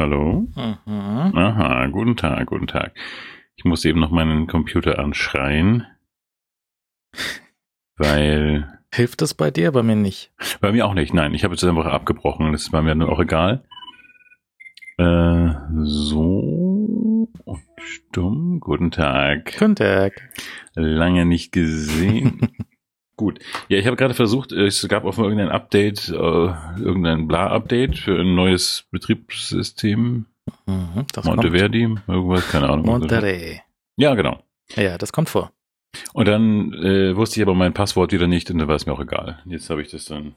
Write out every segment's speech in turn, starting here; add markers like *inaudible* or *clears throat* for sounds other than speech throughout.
Hallo? Mhm. Aha, guten Tag, guten Tag. Ich muss eben noch meinen Computer anschreien, weil Hilft das bei dir? Bei mir nicht. bei mir auch nicht. Nein, ich habe jetzt einfach abgebrochen. Das war mir nur auch egal. Äh, so und stumm. Guten Tag. Guten Tag. Lange nicht gesehen. *laughs* Gut. Ja, ich habe gerade versucht, äh, es gab auch mal irgendein Update, äh, irgendein Bla-Update für ein neues Betriebssystem. Mhm. Monteverdi, irgendwas, keine Ahnung. Monterey. Ja, genau. Ja, das kommt vor. Und dann äh, wusste ich aber mein Passwort wieder nicht und dann war es mir auch egal. Jetzt habe ich das dann.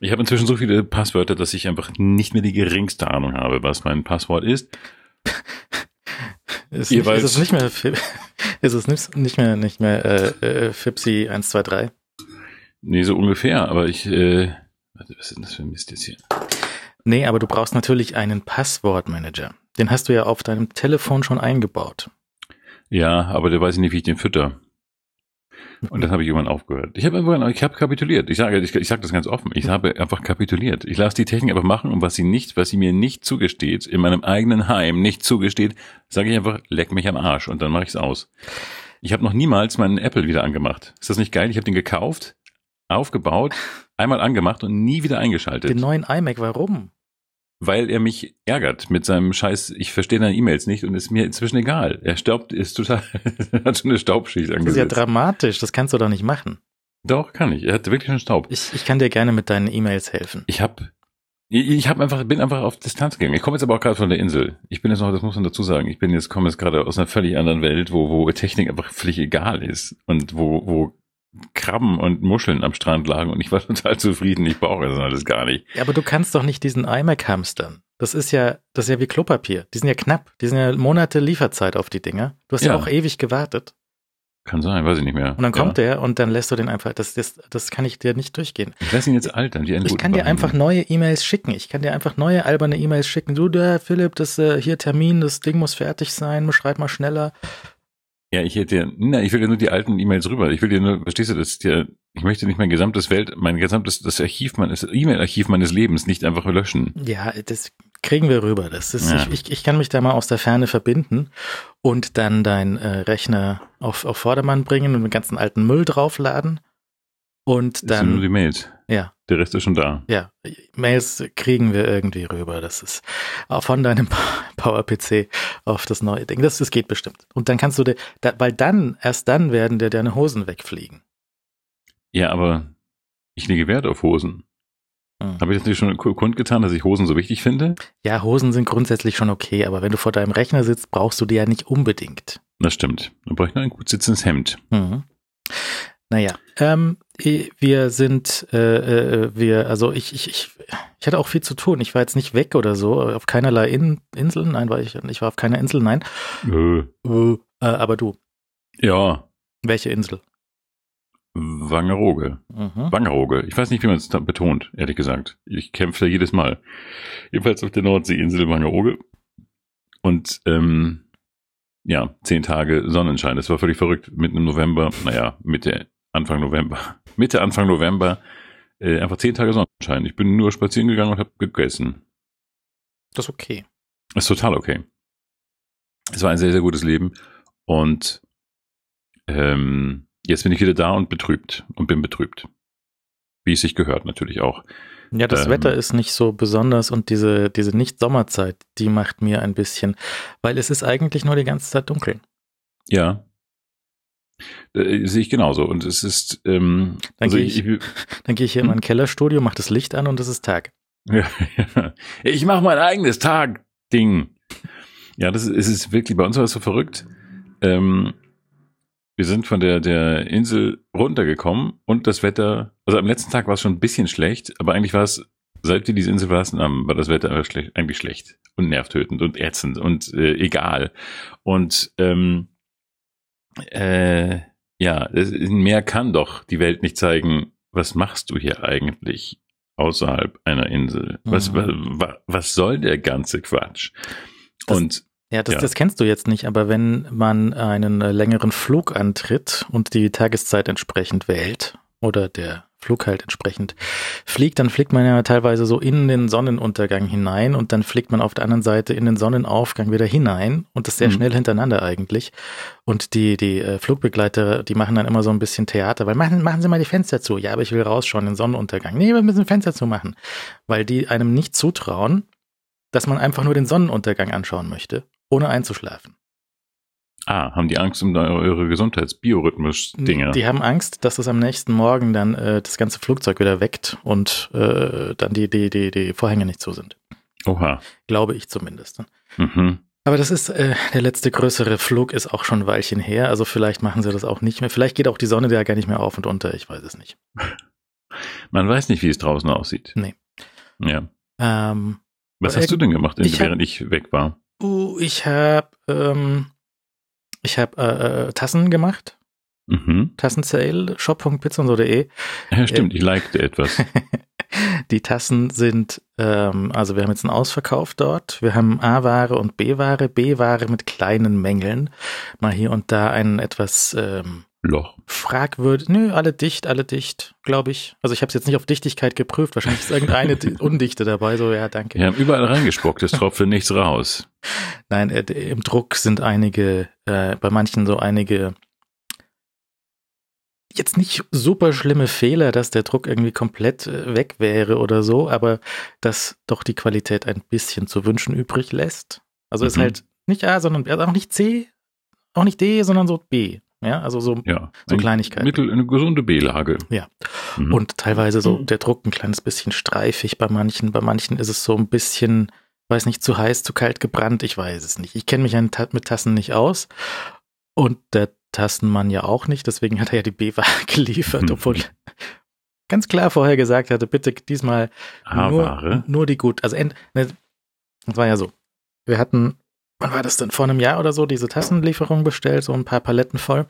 Ich habe inzwischen so viele Passwörter, dass ich einfach nicht mehr die geringste Ahnung habe, was mein Passwort ist. *laughs* Ist, nicht, ist es nicht mehr, *laughs* ist es nicht, nicht mehr, nicht mehr äh, äh, Fipsi 123? Nee, so ungefähr, aber ich, äh, warte, was ist denn das für ein Mist jetzt hier? Nee, aber du brauchst natürlich einen Passwortmanager. Den hast du ja auf deinem Telefon schon eingebaut. Ja, aber da weiß ich nicht, wie ich den fütter. Und dann habe ich irgendwann aufgehört. Ich habe irgendwann, ich habe kapituliert. Ich sage, ich, ich sage das ganz offen. Ich habe einfach kapituliert. Ich lasse die Technik einfach machen und was sie nicht, was sie mir nicht zugesteht, in meinem eigenen Heim nicht zugesteht, sage ich einfach, leck mich am Arsch und dann mache ich es aus. Ich habe noch niemals meinen Apple wieder angemacht. Ist das nicht geil? Ich habe den gekauft, aufgebaut, einmal angemacht und nie wieder eingeschaltet. Den neuen iMac, warum? Weil er mich ärgert mit seinem Scheiß, ich verstehe deine E-Mails nicht und ist mir inzwischen egal. Er staubt, ist total, *laughs* hat schon eine Staubschicht Das ist ja angesetzt. dramatisch, das kannst du doch nicht machen. Doch, kann ich. Er hat wirklich schon Staub. Ich, ich kann dir gerne mit deinen E-Mails helfen. Ich habe ich ich hab einfach, bin einfach auf Distanz gegangen. Ich komme jetzt aber auch gerade von der Insel. Ich bin jetzt noch, das muss man dazu sagen, ich bin jetzt, komme jetzt gerade aus einer völlig anderen Welt, wo, wo Technik einfach völlig egal ist und wo, wo Krabben und Muscheln am Strand lagen und ich war *laughs* total zufrieden. Ich brauche das alles gar nicht. Ja, aber du kannst doch nicht diesen iMac hamstern. Das ist ja, das ist ja wie Klopapier. Die sind ja knapp. Die sind ja Monate Lieferzeit auf die Dinger. Du hast ja, Ja. auch ewig gewartet. Kann sein, weiß ich nicht mehr. Und dann ja. kommt der und dann lässt du den einfach. Das, das, das kann ich dir nicht durchgehen. Ich lasse ihn jetzt altern, wie ein Ich kann dir einfach neue E-Mails schicken. Ich kann dir einfach neue alberne E-Mails schicken. Du, da, Philipp, das äh, hier Termin, das Ding muss fertig sein. Schreib mal schneller. Ja, ich hätte ja, na, ich will ja nur die alten E-Mails rüber. Ich will dir nur, verstehst du, das ist ja, ich möchte nicht mein gesamtes Welt, mein gesamtes, das Archiv meines, E-Mail-Archiv meines Lebens nicht einfach löschen. Ja, das kriegen wir rüber. Das ist, Ja. ich, ich, ich kann mich da mal aus der Ferne verbinden und dann deinen äh, Rechner auf, auf Vordermann bringen und den ganzen alten Müll draufladen. Und Das sind nur die dann, Mails. Ja, Der Rest ist schon da. ja, Mails kriegen wir irgendwie rüber. Das ist von deinem Power-PC auf das neue Ding. Das, das geht bestimmt. Und dann kannst du dir, da, weil dann, erst dann werden dir deine Hosen wegfliegen. Ja, aber ich lege Wert auf Hosen. Hm. Habe ich das nicht schon ku- kundgetan, dass ich Hosen so wichtig finde? Ja, Hosen sind grundsätzlich schon okay, aber wenn du vor deinem Rechner sitzt, brauchst du die ja nicht unbedingt. Das stimmt. Dann brauche ich nur ein gut sitzendes Hemd. Mhm. Naja, ähm, wir sind, äh, äh, wir, also ich, ich, ich, ich hatte auch viel zu tun. Ich war jetzt nicht weg oder so, auf keinerlei In Inseln, nein, war ich, ich war auf keiner Insel, nein. Äh, Äh, aber du, ja, welche Insel? Wangerooge. Mhm. Wangerooge. Ich weiß nicht, wie man es betont, ehrlich gesagt. Ich kämpfe da jedes Mal. Jedenfalls auf der Nordseeinsel Wangerooge. Und ähm, ja, zehn Tage Sonnenschein. Das war völlig verrückt. Mitten im November, naja, Mitte, Anfang November. *laughs* Mitte, Anfang November. Äh, einfach zehn Tage Sonnenschein. Ich bin nur spazieren gegangen und habe gegessen. Das ist okay. Ist total okay. Es war ein sehr, sehr gutes Leben. Und ähm, jetzt bin ich wieder da und betrübt und bin betrübt. Wie es sich gehört, natürlich auch. Ja, das Ähm. Wetter ist nicht so besonders und diese, diese Nicht-Sommerzeit, die macht mir ein bisschen, weil es ist eigentlich nur die ganze Zeit dunkel. Ja. Äh, sehe ich genauso. Und es ist, ähm, Dann also gehe ich, ich, *laughs* dann gehe ich hier in Hm? mein *laughs* Kellerstudio, mache das Licht an und es ist Tag. ja, ja. ich mache mein eigenes Tag-Ding. Ja, das ist, ist wirklich, bei uns war es so verrückt. Ähm, wir sind von der, der Insel runtergekommen und das Wetter, also am letzten Tag war es schon ein bisschen schlecht, aber eigentlich war es, seit wir diese Insel verlassen haben, war das Wetter einfach schlecht, eigentlich schlecht und nervtötend und ätzend und äh, egal. Und ähm, äh, ja, mehr kann doch die Welt nicht zeigen, was machst du hier eigentlich außerhalb einer Insel? Was, Mhm. wa, wa, was soll der ganze Quatsch? Das- und Ja, das, Ja. das kennst du jetzt nicht, aber wenn man einen längeren Flug antritt und die Tageszeit entsprechend wählt oder der Flug halt entsprechend fliegt, dann fliegt man ja teilweise so in den Sonnenuntergang hinein und dann fliegt man auf der anderen Seite in den Sonnenaufgang wieder hinein und das sehr Mhm. schnell hintereinander eigentlich. Und die, die äh, Flugbegleiter, die machen dann immer so ein bisschen Theater, weil machen, machen Sie mal die Fenster zu. Ja, aber ich will rausschauen, den Sonnenuntergang. Nee, wir müssen Fenster zu machen. Weil die einem nicht zutrauen, dass man einfach nur den Sonnenuntergang anschauen möchte, ohne einzuschlafen. Ah, haben die Angst um eure, Gesundheitsbiorhythmus-Dinger? Die haben Angst, dass es am nächsten Morgen dann äh, das ganze Flugzeug wieder weckt und äh, dann die, die, die, die Vorhänge nicht zu sind. Oha. Glaube ich zumindest. Mhm. Aber das ist, äh, der letzte größere Flug ist auch schon ein Weilchen her, also vielleicht machen sie das auch nicht mehr. Vielleicht geht auch die Sonne da gar nicht mehr auf und unter, ich weiß es nicht. *laughs* Man weiß nicht, wie es draußen aussieht. Nee. Ja. Ähm, Was hast du denn gemacht, ich hab- während ich weg war? uh, ich habe ähm, ich habe äh, äh, Tassen gemacht, Mhm. Tassensale, shop.pizzonso.de. Ja, stimmt, ich likte etwas. *laughs* Die Tassen sind, ähm, also wir haben jetzt einen Ausverkauf dort. Wir haben A-Ware und B-Ware. B-Ware mit kleinen Mängeln. Mal hier und da einen etwas ähm, Loch. fragwürdig. Nö, alle dicht, alle dicht, glaube ich. Also ich habe es jetzt nicht auf Dichtigkeit geprüft. Wahrscheinlich ist irgendeine *laughs* Di- Undichte dabei. So, ja, danke. Wir haben überall reingespuckt, es tropfte nichts raus. Nein, äh, im Druck sind einige, äh, bei manchen so einige jetzt nicht super schlimme Fehler, dass der Druck irgendwie komplett äh, weg wäre oder so, aber dass doch die Qualität ein bisschen zu wünschen übrig lässt. Also ist Mhm. halt nicht A, sondern also auch nicht C, auch nicht D, sondern so B. Ja, also so Ja. So ein Kleinigkeiten. Mittel, eine gesunde B-Lage. Ja. Mhm. Und teilweise so der Druck ein kleines bisschen streifig bei manchen. Bei manchen ist es so ein bisschen, weiß nicht, zu heiß, zu kalt gebrannt. Ich weiß es nicht. Ich kenne mich mit Tassen nicht aus. Und der Tassenmann ja auch nicht. Deswegen hat er ja die B-Ware *laughs* geliefert, Mhm. obwohl *laughs* ganz klar vorher gesagt hatte, bitte diesmal nur, nur die gut. Also, end, ne, das war ja so. Wir hatten, wann war das denn? Vor einem Jahr oder so diese Tassenlieferung bestellt, so ein paar Paletten voll.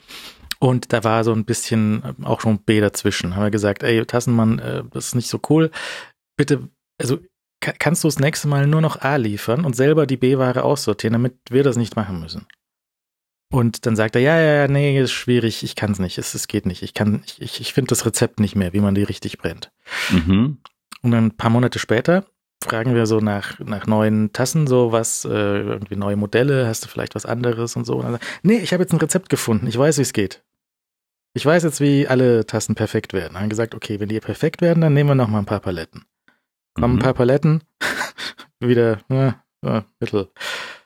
Und da war so ein bisschen äh, auch schon B dazwischen. Haben wir gesagt, ey, Tassenmann, äh, das ist nicht so cool. Bitte, also ka- kannst du das nächste Mal nur noch A liefern und selber die B-Ware aussortieren, damit wir das nicht machen müssen. Und dann sagt er, ja, ja, ja, nee, ist schwierig, ich kann es nicht, es, es geht nicht. Ich kann, ich, ich, ich finde das Rezept nicht mehr, wie man die richtig brennt. Mhm. Und dann ein paar Monate später fragen wir so nach, nach neuen Tassen, so was, äh, irgendwie neue Modelle, hast du vielleicht was anderes und so. Und dann, nee, ich habe jetzt ein Rezept gefunden, ich weiß, wie es geht. Ich weiß jetzt, wie alle Tassen perfekt werden. Dann haben gesagt, okay, wenn die perfekt werden, dann nehmen wir noch mal ein paar Paletten. Kommen ein Mhm. paar Paletten, *laughs* wieder, äh, äh, mittel,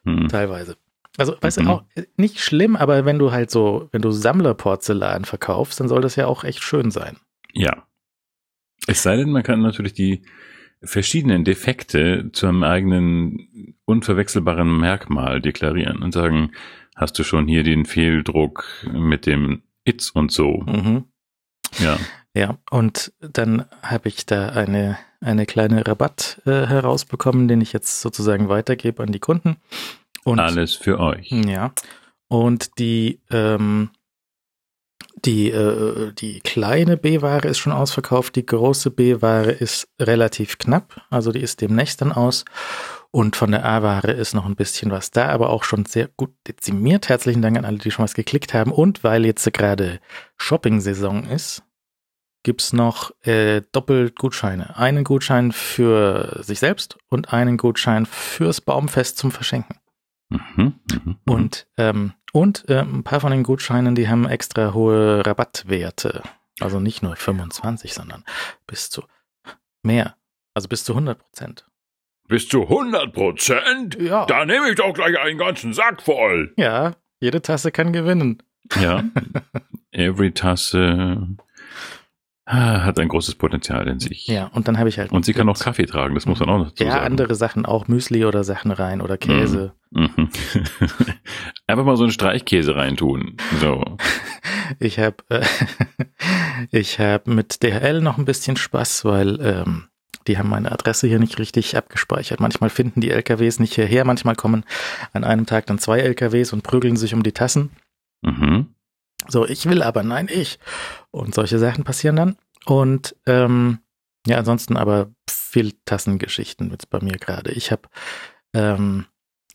Mhm. teilweise. Also, weißt Mhm. du, auch äh, nicht schlimm, aber wenn du halt so, wenn du Sammlerporzellan verkaufst, dann soll das ja auch echt schön sein. Ja. Es sei denn, man kann natürlich die verschiedenen Defekte zu einem eigenen unverwechselbaren Merkmal deklarieren und sagen, hast du schon hier den Fehldruck mit dem It's und so. Mhm. Ja. Ja, und dann habe ich da eine, eine kleine Rabatt äh, herausbekommen, den ich jetzt sozusagen weitergebe an die Kunden. Und, Alles für euch. Ja. Und die, ähm, die, äh, die kleine B-Ware ist schon ausverkauft, die große B-Ware ist relativ knapp, also die ist demnächst dann aus. Und von der A-Ware ist noch ein bisschen was da, aber auch schon sehr gut dezimiert. Herzlichen Dank an alle, die schon was geklickt haben. Und weil jetzt gerade Shopping-Saison ist, gibt's noch äh, doppelt Gutscheine. Einen Gutschein für sich selbst und einen Gutschein fürs Baumfest zum Verschenken. Mhm. Mhm. Und, ähm, und äh, ein paar von den Gutscheinen, die haben extra hohe Rabattwerte. Also nicht nur 25, sondern bis zu mehr. Also bis zu 100 Prozent. Bis zu 100 Prozent? Ja. Da nehme ich doch gleich einen ganzen Sack voll. Ja, jede Tasse kann gewinnen. Ja. *laughs* Every Tasse hat ein großes Potenzial in sich. Ja, und dann habe ich halt. Und sie kann auch Kaffee tragen, das muss man auch noch dazu Ja, sagen. andere Sachen auch, Müsli oder Sachen rein oder Käse. Mhm. *laughs* Einfach mal so einen Streichkäse reintun. So. *laughs* Ich habe äh, *laughs* ich habe mit DHL noch ein bisschen Spaß, weil ähm, die haben meine Adresse hier nicht richtig abgespeichert. Manchmal finden die LKWs nicht hierher, manchmal kommen an einem Tag dann zwei LKWs und prügeln sich um die Tassen. Mhm. So, ich will aber, nein, ich. Und solche Sachen passieren dann. Und ähm, ja, ansonsten aber viel Tassengeschichten jetzt bei mir gerade. Ich habe ähm,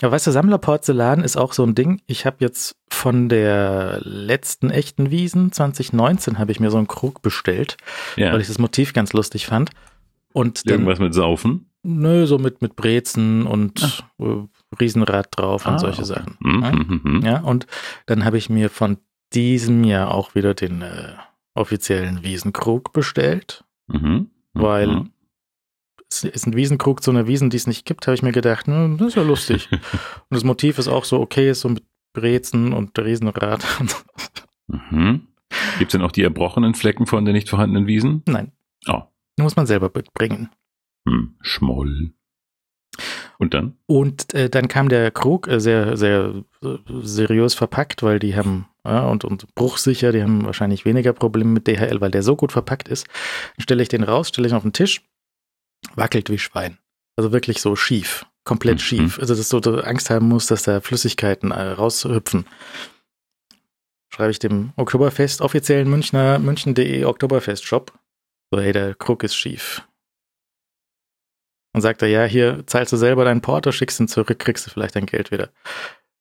Ja, weißt du, Sammlerporzellan ist auch so ein Ding. Ich habe jetzt von der letzten echten Wiesen 2019 habe ich mir so einen Krug bestellt, Ja. weil ich das Motiv ganz lustig fand. Und dann, Irgendwas mit Saufen? nö, so mit, mit Brezen und äh, Riesenrad drauf und Ah, solche okay. Sachen. Mhm, Ja? mhm, mhm. Ja, und dann habe ich mir von diesem Jahr auch wieder den äh, offiziellen Wiesenkrug bestellt. Mhm. Weil- Mhm. Es ist ein Wiesenkrug zu einer Wiesen, die es nicht gibt, habe ich mir gedacht, hm, das ist ja lustig. *laughs* und das Motiv ist auch so okay, ist so mit Brezen und Riesenrad. *laughs* Mhm. Gibt es denn auch die erbrochenen Flecken von den nicht vorhandenen Wiesen? Nein, Oh, muss man selber mitbringen. hm. Schmoll. Und dann? Und äh, dann kam der Krug äh, sehr, sehr äh, seriös verpackt, weil die haben, ja, und, und bruchsicher, die haben wahrscheinlich weniger Probleme mit DHL, weil der so gut verpackt ist. Dann stelle ich den raus, stelle ich ihn auf den Tisch, wackelt wie Schwein. Also wirklich so schief, komplett Mhm. schief. Also dass du Angst haben musst, dass da Flüssigkeiten äh, raushüpfen. Schreibe ich dem Oktoberfest, offiziellen Münchner, münchen.de Oktoberfest-Shop. So, hey, der Krug ist schief. Und sagt er, ja, hier zahlst du selber deinen Porto, schickst ihn zurück, kriegst du vielleicht dein Geld wieder.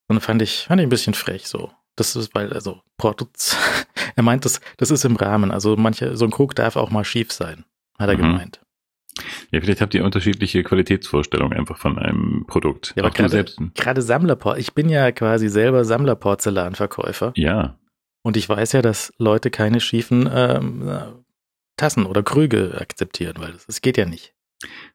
Und fand ich, fand ich ein bisschen frech so. Das ist, weil, also, Porto, *laughs* er meint, das, das ist im Rahmen. Also manche, so ein Krug darf auch mal schief sein, hat er Mhm. gemeint. Ja, vielleicht habt ihr unterschiedliche Qualitätsvorstellungen einfach von einem Produkt. Ja, aber Auch gerade- selbst. Gerade Sammlerport, ich bin ja quasi selber Sammlerporzellanverkäufer Ja. und ich weiß ja, dass Leute keine schiefen ähm, äh, Tassen oder Krüge akzeptieren, weil das, das geht ja nicht.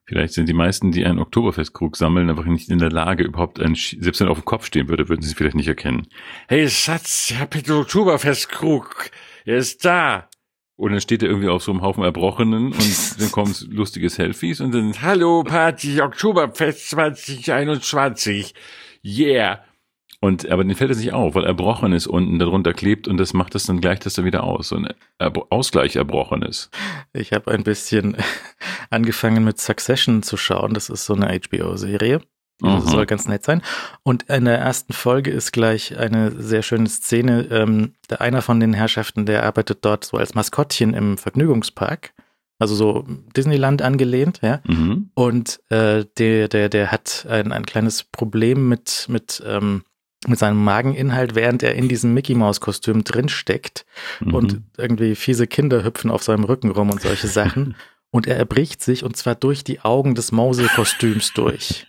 Vielleicht sind die meisten, die einen Oktoberfestkrug sammeln, einfach nicht in der Lage, überhaupt einen, Sch- selbst wenn er auf dem Kopf stehen würde, würden sie es vielleicht nicht erkennen. Hey Schatz, ich hab den Oktoberfestkrug. Er ist da. Und dann steht er irgendwie auf so einem Haufen Erbrochenen und *laughs* dann kommen lustige Selfies und dann, hallo Party, Oktoberfest 2021. Yeah. Und, aber den fällt es nicht auf, weil Erbrochenes unten darunter klebt und das macht das dann gleich das dann wieder aus. So ein Erbro- Ausgleich Erbrochenes. Ich habe ein bisschen *laughs* angefangen mit Succession zu schauen. Das ist so eine HBO-Serie. Das Mhm. soll ganz nett sein. Und in der ersten Folge ist gleich eine sehr schöne Szene. Ähm, der einer von den Herrschaften, der arbeitet dort so als Maskottchen im Vergnügungspark. Also so Disneyland angelehnt, ja. Mhm. Und äh, der, der, der hat ein, ein kleines Problem mit, mit, ähm, mit seinem Mageninhalt, während er in diesem Mickey Maus Kostüm drinsteckt Mhm. und irgendwie fiese Kinder hüpfen auf seinem Rücken rum und solche Sachen. *laughs* und er erbricht sich und zwar durch die Augen des Mausekostüms durch.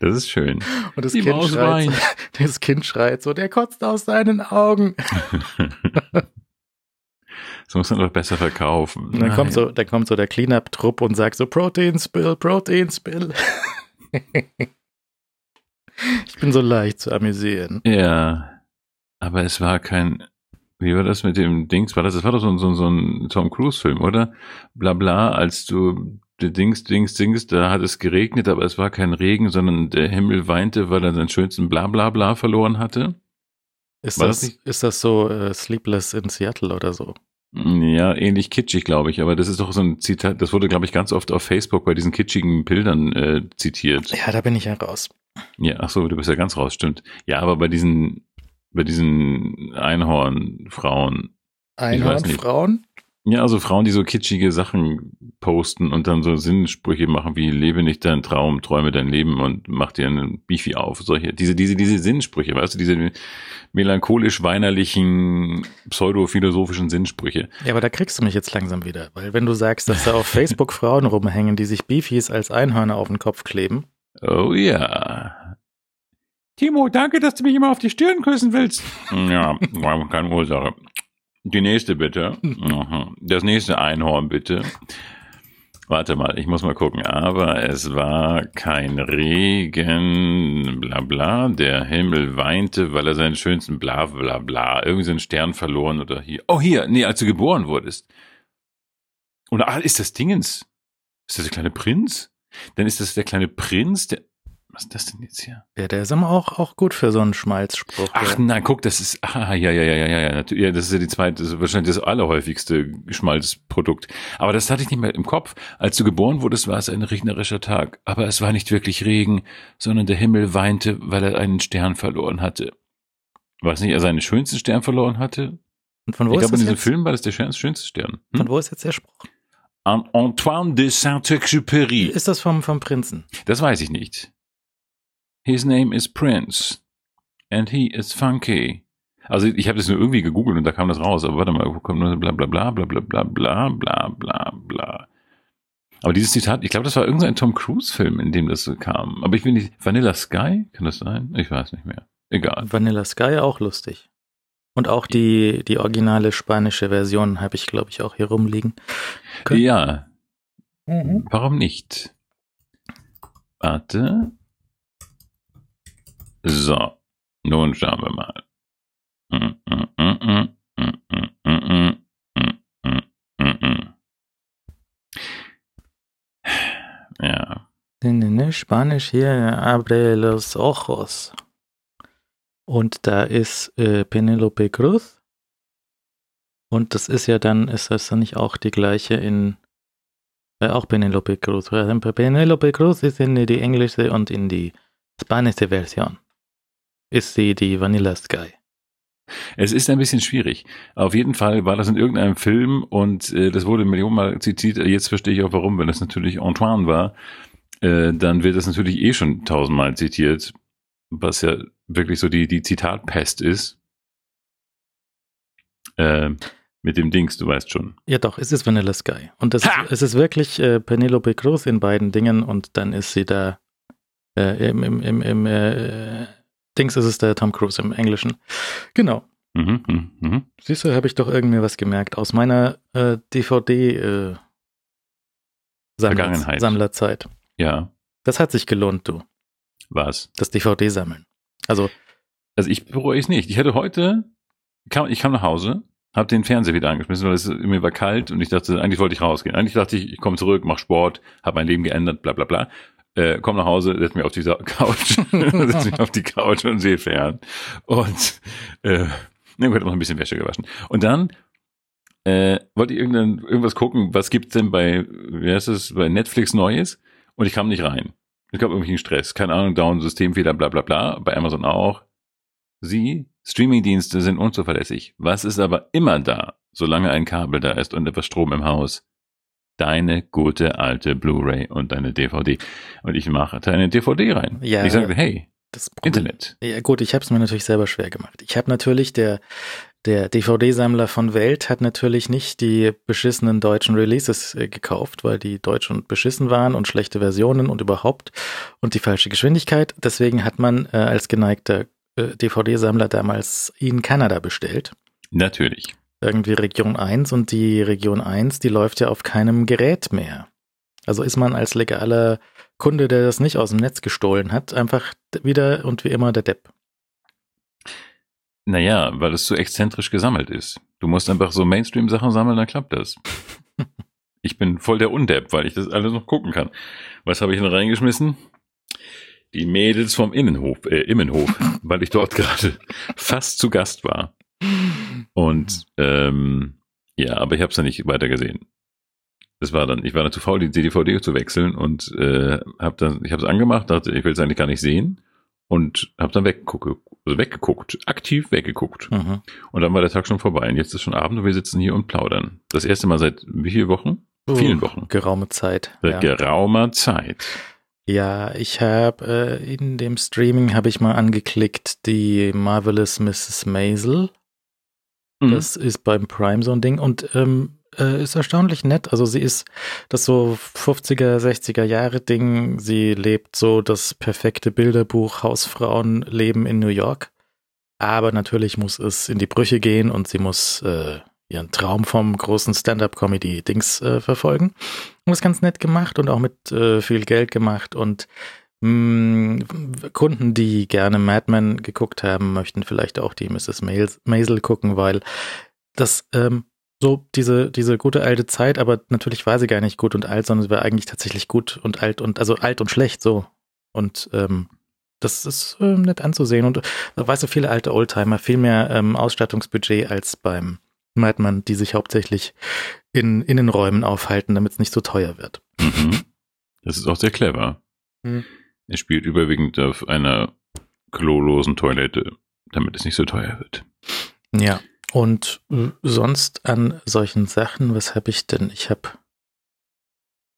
Das ist schön. Und das Die kind, Maus schreit, *laughs* das kind schreit so, der kotzt aus seinen Augen. *laughs* Das muss man doch besser verkaufen. Und dann kommt so, dann kommt so der Cleanup-Trupp und sagt so, Protein Spill, Protein Spill. *laughs* ich bin so leicht zu amüsieren. Ja, aber es war kein. Wie war das mit dem Dings? War das? Das war doch so, ein- so, so ein Tom Cruise-Film, oder? Blabla, als du Dings, Dings, Dings, da hat es geregnet, aber es war kein Regen, sondern der Himmel weinte, weil er seinen schönsten Blablabla verloren hatte. Ist War das, das ist das so äh, Sleepless in Seattle oder so? Ja, ähnlich kitschig, glaube ich, aber das ist doch so ein Zitat, das wurde, glaube ich, ganz oft auf Facebook bei diesen kitschigen Bildern äh, zitiert. Ja, da bin ich ja raus. Ja, ach so, du bist ja ganz raus, stimmt. Ja, aber bei diesen, bei diesen Einhornfrauen. Einhornfrauen? ja, also Frauen, die so kitschige Sachen posten und dann so Sinnsprüche machen wie lebe nicht deinen Traum, träume dein Leben und mach dir einen Beefy auf. Solche, diese, diese, diese Sinnsprüche, weißt du, diese melancholisch-weinerlichen, pseudophilosophischen Sinnsprüche. Ja, aber da kriegst du mich jetzt langsam wieder. Weil wenn du sagst, dass da auf *laughs* Facebook Frauen rumhängen, die sich Beefies als Einhörner auf den Kopf kleben, Oh ja. Timo, danke, dass du mich immer auf die Stirn küssen willst. Ja, keine Ursache. Die nächste bitte. Mhm. Das nächste Einhorn bitte. Warte mal, ich muss mal gucken. Aber es war kein Regen, bla bla. Der Himmel weinte, weil er seinen schönsten bla bla bla. Irgendwie so einen Stern verloren oder hier. Oh, hier, nee, als du geboren wurdest. Und ah, ist das Dingens? Ist das der kleine Prinz? Dann ist das der kleine Prinz, der. Was ist das denn jetzt hier? ja, der ist immer auch, auch gut für so einen Schmalzspruch. Ach ja. nein, guck, das ist. Ah, ja, ja, ja, ja, ja, ja. natürlich, ja, Das ist ja die zweite, das wahrscheinlich das allerhäufigste Schmalzprodukt. Aber das hatte ich nicht mehr im Kopf. Als du geboren wurdest, war es ein regnerischer Tag. Aber es war nicht wirklich Regen, sondern der Himmel weinte, weil er einen Stern verloren hatte. War es nicht, er seinen schönsten Stern verloren hatte? Und von wo ich glaube, in diesem jetzt? Film war das der schön- schönste Stern. Von Hm? wo ist jetzt der Spruch? An- Antoine de Saint-Exupéry. Ist das vom, vom Prinzen? Das weiß ich nicht. His name is Prince. And he is funky. Also ich habe das nur irgendwie gegoogelt und da kam das raus. Aber warte mal, wo kommt nur bla bla bla bla bla bla bla bla bla bla. Aber dieses Zitat, ich glaube, das war irgendein Tom Cruise-Film, in dem das so kam. Aber ich bin nicht. Vanilla Sky? Kann das sein? Ich weiß nicht mehr. Egal. Vanilla Sky auch lustig. Und auch die, die originale spanische Version habe ich, glaube ich, auch hier rumliegen. Können? Ja. Mhm. Warum nicht? Warte. So. Nun schauen wir mal. Ja. Spanisch hier, abre los ojos. Und da ist äh, Penelope Cruz. Und das ist ja dann, ist das dann nicht auch die gleiche in, äh, auch Penelope Cruz. Penelope Cruz ist in die englische und in die spanische Version. Ist sie die Vanilla Sky. Es ist ein bisschen schwierig. Auf jeden Fall war das in irgendeinem Film und äh, das wurde millionenmal zitiert. Jetzt verstehe ich auch warum, wenn es natürlich Antoine war, äh, dann wird das natürlich eh schon tausendmal zitiert, was ja wirklich so die, die Zitatpest ist. Äh, mit dem Dings, du weißt schon. Ja, doch, es ist Vanilla Sky. Und das, es ist wirklich äh, Penelope Cruz in beiden Dingen und dann ist sie da äh, im, im, im, im äh, Dings ist es der Tom Cruise im Englischen. Genau. Mhm, mh, mh. Siehst du, habe ich doch irgendwie was gemerkt aus meiner äh, DVD äh, Sammler, Sammlerzeit. Ja. Das hat sich gelohnt, du. Was? Das DVD-Sammeln. Also. Also ich bereue es nicht. Ich hatte heute, kam, ich kam nach Hause, habe den Fernseher wieder angeschmissen, weil es mir war kalt und ich dachte, eigentlich wollte ich rausgehen. Eigentlich dachte ich, ich komme zurück, mach Sport, habe mein Leben geändert, bla bla bla äh, komm nach Hause, setz mich auf die *laughs* Couch, *laughs* setz mich auf die Couch und sehe fern. Und äh, na gut, noch ein bisschen Wäsche gewaschen. Und dann äh, wollte ich irgendein, irgendwas gucken, was gibt's denn bei, wie heißt es, bei Netflix Neues? Und ich kam nicht rein. Ich gab irgendwelchen Stress. Keine Ahnung, Down, Systemfehler, bla bla bla. Bei Amazon auch. Sie, Streamingdienste sind unzuverlässig. Was ist aber immer da, solange ein Kabel da ist und etwas Strom im Haus? deine gute alte Blu-ray und deine DVD. Und ich mache deine DVD rein. Ja, ich sage, hey, das Internet. Ja gut, ich habe es mir natürlich selber schwer gemacht. Ich habe natürlich der der DVD-Sammler von Welt hat natürlich nicht die beschissenen deutschen Releases äh, gekauft, weil die deutsch und beschissen waren und schlechte Versionen und überhaupt und die falsche Geschwindigkeit. Deswegen hat man äh, als geneigter äh, DVD-Sammler damals in Kanada bestellt. Natürlich irgendwie Region 1 und die Region 1, die läuft ja auf keinem Gerät mehr. Also ist man als legaler Kunde, der das nicht aus dem Netz gestohlen hat, einfach wieder und wie immer der Depp. Naja, weil es zu exzentrisch gesammelt ist. Du musst einfach so Mainstream-Sachen sammeln, dann klappt das. *laughs* ich bin voll der Undepp, weil ich das alles noch gucken kann. Was habe ich noch reingeschmissen? Die Mädels vom Innenhof, äh, Immenhof, *laughs* weil ich dort gerade fast zu Gast war. Und ähm, ja, aber ich habe es dann nicht weiter gesehen. Das war dann, ich war dann zu faul, die DVD zu wechseln und äh, habe dann, ich habe es angemacht, dachte, ich will es eigentlich gar nicht sehen und habe dann weggeguckt, also weggeguckt, aktiv weggeguckt. Mhm. Und dann war der Tag schon vorbei und jetzt ist schon Abend und wir sitzen hier und plaudern. Das erste Mal seit wie viele Wochen? Uh, Vielen Wochen. Geraume Zeit. Seit ja. geraumer Zeit. Ja, ich habe äh, in dem Streaming habe ich mal angeklickt die Marvelous Mrs. Maisel Mhm. Das ist beim Prime so ein Ding und ähm, äh, ist erstaunlich nett. Also sie ist das so 50er, 60er Jahre Ding. Sie lebt so das perfekte Bilderbuch Hausfrauenleben in New York. Aber natürlich muss es in die Brüche gehen und sie muss äh, ihren Traum vom großen Stand-up-Comedy-Dings äh, verfolgen. Und ist ganz nett gemacht und auch mit äh, viel Geld gemacht und Mm, Kunden, die gerne Mad Men geguckt haben, möchten vielleicht auch die Mrs. Maisel gucken, weil das ähm, so diese, diese gute alte Zeit, aber natürlich war sie gar nicht gut und alt, sondern sie war eigentlich tatsächlich gut und alt und also alt und schlecht so. Und ähm, das ist äh, nett anzusehen. Und da weißt du, viele alte Oldtimer, viel mehr ähm, Ausstattungsbudget als beim Madman, die sich hauptsächlich in Innenräumen aufhalten, damit es nicht so teuer wird. Mhm. Das ist auch sehr clever. Mhm. Er spielt überwiegend auf einer klolosen Toilette, damit es nicht so teuer wird. Ja, und sonst an solchen Sachen, was habe ich denn? Ich habe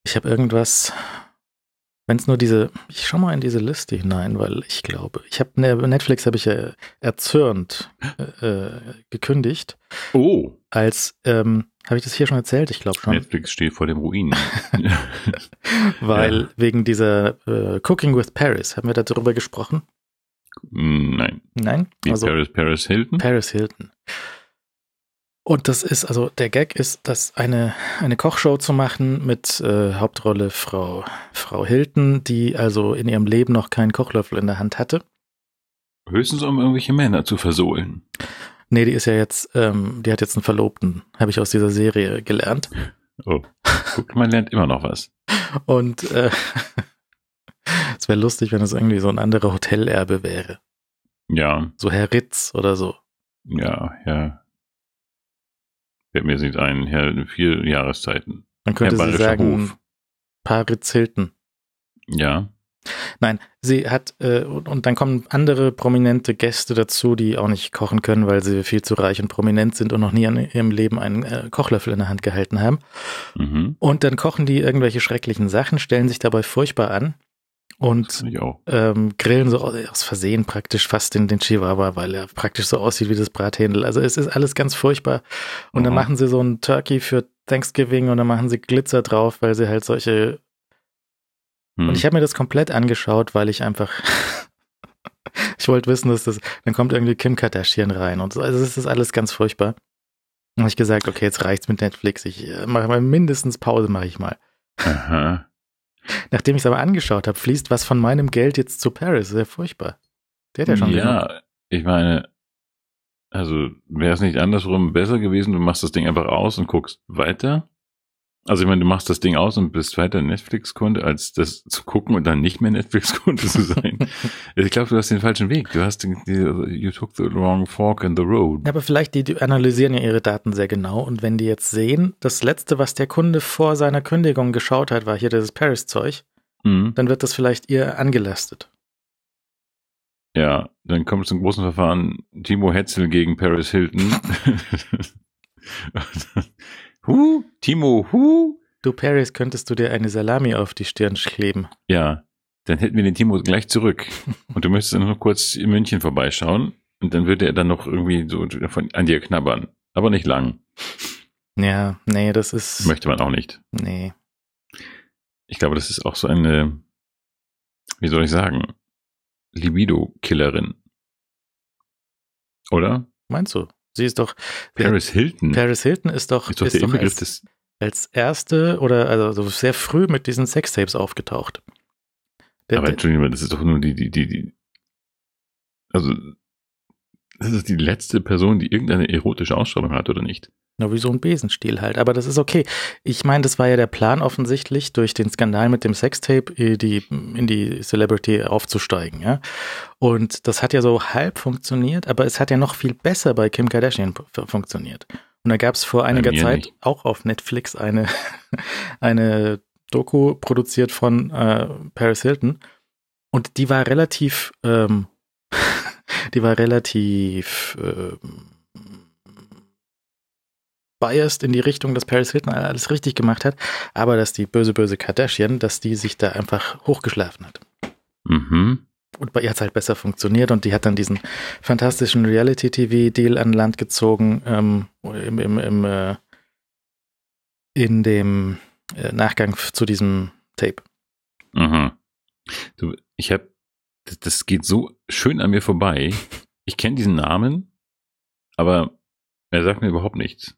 ich habe irgendwas Wenn es nur diese, ich schau mal in diese Liste hinein, weil ich glaube, ich habe ne, Netflix habe ich ja erzürnt äh, gekündigt. Oh. Als ähm, habe ich das hier schon erzählt? Ich glaube schon. Netflix steht vor dem Ruin. *laughs* weil ja. wegen dieser äh, Cooking with Paris haben wir darüber gesprochen. Nein. Nein. Wie also, Paris Paris Hilton. Paris Hilton. Und das ist, also der Gag ist, dass eine, eine Kochshow zu machen mit äh, Hauptrolle Frau, Frau Hilton, die also in ihrem Leben noch keinen Kochlöffel in der Hand hatte. Höchstens um irgendwelche Männer zu versohlen. Nee, die ist ja jetzt, ähm, die hat jetzt einen Verlobten, habe ich aus dieser Serie gelernt. Oh, guck, man lernt immer noch was. Und äh, es wäre lustig, wenn es irgendwie so ein anderer Hotelerbe wäre. Ja. So Herr Ritz oder so. Ja, ja. Fällt mir nicht ein, Herr vier Jahreszeiten. Man könnte sie sagen, Hof. Paritz Hilton. Ja. Nein, sie hat, äh, und, und, dann kommen andere prominente Gäste dazu, die auch nicht kochen können, weil sie viel zu reich und prominent sind und noch nie in ihrem Leben einen äh, Kochlöffel in der Hand gehalten haben. Mhm. Und dann kochen die irgendwelche schrecklichen Sachen, stellen sich dabei furchtbar an und ähm, grillen so aus Versehen praktisch fast den, den Chihuahua, weil er praktisch so aussieht wie das Brathändel. Also es ist alles ganz furchtbar. Und Aha. dann machen sie so ein Turkey für Thanksgiving und dann machen sie Glitzer drauf, weil sie halt solche. Hm. Und ich habe mir das komplett angeschaut, weil ich einfach. *laughs* ich wollte wissen, dass das. Dann kommt irgendwie Kim Kardashian rein und so. Also es ist alles ganz furchtbar. Und habe ich gesagt, okay, jetzt reicht's mit Netflix. Ich äh, mache mal mindestens Pause, mache ich mal. Aha. Nachdem ich es aber angeschaut habe, fließt was von meinem Geld jetzt zu Paris. Sehr furchtbar. Der hat ja schon Ja, genug. ich meine, also wäre es nicht andersrum besser gewesen, du machst das Ding einfach aus und guckst weiter? Also ich meine, du machst das Ding aus und bist weiter Netflix-Kunde, als das zu gucken und dann nicht mehr Netflix-Kunde zu sein. *laughs* ich glaube, du hast den falschen Weg. Du hast den, you took the wrong fork in the road. Ja, aber vielleicht, die, die analysieren ja ihre Daten sehr genau und wenn die jetzt sehen, das letzte, was der Kunde vor seiner Kündigung geschaut hat, war hier dieses Paris-Zeug, mhm. dann wird das vielleicht ihr angelastet. Ja, dann kommt es zum großen Verfahren Timo Hetzel gegen Paris Hilton. *laughs* *laughs* Hu, Timo, hu. Du, Paris, könntest du dir eine Salami auf die Stirn kleben? Ja, dann hätten wir den Timo gleich zurück. *laughs* Und du müsstest noch kurz in München vorbeischauen. Und dann würde er dann noch irgendwie so von, an dir knabbern. Aber nicht lang. Ja, nee, das ist. Möchte man auch nicht. Nee. Ich glaube, das ist auch so eine, wie soll ich sagen, Libido-Killerin. Oder? Meinst du? Sie ist doch. Paris Hilton. Paris Hilton ist doch, ist doch, ist der doch Inbegriff als, des als erste oder also sehr früh mit diesen Sextapes aufgetaucht. Der, Aber Entschuldigung, das ist doch nur die, die, die, die, also, das ist die letzte Person, die irgendeine erotische Ausstrahlung hat, oder nicht? Na, wie so ein Besenstiel halt. Aber das ist okay. Ich meine, das war ja der Plan offensichtlich, durch den Skandal mit dem Sextape äh, die, in die Celebrity aufzusteigen, ja. Und das hat ja so halb funktioniert, aber es hat ja noch viel besser bei Kim Kardashian funktioniert. Und da gab es vor einiger Zeit nicht. auch auf Netflix eine, *laughs* eine Doku produziert von äh, Paris Hilton. Und die war relativ, ähm, *laughs* die war relativ, ähm, biased in die Richtung, dass Paris Hilton alles richtig gemacht hat, aber dass die böse, böse Kardashian, dass die sich da einfach hochgeschlafen hat. Mhm. Und bei ihr hat es halt besser funktioniert und die hat dann diesen fantastischen Reality-TV-Deal an Land gezogen ähm, im, im, im äh, in dem äh, Nachgang zu diesem Tape. Mhm. Du, ich habe, das, das geht so schön an mir vorbei. Ich kenne diesen Namen, aber er sagt mir überhaupt nichts.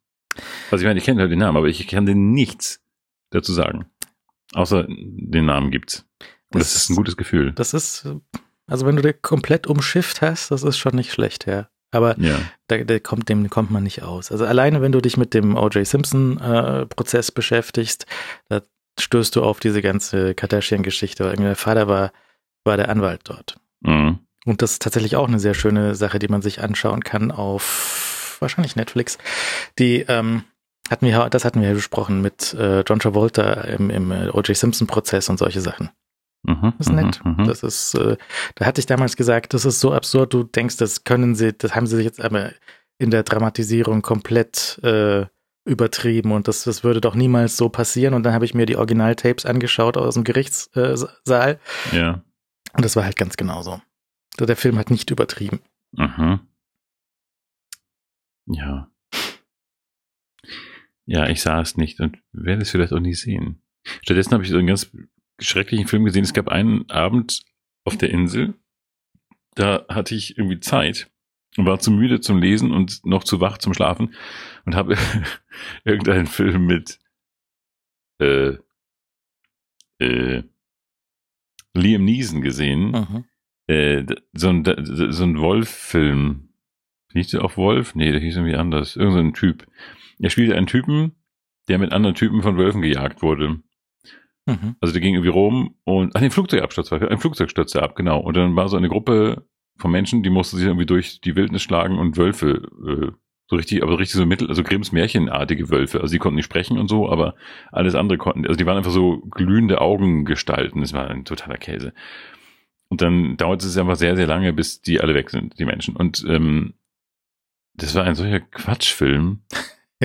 Also ich meine, ich kenne halt den Namen, aber ich kann dir nichts dazu sagen. Außer den Namen gibt's. Und das, das ist ein gutes Gefühl. Das ist, also wenn du dir komplett umschifft hast, das ist schon nicht schlecht, ja. Aber ja. da, da kommt, dem kommt man nicht aus. Also alleine, wenn du dich mit dem O.J. Simpson-Prozess äh, beschäftigst, da stößt du auf diese ganze Kardashian-Geschichte. Der Vater war, war der Anwalt dort. Mhm. Und das ist tatsächlich auch eine sehr schöne Sache, die man sich anschauen kann auf wahrscheinlich Netflix. Die ähm, hatten wir, das hatten wir ja besprochen mit äh, John Travolta im, im äh, O.J. Simpson-Prozess und solche Sachen. Mhm, das ist nett. Mhm, mhm, das ist, äh, da hatte ich damals gesagt, das ist so absurd, du denkst, das können sie, das haben sie sich jetzt aber in der Dramatisierung komplett äh, übertrieben und das, das würde doch niemals so passieren. Und dann habe ich mir die Originaltapes angeschaut aus dem Gerichtssaal. Ja. Und das war halt ganz genauso. Der Film hat nicht übertrieben. Mhm. Ja. Ja, ich sah es nicht und werde es vielleicht auch nie sehen. Stattdessen habe ich so einen ganz schrecklichen Film gesehen. Es gab einen Abend auf der Insel, da hatte ich irgendwie Zeit und war zu müde zum Lesen und noch zu wach zum Schlafen und habe *laughs* irgendeinen Film mit äh, äh, Liam Neeson gesehen. Mhm. Äh, so ein, so ein Wolf-Film. Hieß der auch Wolf? Nee, der hieß irgendwie anders. Irgend so ein Typ. Er spielte einen Typen, der mit anderen Typen von Wölfen gejagt wurde. Mhm. Also der ging irgendwie rum und, ach, den Flugzeugabsturz war, ein Flugzeug stürzte ab, genau. Und dann war so eine Gruppe von Menschen, die mussten sich irgendwie durch die Wildnis schlagen und Wölfe, äh, so richtig, aber richtig so mittel, also Grimms Märchenartige Wölfe. Also die konnten nicht sprechen und so, aber alles andere konnten, also die waren einfach so glühende Augengestalten. Das war ein totaler Käse. Und dann dauerte es einfach sehr, sehr lange, bis die alle weg sind, die Menschen. Und ähm, das war ein solcher Quatschfilm,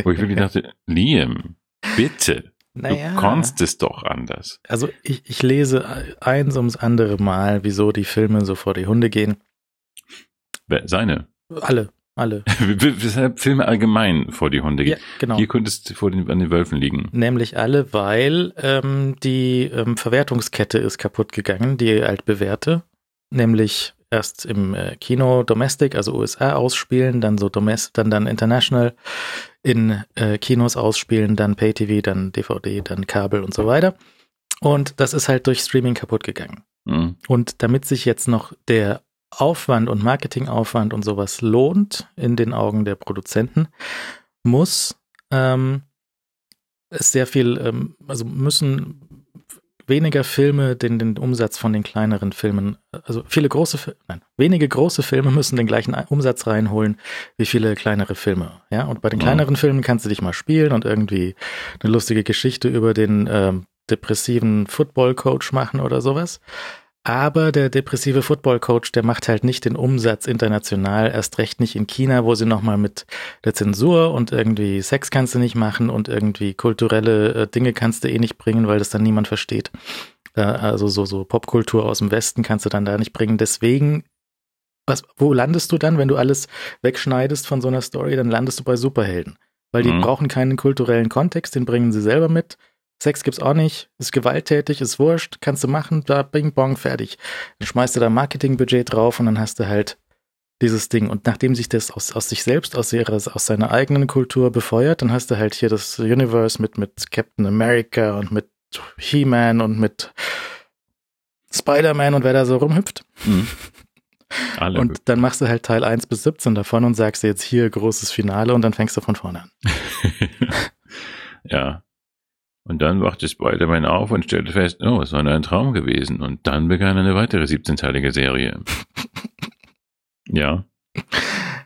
wo ich wirklich *laughs* dachte, Liam, bitte. Naja. Du kannst es doch anders. Also ich, ich lese eins ums andere Mal, wieso die Filme so vor die Hunde gehen. Seine. Alle, alle. *laughs* Weshalb Filme allgemein vor die Hunde Ja, gehen. genau. Hier könntest du vor den, an den Wölfen liegen. Nämlich alle, weil ähm, die ähm, Verwertungskette ist kaputt gegangen, die altbewährte. Nämlich erst im äh, Kino Domestic, also USA ausspielen, dann so Domestic, dann dann International in äh, Kinos ausspielen, dann Pay-TV, dann DVD, dann Kabel und so weiter. Und das ist halt durch Streaming kaputt gegangen. Mhm. Und damit sich jetzt noch der Aufwand und Marketingaufwand und sowas lohnt in den Augen der Produzenten, muss ähm, es sehr viel, ähm, also müssen weniger Filme den, den Umsatz von den kleineren Filmen, also viele große, nein, wenige große Filme müssen den gleichen Umsatz reinholen wie viele kleinere Filme. Ja, und bei den kleineren Filmen kannst du dich mal spielen und irgendwie eine lustige Geschichte über den ähm, depressiven Football-Coach machen oder sowas. Aber der depressive Football-Coach, der macht halt nicht den Umsatz international, erst recht nicht in China, wo sie nochmal mit der Zensur und irgendwie Sex kannst du nicht machen und irgendwie kulturelle äh, Dinge kannst du eh nicht bringen, weil das dann niemand versteht. Äh, also so, so Popkultur aus dem Westen kannst du dann da nicht bringen. Deswegen, was, wo landest du dann, wenn du alles wegschneidest von so einer Story? Dann landest du bei Superhelden. Weil die Mhm. brauchen keinen kulturellen Kontext, den bringen sie selber mit. Sex gibt's auch nicht, ist gewalttätig, ist wurscht, kannst du machen, da bing bong, fertig. Dann schmeißt du da Marketingbudget drauf und dann hast du halt dieses Ding. Und nachdem sich das aus, aus sich selbst, aus, ihrer, aus seiner eigenen Kultur befeuert, dann hast du halt hier das Universe mit, mit Captain America und mit He-Man und mit Spider-Man und wer da so rumhüpft. Mhm. Alle. Und dann machst du halt Teil 1 bis 17 davon und sagst jetzt hier großes Finale und dann fängst du von vorne an. *laughs* ja. Und dann wachte Spider-Man auf und stellte fest, oh, es war nur ein Traum gewesen. Und dann begann eine weitere 17-teilige Serie. *laughs* ja.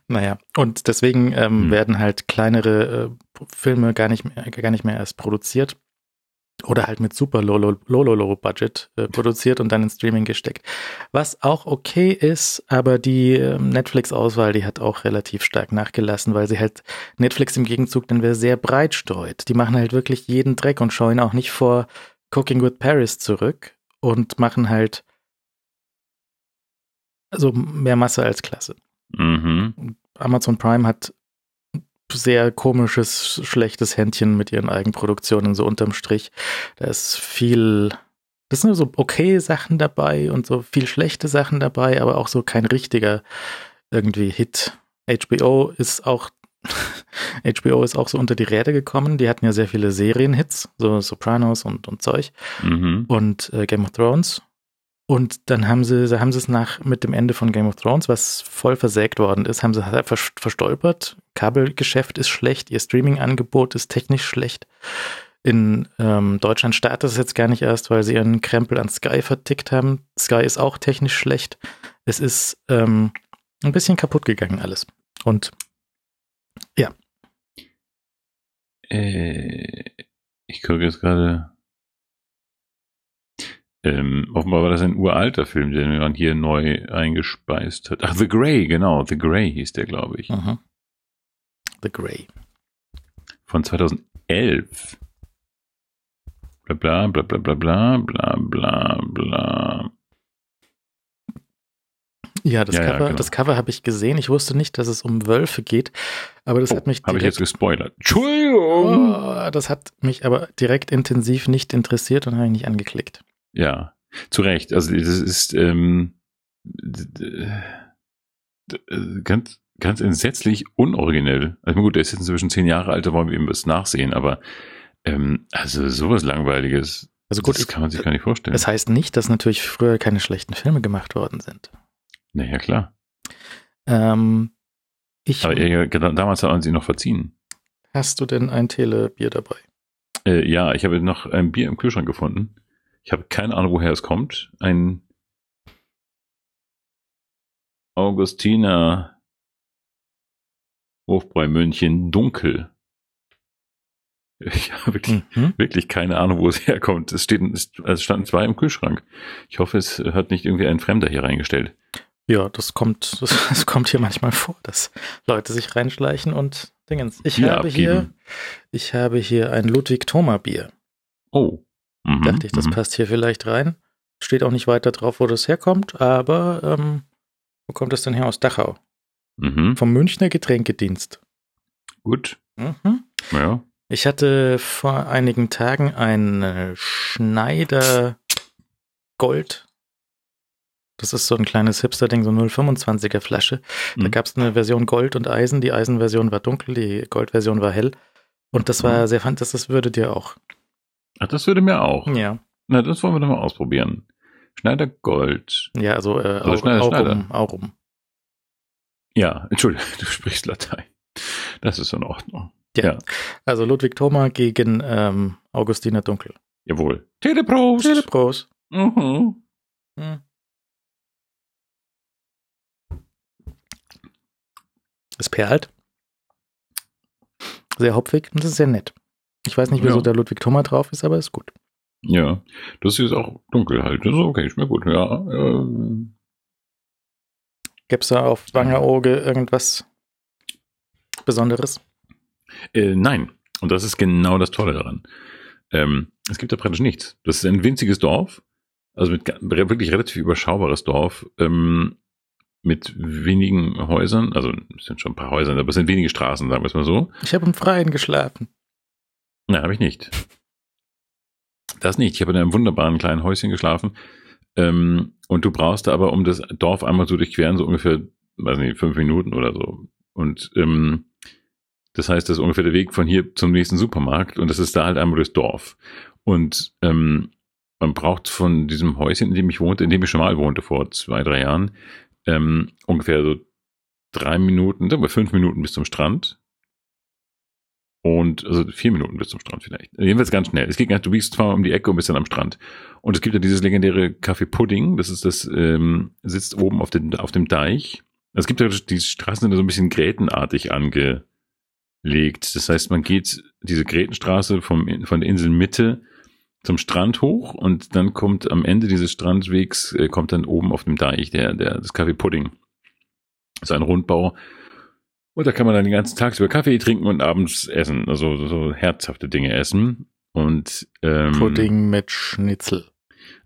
Naja, und deswegen ähm, Hm. werden halt kleinere äh, Filme gar nicht, mehr, gar nicht mehr erst produziert oder halt mit super Lolo-Budget äh, produziert und dann in Streaming gesteckt. Was auch okay ist, aber die ähm, Netflix-Auswahl, die hat auch relativ stark nachgelassen, weil sie halt Netflix im Gegenzug dann wäre sehr breit streut. Die machen halt wirklich jeden Dreck und scheuen auch nicht vor Cooking with Paris zurück und machen halt also mehr Masse als Klasse. Mhm. Amazon Prime hat sehr komisches, schlechtes Händchen mit ihren Eigenproduktionen, so unterm Strich. Da ist viel, das sind nur so okay Sachen dabei und so viel schlechte Sachen dabei, aber auch so kein richtiger irgendwie Hit. HBO ist auch, *laughs* HBO ist auch so unter die Räder gekommen. Die hatten ja sehr viele Serienhits, so Sopranos und, und Zeug Mhm. und äh, Game of Thrones. Und dann haben sie, haben sie es nach mit dem Ende von Game of Thrones, was voll versägt worden ist, haben sie halt vers- verstolpert. Kabelgeschäft ist schlecht, ihr Streaming-Angebot ist technisch schlecht. In ähm, Deutschland startet es jetzt gar nicht erst, weil sie ihren Krempel an Sky vertickt haben. Sky ist auch technisch schlecht. Es ist ähm, ein bisschen kaputt gegangen alles. Und Äh, ich gucke jetzt gerade. Ähm, offenbar war das ein uralter Film, den man hier neu eingespeist hat. Ach, The Grey, genau. The Grey hieß der, glaube ich. Mhm. The Grey. Von 2011. Bla bla bla bla bla bla bla bla Ja, das ja, Cover, ja, genau. das Cover habe ich gesehen. Ich wusste nicht, dass es um Wölfe geht, aber das oh, hat mich. Habe ich jetzt gespoilert. Entschuldigung! Oh, das hat mich aber direkt intensiv nicht interessiert und habe ich nicht angeklickt. Ja, zu Recht. Also das ist ähm, d- ganz, ganz entsetzlich unoriginell. Also gut, der ist jetzt inzwischen zehn Jahre alt, da wollen wir ihm was nachsehen, aber ähm, also sowas Langweiliges, Also gut, das kann man sich gar nicht vorstellen. das heißt nicht, dass natürlich früher keine schlechten Filme gemacht worden sind. naja, klar. Ähm, ich, Aber ja, genau, damals haben sie noch verziehen. hast du denn ein Telebier dabei? Äh, ja, ich habe noch ein Bier im Kühlschrank gefunden. Ich habe keine Ahnung, woher es kommt. Ein Augustiner Hofbräu München dunkel. Ich habe wirklich, Mhm. wirklich keine Ahnung, wo es herkommt. Es, steht, es, es standen zwei im Kühlschrank. Ich hoffe, es hat nicht irgendwie ein Fremder hier reingestellt. Ja, das kommt, das, *laughs* das kommt hier manchmal vor, dass Leute sich reinschleichen und Dingens. Ich Bier habe hier, ich habe hier ein Ludwig Thoma Bier. Oh. Mhm, Dachte ich, das mhm. passt hier vielleicht rein. Steht auch nicht weiter drauf, wo das herkommt, aber ähm, wo kommt das denn her? Aus Dachau. Mhm. Vom Münchner Getränkedienst. Gut. Mhm. Ja. Ich hatte vor einigen Tagen ein äh, Schneider Gold. Das ist so ein kleines Hipster-Ding, so 0,25er Flasche. Da Mhm. gab es eine Version Gold und Eisen. Die Eisenversion war dunkel, die Goldversion war hell. Und das war Mhm. sehr fand, das, das würde dir auch. Ach, das würde mir auch. Ja. Na, das wollen wir doch mal ausprobieren. Schneider Gold. Ja, also, äh, Also Au- Schneider, Aurum, Schneider. Aurum. Ja, *laughs* Entschuldigung, du sprichst Latein. Das ist in Ordnung. Ja. Ja. Also Ludwig Thoma gegen ähm, Augustiner Dunkel. Jawohl. Teleprost. Telepros. Mhm. Hm. Es perlt. Sehr hopfig und das ist sehr nett. Ich weiß nicht, wieso Ja. der Ludwig Thoma drauf ist, aber ist gut. Ja, das ist auch dunkel halt. Das ist okay, ist mir gut. Ja, ähm, Gäbe es da auf Wangerooge irgendwas Besonderes? äh, nein. Und das ist genau das Tolle daran. Ähm, es gibt da praktisch nichts. Das ist ein winziges Dorf, also mit wirklich relativ überschaubares Dorf, ähm, mit wenigen Häusern, also es sind schon ein paar Häuser, aber es sind wenige Straßen, sagen wir es mal so. Ich habe im Freien geschlafen. Nein, habe ich nicht. Das nicht. Ich habe in einem wunderbaren kleinen Häuschen geschlafen. Ähm, und du brauchst aber, um das Dorf einmal zu durchqueren, so ungefähr, weiß nicht, fünf Minuten oder so. Und ähm, das heißt, das ist ungefähr der Weg von hier zum nächsten Supermarkt und das ist da halt einmal durchs Dorf. Und ähm, man braucht von diesem Häuschen, in dem ich wohnte, in dem ich schon mal wohnte vor zwei, drei Jahren, ähm, ungefähr so drei Minuten, sagen wir fünf Minuten bis zum Strand. Und also vier Minuten bis zum Strand vielleicht. Jedenfalls ganz schnell. Es geht ganz, du biegst zwar um die Ecke und bist dann am Strand. Und es gibt ja dieses legendäre Café Pudding. Das ist das, ähm, sitzt oben auf, den, auf dem Deich. Es gibt ja die Straßen sind da so ein bisschen grätenartig angelegt. Das heißt, man geht diese Grätenstraße vom, von der Inselmitte zum Strand hoch und dann kommt am Ende dieses Strandwegs, äh, kommt dann oben auf dem Deich der, der, das Café Pudding. Ist ein Rundbau. Und da kann man dann den ganzen Tag über Kaffee trinken und abends essen. Also so, so herzhafte Dinge essen. Und ähm, Pudding mit Schnitzel.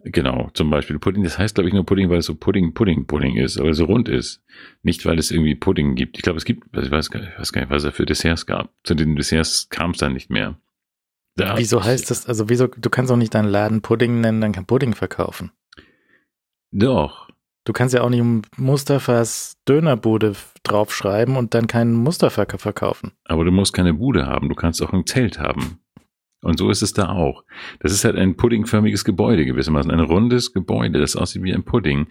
Genau, zum Beispiel Pudding. Das heißt, glaube ich, nur Pudding, weil es so Pudding, Pudding, Pudding ist, aber so rund ist. Nicht, weil es irgendwie Pudding gibt. Ich glaube, es gibt, ich weiß, gar nicht, ich weiß gar nicht, was es für Desserts gab. Zu den Desserts kam es dann nicht mehr. Da- Wieso heißt das, also wieso, du kannst auch nicht deinen Laden Pudding nennen, dann kann Pudding verkaufen. Doch. Du kannst ja auch nicht Mustafas Dönerbude draufschreiben und dann keinen Mustafa verkaufen. Aber du musst keine Bude haben, du kannst auch ein Zelt haben. Und so ist es da auch. Das ist halt ein puddingförmiges Gebäude gewissermaßen, ein rundes Gebäude, das aussieht wie ein Pudding.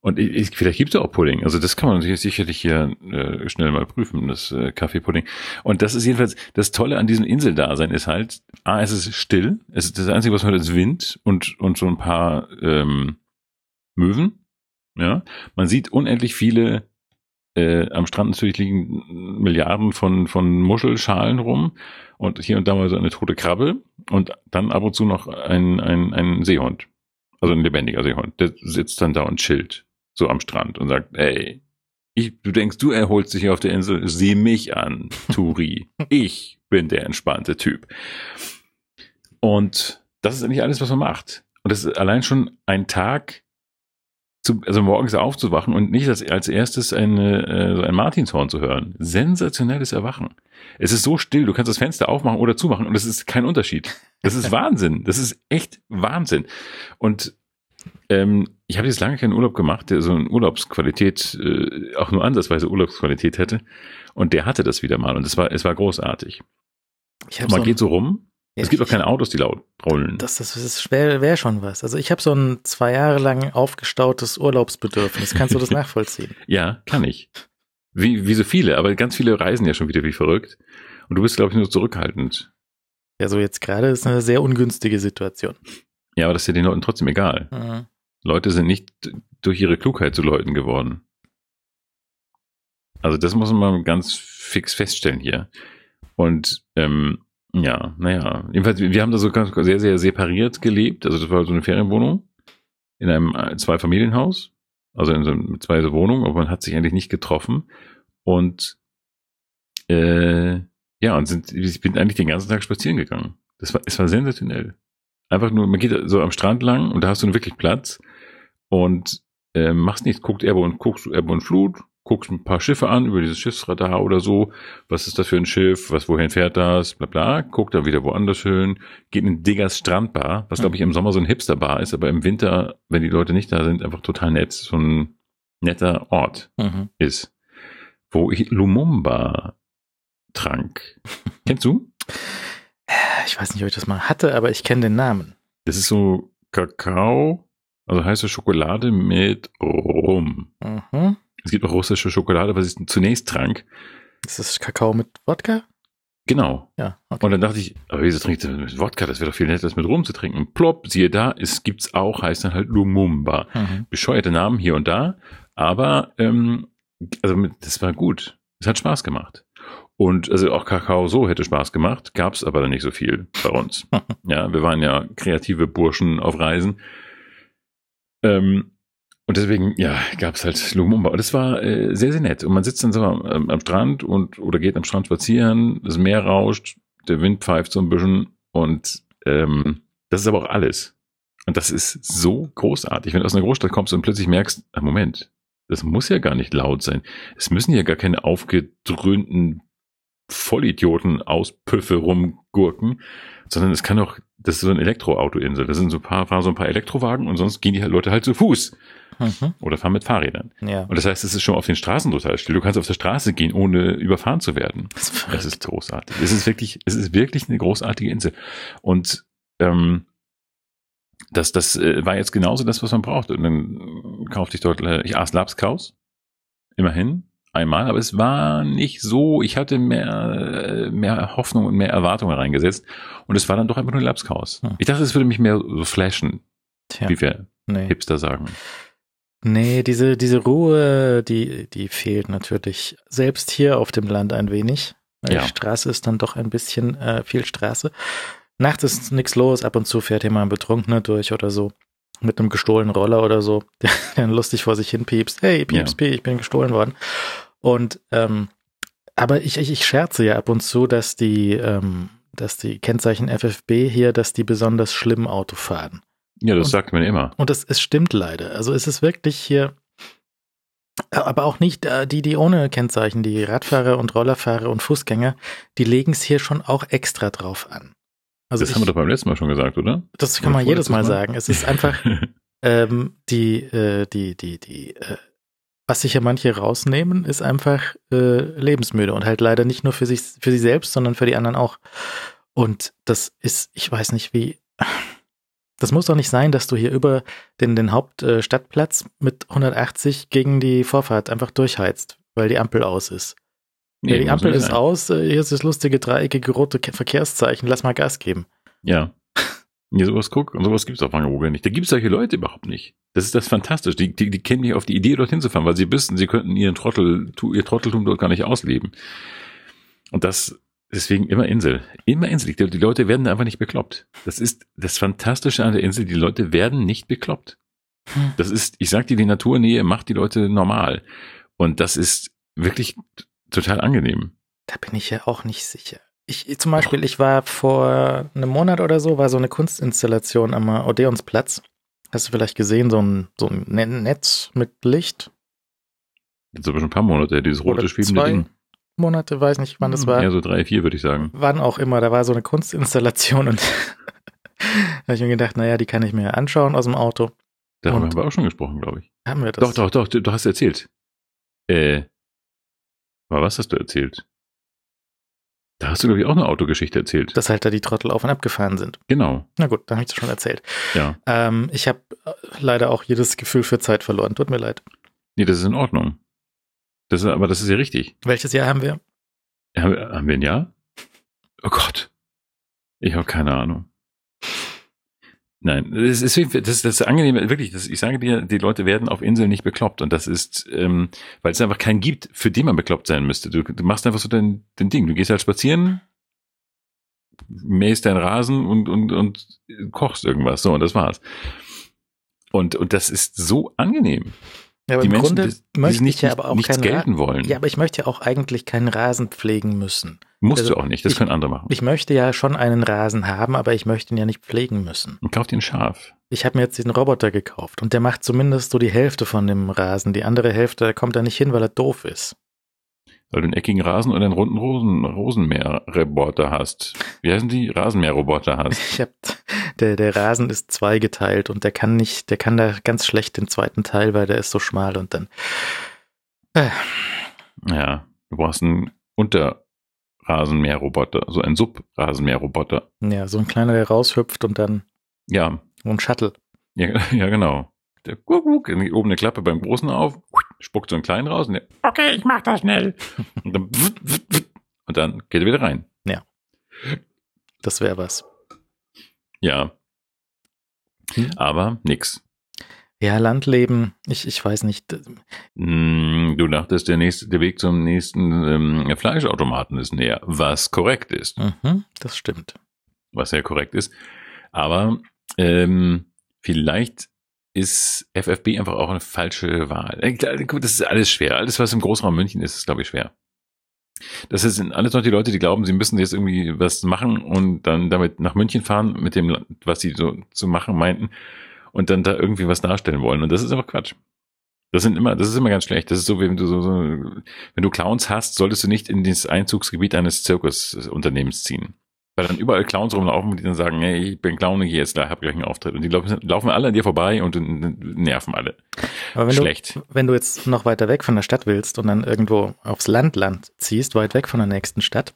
Und ich, ich- vielleicht gibt es auch Pudding. Also das kann man natürlich sicherlich hier äh, schnell mal prüfen, das äh, Kaffeepudding. Und das ist jedenfalls, das Tolle an diesem Inseldasein ist halt, A, es ist still. Es ist das Einzige, was man hört, ist Wind und, und so ein paar ähm, Möwen. Ja, man sieht unendlich viele äh, am Strand natürlich liegen Milliarden von, von Muschelschalen rum und hier und da mal so eine tote Krabbe und dann ab und zu noch ein, ein, ein Seehund. Also ein lebendiger Seehund. Der sitzt dann da und chillt so am Strand und sagt, ey, Ich, du denkst, du erholst dich hier auf der Insel, sieh mich an, Turi. *laughs* ich bin der entspannte Typ. Und das ist eigentlich alles, was man macht. Und das ist allein schon ein Tag, zu, also morgens aufzuwachen und nicht als, als erstes eine, äh, ein Martinshorn zu hören. Sensationelles Erwachen. Es ist so still, du kannst das Fenster aufmachen oder zumachen und es ist kein Unterschied. Das ist *laughs* Wahnsinn. Das ist echt Wahnsinn. Und ähm, ich habe jetzt lange keinen Urlaub gemacht, der so eine Urlaubsqualität, äh, auch nur ansatzweise Urlaubsqualität hätte. Und der hatte das wieder mal und es war, es war großartig. man so geht so rum es gibt auch keine Autos, die laut rollen. Das, das, das wäre schon was. Also ich habe so ein zwei Jahre lang aufgestautes Urlaubsbedürfnis. Kannst du das *laughs* nachvollziehen? ja, kann ich. Wie, wie so viele, aber ganz viele reisen ja schon wieder wie verrückt. Und du bist, glaube ich, nur zurückhaltend. Ja, so jetzt gerade ist eine sehr ungünstige Situation. Ja, aber das ist ja den Leuten trotzdem egal. Mhm. Leute sind nicht durch ihre Klugheit zu Leuten geworden. Also das muss man mal ganz fix feststellen hier. Und ähm, ja, naja. Jedenfalls, wir haben da so ganz, sehr, sehr separiert gelebt. Also das war so eine Ferienwohnung in einem äh, Zweifamilienhaus. Also in so zwei so Wohnungen, aber man hat sich eigentlich nicht getroffen. Und äh, ja, und sind, ich bin eigentlich den ganzen Tag spazieren gegangen. Das war, es war sensationell. Einfach nur, man geht so am Strand lang und da hast du wirklich Platz und äh, machst nichts, guckt Erbe und guckst Erbe und Flut, guckst ein paar Schiffe an über dieses Schiffsradar oder so. Was ist das für ein Schiff? Was, wohin fährt das? Bla, bla. Guckt da wieder woanders hin. Geht in Diggers Strandbar, was glaube ich im Sommer so ein Hipsterbar ist, aber im Winter, wenn die Leute nicht da sind, einfach total nett. So ein netter Ort mhm. ist. Wo ich Lumumba trank. *laughs* Kennst du? Ich weiß nicht, ob ich das mal hatte, aber ich kenne den Namen. Das ist so Kakao, also heiße Schokolade mit Rum. Mhm. Es gibt auch russische Schokolade, was ich zunächst trank. Ist das Kakao mit Wodka? Genau. Ja. Okay. Und dann dachte ich, aber wieso trinkt ihr mit Wodka? Das wäre doch viel netter, das mit Rum zu trinken. Und plopp, siehe da, es gibt's auch, heißt dann halt Lumumba. Mhm. Bescheuerte Namen hier und da, aber ähm, also das war gut. Es hat Spaß gemacht. Und also auch Kakao so hätte Spaß gemacht, gab's aber dann nicht so viel bei uns. *laughs* ja, wir waren ja kreative Burschen auf Reisen. Ähm, und deswegen, ja, gab es halt Lumumba. Und das war äh, sehr, sehr nett. Und man sitzt dann so am, am, Strand und oder geht am Strand spazieren, das Meer rauscht, der Wind pfeift so ein bisschen und ähm, das ist aber auch alles. Und das ist so großartig, wenn du aus einer Großstadt kommst und plötzlich merkst, ah, Moment, das muss ja gar nicht laut sein. Es müssen ja gar keine aufgedröhnten Vollidioten aus Püffe rumgurken, sondern es kann auch, das ist so ein Elektroautoinsel. Da sind so ein paar, fahren so ein paar Elektrowagen und sonst gehen die Leute halt zu Fuß. Mhm. Oder fahren mit Fahrrädern. Ja. Und das heißt, es ist schon auf den Straßen total still. Du kannst auf der Straße gehen, ohne überfahren zu werden. Das ist, das ist großartig. Es ist wirklich, es ist wirklich eine großartige Insel. Und ähm, das, das äh, war jetzt genauso das, was man braucht. Und dann kaufte ich dort, äh, ich aß Lapskaus. Immerhin einmal, aber es war nicht so, ich hatte mehr, mehr Hoffnung und mehr Erwartungen reingesetzt und es war dann doch einfach nur Lapskaus. Hm. Ich dachte, es würde mich mehr so flashen, Tja, wie wir nee. Hipster sagen. Nee, diese, diese Ruhe, die, die fehlt natürlich selbst hier auf dem Land ein wenig. Ja. Die Straße ist dann doch ein bisschen äh, viel Straße. Nachts ist nichts los, ab und zu fährt hier mal ein Betrunkener durch oder so. Mit einem gestohlenen Roller oder so, *laughs* der, der lustig vor sich hin piepst. Hey, pieps, ja. piep, ich bin gestohlen worden. Und ähm, aber ich, ich, ich scherze ja ab und zu, dass die, ähm, dass die Kennzeichen FFB hier, dass die besonders schlimm Auto fahren. Ja, das und, sagt man immer. Und das, es stimmt leider. Also es ist wirklich hier, aber auch nicht äh, die, die ohne Kennzeichen, die Radfahrer und Rollerfahrer und Fußgänger, die legen es hier schon auch extra drauf an. Also das ich, haben wir doch beim letzten Mal schon gesagt, oder? Das kann man jedes Mal, Mal sagen. Es ist einfach *laughs* ähm, die, äh, die, die, die, äh, was sich ja manche rausnehmen, ist einfach äh, lebensmüde und halt leider nicht nur für sich, für sich selbst, sondern für die anderen auch. Und das ist, ich weiß nicht wie, das muss doch nicht sein, dass du hier über den, den Hauptstadtplatz mit 180 gegen die Vorfahrt einfach durchheizt, weil die Ampel aus ist. Nee, ja, die Ampel ist aus, äh, hier ist das lustige dreieckige rote Verkehrszeichen, lass mal Gas geben. Ja. Ja, sowas guck, und sowas gibt's auf Wangerooge nicht. Da gibt's solche Leute überhaupt nicht. Das ist das fantastisch. Die, die, die kennen nicht auf die Idee, dorthin zu fahren, weil sie wissen, sie könnten ihren Trottel, ihr Trotteltum dort gar nicht ausleben. Und das Deswegen immer Insel. Immer Insel. Die Leute werden einfach nicht bekloppt. Das ist das Fantastische an der Insel. Die Leute werden nicht bekloppt. Hm. Das ist, ich sag dir, die Naturnähe macht die Leute normal. Und das ist wirklich total angenehm. Da bin ich ja auch nicht sicher. Ich, zum Beispiel, ich war vor einem Monat oder so, war so eine Kunstinstallation am Odeonsplatz. Hast du vielleicht gesehen, so ein, so ein Ne- Netz mit Licht? Jetzt aber schon ein paar Monate, dieses rote Oder schwebende zwei Ding. Monate, weiß nicht, wann das war. Ja, so drei, vier würde ich sagen. Wann auch immer, da war so eine Kunstinstallation und *laughs* da habe ich mir gedacht, naja, die kann ich mir anschauen aus dem Auto. Darüber Und- haben wir auch schon gesprochen, glaube ich. Haben wir das? Doch, doch, doch, du, du hast erzählt. Äh, aber was hast du erzählt? Da hast du, glaube ich, auch eine Autogeschichte erzählt. Dass halt da die Trottel auf und ab gefahren sind. genau, Na gut, dann habe ich das schon erzählt. ja. Ähm, ich habe äh, leider auch jedes Gefühl für Zeit verloren. Tut mir leid. Nee, das ist in Ordnung. Das ist, aber das ist ja richtig. Welches Jahr haben wir? Haben wir, haben wir ein Jahr? Oh Gott. Ich habe keine Ahnung. Nein, das ist, das ist das Angenehme, wirklich, das, ich sage dir, die Leute werden auf Inseln nicht bekloppt und das ist, ähm, weil es einfach keinen gibt, für den man bekloppt sein müsste. Du, du machst einfach so dein, dein Ding. Du gehst halt spazieren, mähst deinen Rasen und, und, und kochst irgendwas. So, und das war's. Und, und das ist so angenehm. Ja, aber die im Menschen, Grunde die, möchte nicht, ich ja aber auch nichts gelten wollen. Ja, aber ich möchte ja auch eigentlich keinen Rasen pflegen müssen. Musst also du auch nicht, das ich- können andere machen. Ich möchte ja schon einen Rasen haben, aber ich möchte ihn ja nicht pflegen müssen. Und kauf dir ein Schaf. Ich habe mir jetzt diesen Roboter gekauft und der macht zumindest so die Hälfte von dem Rasen. Die andere Hälfte kommt da nicht hin, weil er doof ist. Weil du einen eckigen Rasen oder einen runden Rosen, Rosenmäher-Roboter hast. Wie heißen die? Rasenmäher-Roboter hast. Ich hab, der, der Rasen ist zweigeteilt und der kann nicht, der kann da ganz schlecht den zweiten Teil, weil der ist so schmal und dann. Äh, Ja, du brauchst einen Unterrasenmäher-Roboter, so einen Sub-Rasenmäher-Roboter. ja, so ein kleiner, der raushüpft und dann Ja, so ein Shuttle. ja, *laughs* ja, genau. Der guck, guck, oben eine Klappe beim Großen auf, spuckt so einen kleinen raus und der, okay, ich mach das schnell. *laughs* Und dann, und dann geht er wieder rein. Das wäre was. Ja. Hm. Aber nix. Ja, Landleben, ich, ich weiß nicht. Hm, Du dachtest, der nächste, der Weg zum nächsten ähm, Fleischautomaten ist näher, was korrekt ist. Mhm, das stimmt. was ja korrekt ist. Aber ähm, vielleicht ist FFB einfach auch eine falsche Wahl. Äh, das ist alles schwer. Alles, was im Großraum München ist, ist, glaube ich, schwer. Das sind alles noch die Leute, die glauben, sie müssen jetzt irgendwie was machen und dann damit nach München fahren mit dem, was sie so zu machen meinten und dann da irgendwie was darstellen wollen. Und das ist einfach Quatsch. Das sind immer, das ist immer ganz schlecht. Das ist so, wenn du so, so wenn du Clowns hast, solltest du nicht in das Einzugsgebiet eines Zirkusunternehmens ziehen. Weil dann überall Clowns rumlaufen, die dann sagen, hey, ich bin Clown hier jetzt, da hab gleich einen Auftritt. Und die laufen, alle an dir vorbei und nerven alle. Aber wenn Schlecht. du, wenn du jetzt noch weiter weg von der Stadt willst und dann irgendwo aufs Landland ziehst, weit weg von der nächsten Stadt,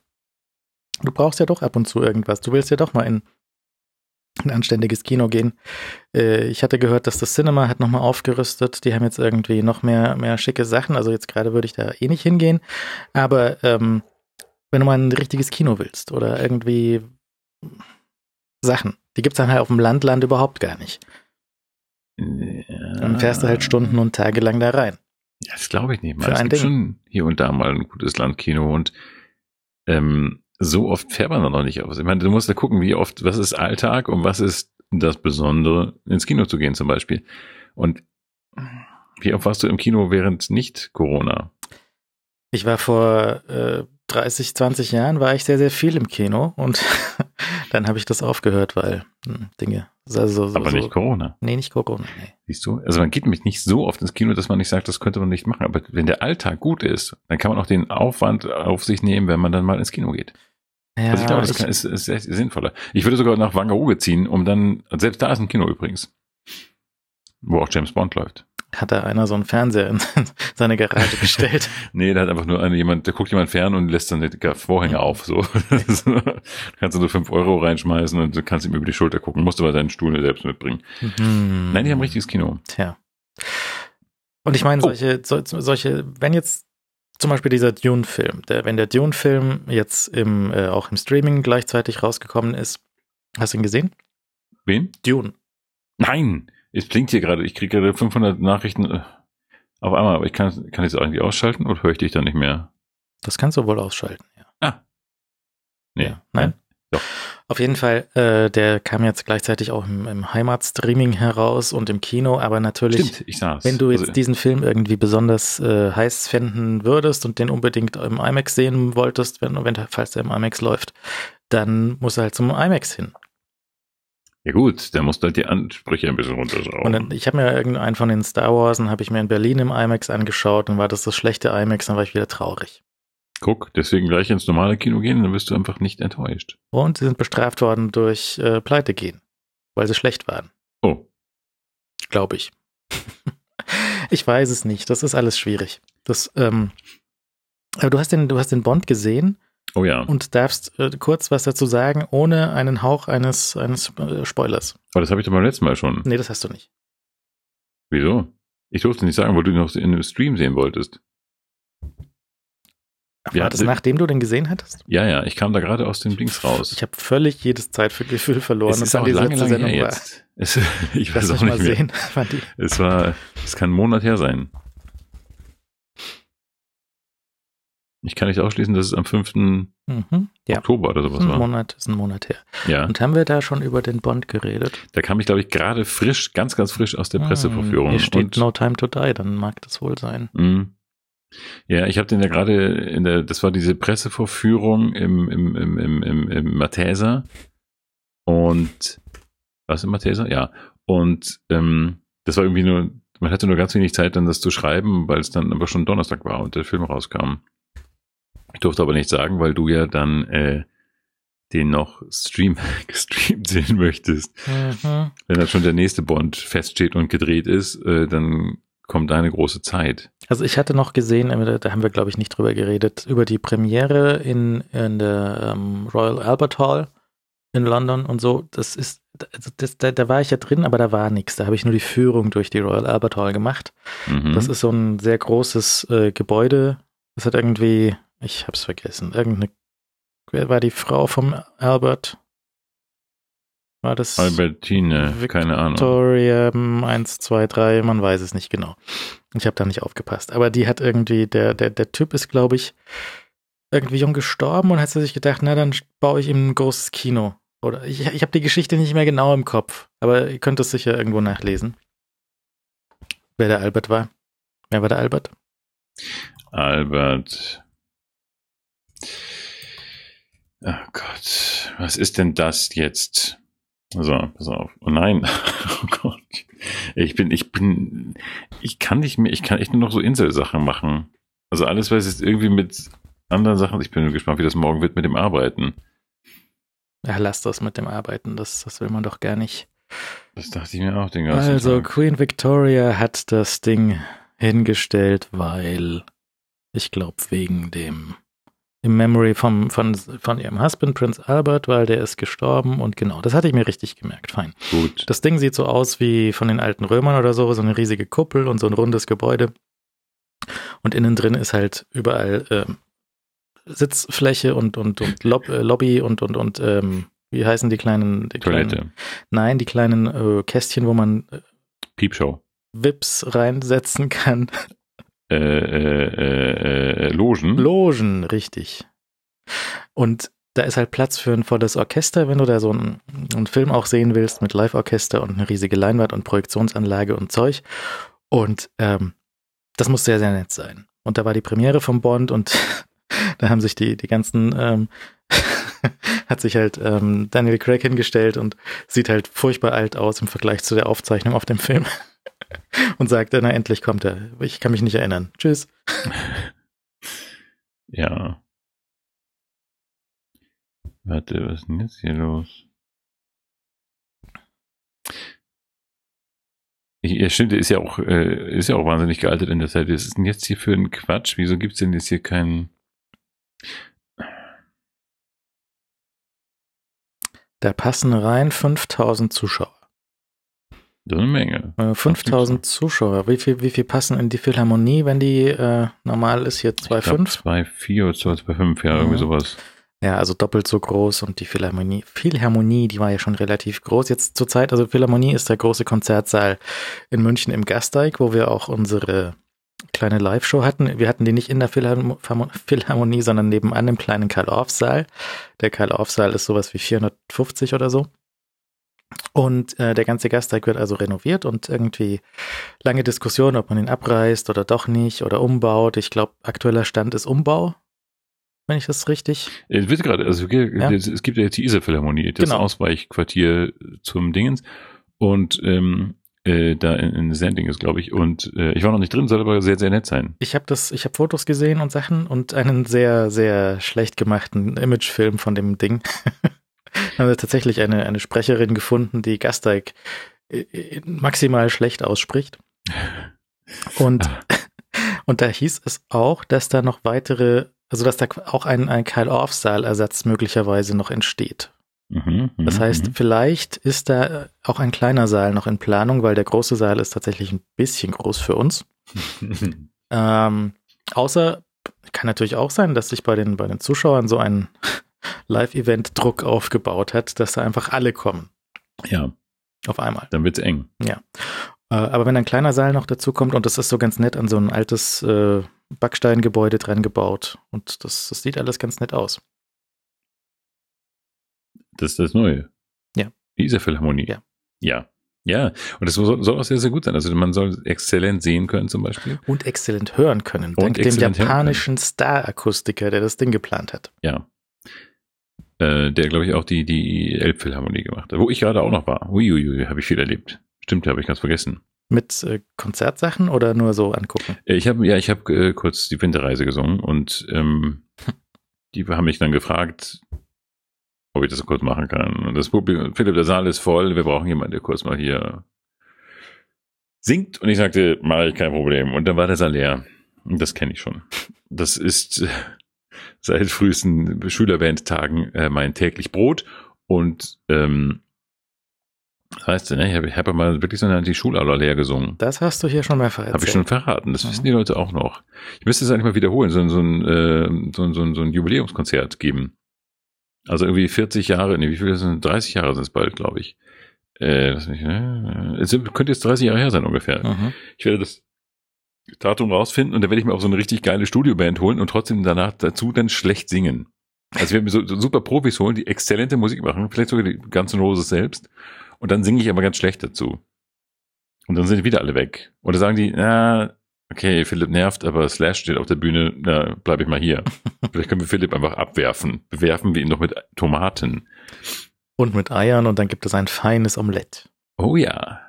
du brauchst ja doch ab und zu irgendwas. Du willst ja doch mal in ein anständiges Kino gehen. Äh, ich hatte gehört, dass das Cinema hat nochmal aufgerüstet. Die haben jetzt irgendwie noch mehr, mehr schicke Sachen. Also jetzt gerade würde ich da eh nicht hingehen. Aber ähm, wenn du mal ein richtiges Kino willst oder irgendwie Sachen, die gibt's dann halt auf dem Landland überhaupt gar nicht. Dann fährst du halt Stunden und Tage lang da rein. Ja, das glaube ich nicht mal. Für es gibt Ding. schon hier und da mal ein gutes Landkino und ähm, so oft fährt man da noch nicht aus. Ich meine, du musst da gucken, wie oft, was ist Alltag und was ist das Besondere, ins Kino zu gehen zum Beispiel. Und wie oft warst du im Kino während nicht Corona? Ich war vor äh, 30, 20 Jahren, war ich sehr, sehr viel im Kino und *laughs* dann habe ich das aufgehört, weil hm, Dinge. Also, so, Aber so, nicht Corona. Nee, nicht Corona. Nee. Siehst du? Also man geht nämlich nicht so oft ins Kino, dass man nicht sagt, das könnte man nicht machen. Aber wenn der Alltag gut ist, dann kann man auch den Aufwand auf sich nehmen, wenn man dann mal ins Kino geht. Ja, Also ich glaube, das ich kann, ist, ist sehr sinnvoller. Ich würde sogar nach Wangerooge ziehen, um dann, selbst da ist ein Kino übrigens, wo auch James Bond läuft. Hat da einer so einen Fernseher in *laughs* seine Garage gestellt. *laughs* Nee, da hat einfach nur eine, jemand, der guckt jemand fern und lässt dann die Vorhänge auf. So. *laughs* so. kannst du so fünf Euro reinschmeißen und du kannst ihm über die Schulter gucken, musst aber deinen Stuhl selbst mitbringen. Mhm. Nein, die haben ein richtiges Kino. Tja. Und ich meine, Oh. solche, so, solche, wenn jetzt zum Beispiel dieser Dune-Film, der, wenn der Dune-Film jetzt im, äh, auch im Streaming gleichzeitig rausgekommen ist, hast du ihn gesehen? Wen? Dune. Nein! Es blinkt hier gerade. Ich kriege gerade 500 Nachrichten äh, auf einmal, aber ich kann, kann ich es eigentlich ausschalten oder höre ich dich dann nicht mehr? Das kannst du wohl ausschalten, ja. Ah. Nee. Ja. Nein? Doch. Auf jeden Fall, äh, der kam jetzt gleichzeitig auch im, im Heimatstreaming heraus und im Kino, aber natürlich, Stimmt, wenn du jetzt Also, diesen Film irgendwie besonders äh, heiß finden würdest und den unbedingt im IMAX sehen wolltest, wenn, wenn falls der im IMAX läuft, dann musst du halt zum IMAX hin. Ja gut, da musst du halt die Ansprüche ein bisschen Und runterschrauben. dann, ich habe mir irgendeinen von den Star Wars habe ich mir in Berlin im IMAX angeschaut und war das das schlechte IMAX, dann war ich wieder traurig. Guck, deswegen gleich ins normale Kino gehen, dann wirst du einfach nicht enttäuscht. Und sie sind bestraft worden durch äh, Pleite gehen, weil sie schlecht waren. Oh, glaube ich. *laughs* ich weiß es nicht. Das ist alles schwierig. Das, ähm, aber du hast den, du hast den Bond gesehen oh ja. und darfst äh, kurz was dazu sagen, ohne einen Hauch eines, eines äh, Spoilers. Aber das habe ich doch beim letzten Mal schon. Nee, das hast du nicht. Wieso? Ich durfte nicht sagen, weil du ihn noch in einem Stream sehen wolltest. War Ja, das nachdem du den gesehen hattest? Ja, ja, ich kam da gerade aus dem Dings raus. Ich habe völlig jedes Zeitgefühl verloren, es ist auch lange, letzte lange Sendung her war. jetzt. Es, *laughs* ich Lass weiß mich auch mal nicht mehr. sehen. *laughs* Wann die, Es war, es kann ein Monat her sein. Ich kann nicht ausschließen, dass es am 5. mhm, ja, Oktober oder sowas ein war. Monat, ist ein Monat her. Ja, Und haben wir da schon über den Bond geredet? da kam ich, glaube ich, gerade frisch, ganz, ganz frisch aus der Presseverführung. Hm, Hier steht Und- No Time to Die, dann mag das wohl sein. Mhm. Ja, ich habe den ja gerade in der, das war diese Pressevorführung im, im, im, im, im, im Matheser. Und was im Matheser? Ja. Und ähm, das war irgendwie nur, man hatte nur ganz wenig Zeit, dann das zu schreiben, weil es dann aber schon Donnerstag war und der Film rauskam. Ich durfte aber nicht sagen, weil du ja dann äh, den noch stream, *laughs* gestreamt sehen möchtest. Mhm. Wenn dann schon der nächste Bond feststeht und gedreht ist, äh, dann kommt deine große Zeit. Also ich hatte noch gesehen, da haben wir glaube ich nicht drüber geredet, über die Premiere in, in der ähm, Royal Albert Hall in London und so. Das ist, also das, da, da war ich ja drin, aber da war nichts. Da habe ich nur die Führung durch die Royal Albert Hall gemacht. Mhm. Das ist so ein sehr großes äh, Gebäude. Das hat irgendwie, ich habe es vergessen, irgendeine, wer war die Frau vom Albert? War das Albertine, keine Ahnung. Victoria 1, 2, 3, man weiß es nicht genau. Ich habe da nicht aufgepasst. Aber die hat irgendwie, der, der, der Typ ist, glaube ich, irgendwie jung gestorben und hat sich gedacht, na, dann baue ich ihm ein großes Kino. Oder ich, ich habe die Geschichte nicht mehr genau im Kopf, aber ihr könnt es sicher irgendwo nachlesen. Wer der Albert war. Wer war der Albert? Albert. Oh Gott, was ist denn das jetzt? So, pass auf. Oh nein. *laughs* Oh Gott. Ich bin, ich bin, ich kann nicht mehr, ich kann echt nur noch so Inselsachen machen. Also alles, was jetzt irgendwie mit anderen Sachen, ich bin gespannt, wie das morgen wird mit dem Arbeiten. Ja, lass das mit dem Arbeiten, das, das will man doch gar nicht. Das dachte ich mir auch den ganzen Also, Tag. Queen Victoria hat das Ding hingestellt, weil ich glaube, wegen dem im Memory vom, von, von ihrem Husband, Prince Albert, weil der ist gestorben und genau, das hatte ich mir richtig gemerkt. Fein. Gut. Das Ding sieht so aus wie von den alten Römern oder so, so eine riesige Kuppel und so ein rundes Gebäude. Und innen drin ist halt überall ähm, Sitzfläche und, und, und Lob, äh, Lobby und, und, und ähm, wie heißen die kleinen, die kleinen Toilette. Nein, die kleinen äh, Kästchen, wo man äh, Piepshow. Vips reinsetzen kann. Äh, äh, äh, äh, Logen. Logen, richtig. Und da ist halt Platz für ein volles Orchester, wenn du da so einen, einen Film auch sehen willst mit Live-Orchester und eine riesige Leinwand und Projektionsanlage und Zeug. Und ähm, das muss sehr, sehr nett sein. Und da war die Premiere vom Bond und *laughs* da haben sich die, die ganzen, ähm, *laughs* hat sich halt ähm, Daniel Craig hingestellt und sieht halt furchtbar alt aus im Vergleich zu der Aufzeichnung auf dem Film. *laughs* Und sagt, na endlich kommt er. Ich kann mich nicht erinnern. Tschüss. *laughs* Ja. Warte, was ist denn jetzt hier los? Ich, ja, stimmt, der ist ja auch, äh, ist ja auch wahnsinnig gealtert in der Zeit. Was ist denn jetzt hier für ein Quatsch? Wieso gibt's denn jetzt hier keinen. Da passen rein 5000 Zuschauer. Eine Menge. Äh, 5000 Zuschauer. Wie viel, wie viel passen in die Philharmonie, wenn die äh, normal ist hier 2,5? 2,4 oder 2,5, ja, irgendwie Mhm. sowas. Ja, also doppelt so groß und die Philharmonie. Philharmonie, die war ja schon relativ groß. Jetzt zur Zeit, also Philharmonie ist der große Konzertsaal in München im Gasteig, wo wir auch unsere kleine Live-Show hatten. Wir hatten die nicht in der Philharm Philharmonie, sondern nebenan im kleinen Karl-Orff-Saal. Der Karl-Orff-Saal ist sowas wie 450 oder so. Und äh, der ganze Gasteig wird also renoviert und irgendwie lange Diskussion, ob man ihn abreißt oder doch nicht oder umbaut. Ich glaube, aktueller Stand ist Umbau, wenn ich das richtig. Es wird gerade, also ja. es gibt ja jetzt die Isar-Philharmonie, das genau. Ausweichquartier zum Dingens. Und ähm, äh, da in, in Sending ist, glaube ich. Und äh, ich war noch nicht drin, soll aber sehr, sehr nett sein. Ich habe das, ich habe Fotos gesehen und Sachen und einen sehr, sehr schlecht gemachten Imagefilm von dem Ding. *laughs* haben wir tatsächlich eine, eine Sprecherin gefunden, die Gasteig äh, äh, maximal schlecht ausspricht. *laughs* Und, *laughs* und da hieß es auch, dass da noch weitere, also dass da auch ein, ein Kyle-Off-Saal-Ersatz möglicherweise noch entsteht. Mhm, das heißt, mhm. vielleicht ist da auch ein kleiner Saal noch in Planung, weil der große Saal ist tatsächlich ein bisschen groß für uns. *laughs* ähm, außer kann natürlich auch sein, dass sich bei den, bei den Zuschauern so ein Live-Event-Druck aufgebaut hat, dass da einfach alle kommen. Ja. Auf einmal. Dann wird's eng. Ja. Äh, aber wenn ein kleiner Saal noch dazu kommt und das ist so ganz nett an so ein altes äh, Backsteingebäude dran gebaut und das, das sieht alles ganz nett aus. Das ist das Neue. Ja. Diese Philharmonie. Ja. Ja. Ja, und das soll, soll, auch sehr, sehr gut sein. Also man soll exzellent sehen können zum Beispiel. Und exzellent hören können. Und dank dem japanischen Star-Akustiker, der das Ding geplant hat. Ja. Äh, der, glaube ich, auch die, die Elbphilharmonie gemacht hat. Wo ich gerade auch noch war. Uiuiui, habe ich viel erlebt. Stimmt, habe ich ganz vergessen. Mit äh, Konzertsachen oder nur so angucken? Äh, ich habe ja, ich habe äh, kurz die Winterreise gesungen und ähm, *laughs* die haben mich dann gefragt, ob ich das kurz machen kann. Und das Publikum, Philipp, der Saal ist voll, wir brauchen jemanden, der kurz mal hier singt. Und ich sagte, mache ich kein Problem. Und dann war der Saal leer. Und das kenne ich schon. Das ist seit frühesten Schülerbandtagen äh, mein täglich Brot. Und ähm, das heißt, ne, ich habe hab mal wirklich so eine Anti-Schulaula leer gesungen. Das hast du hier schon mal verraten. Habe ich schon verraten. Das mhm. wissen die Leute auch noch. Ich müsste es eigentlich mal wiederholen, so, so, ein, äh, so, so, so ein Jubiläumskonzert geben. Also irgendwie 40 Jahre, nee, wie viele sind 30 Jahre sind es bald, glaube ich. Äh, das nicht, ne? Es könnte jetzt 30 Jahre her sein ungefähr. Mhm. Ich werde das Datum rausfinden und dann werde ich mir auch so eine richtig geile Studioband holen und trotzdem danach dazu dann schlecht singen. Also wir werden mir so, so super Profis holen, die exzellente Musik machen, vielleicht sogar die ganzen Roses selbst. Und dann singe ich aber ganz schlecht dazu. Und dann sind wieder alle weg. Oder sagen die, na, okay, Philipp nervt, aber Slash steht auf der Bühne, na, bleibe ich mal hier. *laughs* Vielleicht können wir Philipp einfach abwerfen. Bewerfen wir ihn noch mit Tomaten. Und mit Eiern und dann gibt es ein feines Omelett. Oh ja.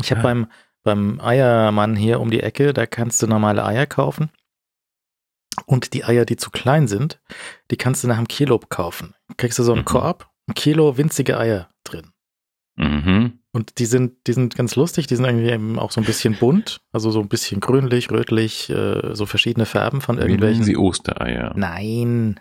Ich habe ja. beim, beim Eiermann hier um die Ecke, da kannst du normale Eier kaufen. Und die Eier, die zu klein sind, die kannst du nach einem Kilo kaufen. Kriegst du so einen mhm. Korb, ein Kilo winzige Eier drin. Mhm. Und die sind, die sind ganz lustig, die sind irgendwie eben auch so ein bisschen bunt, also so ein bisschen grünlich, rötlich, äh, so verschiedene Farben von irgendwelchen. Wie sie Ostereier? Nein.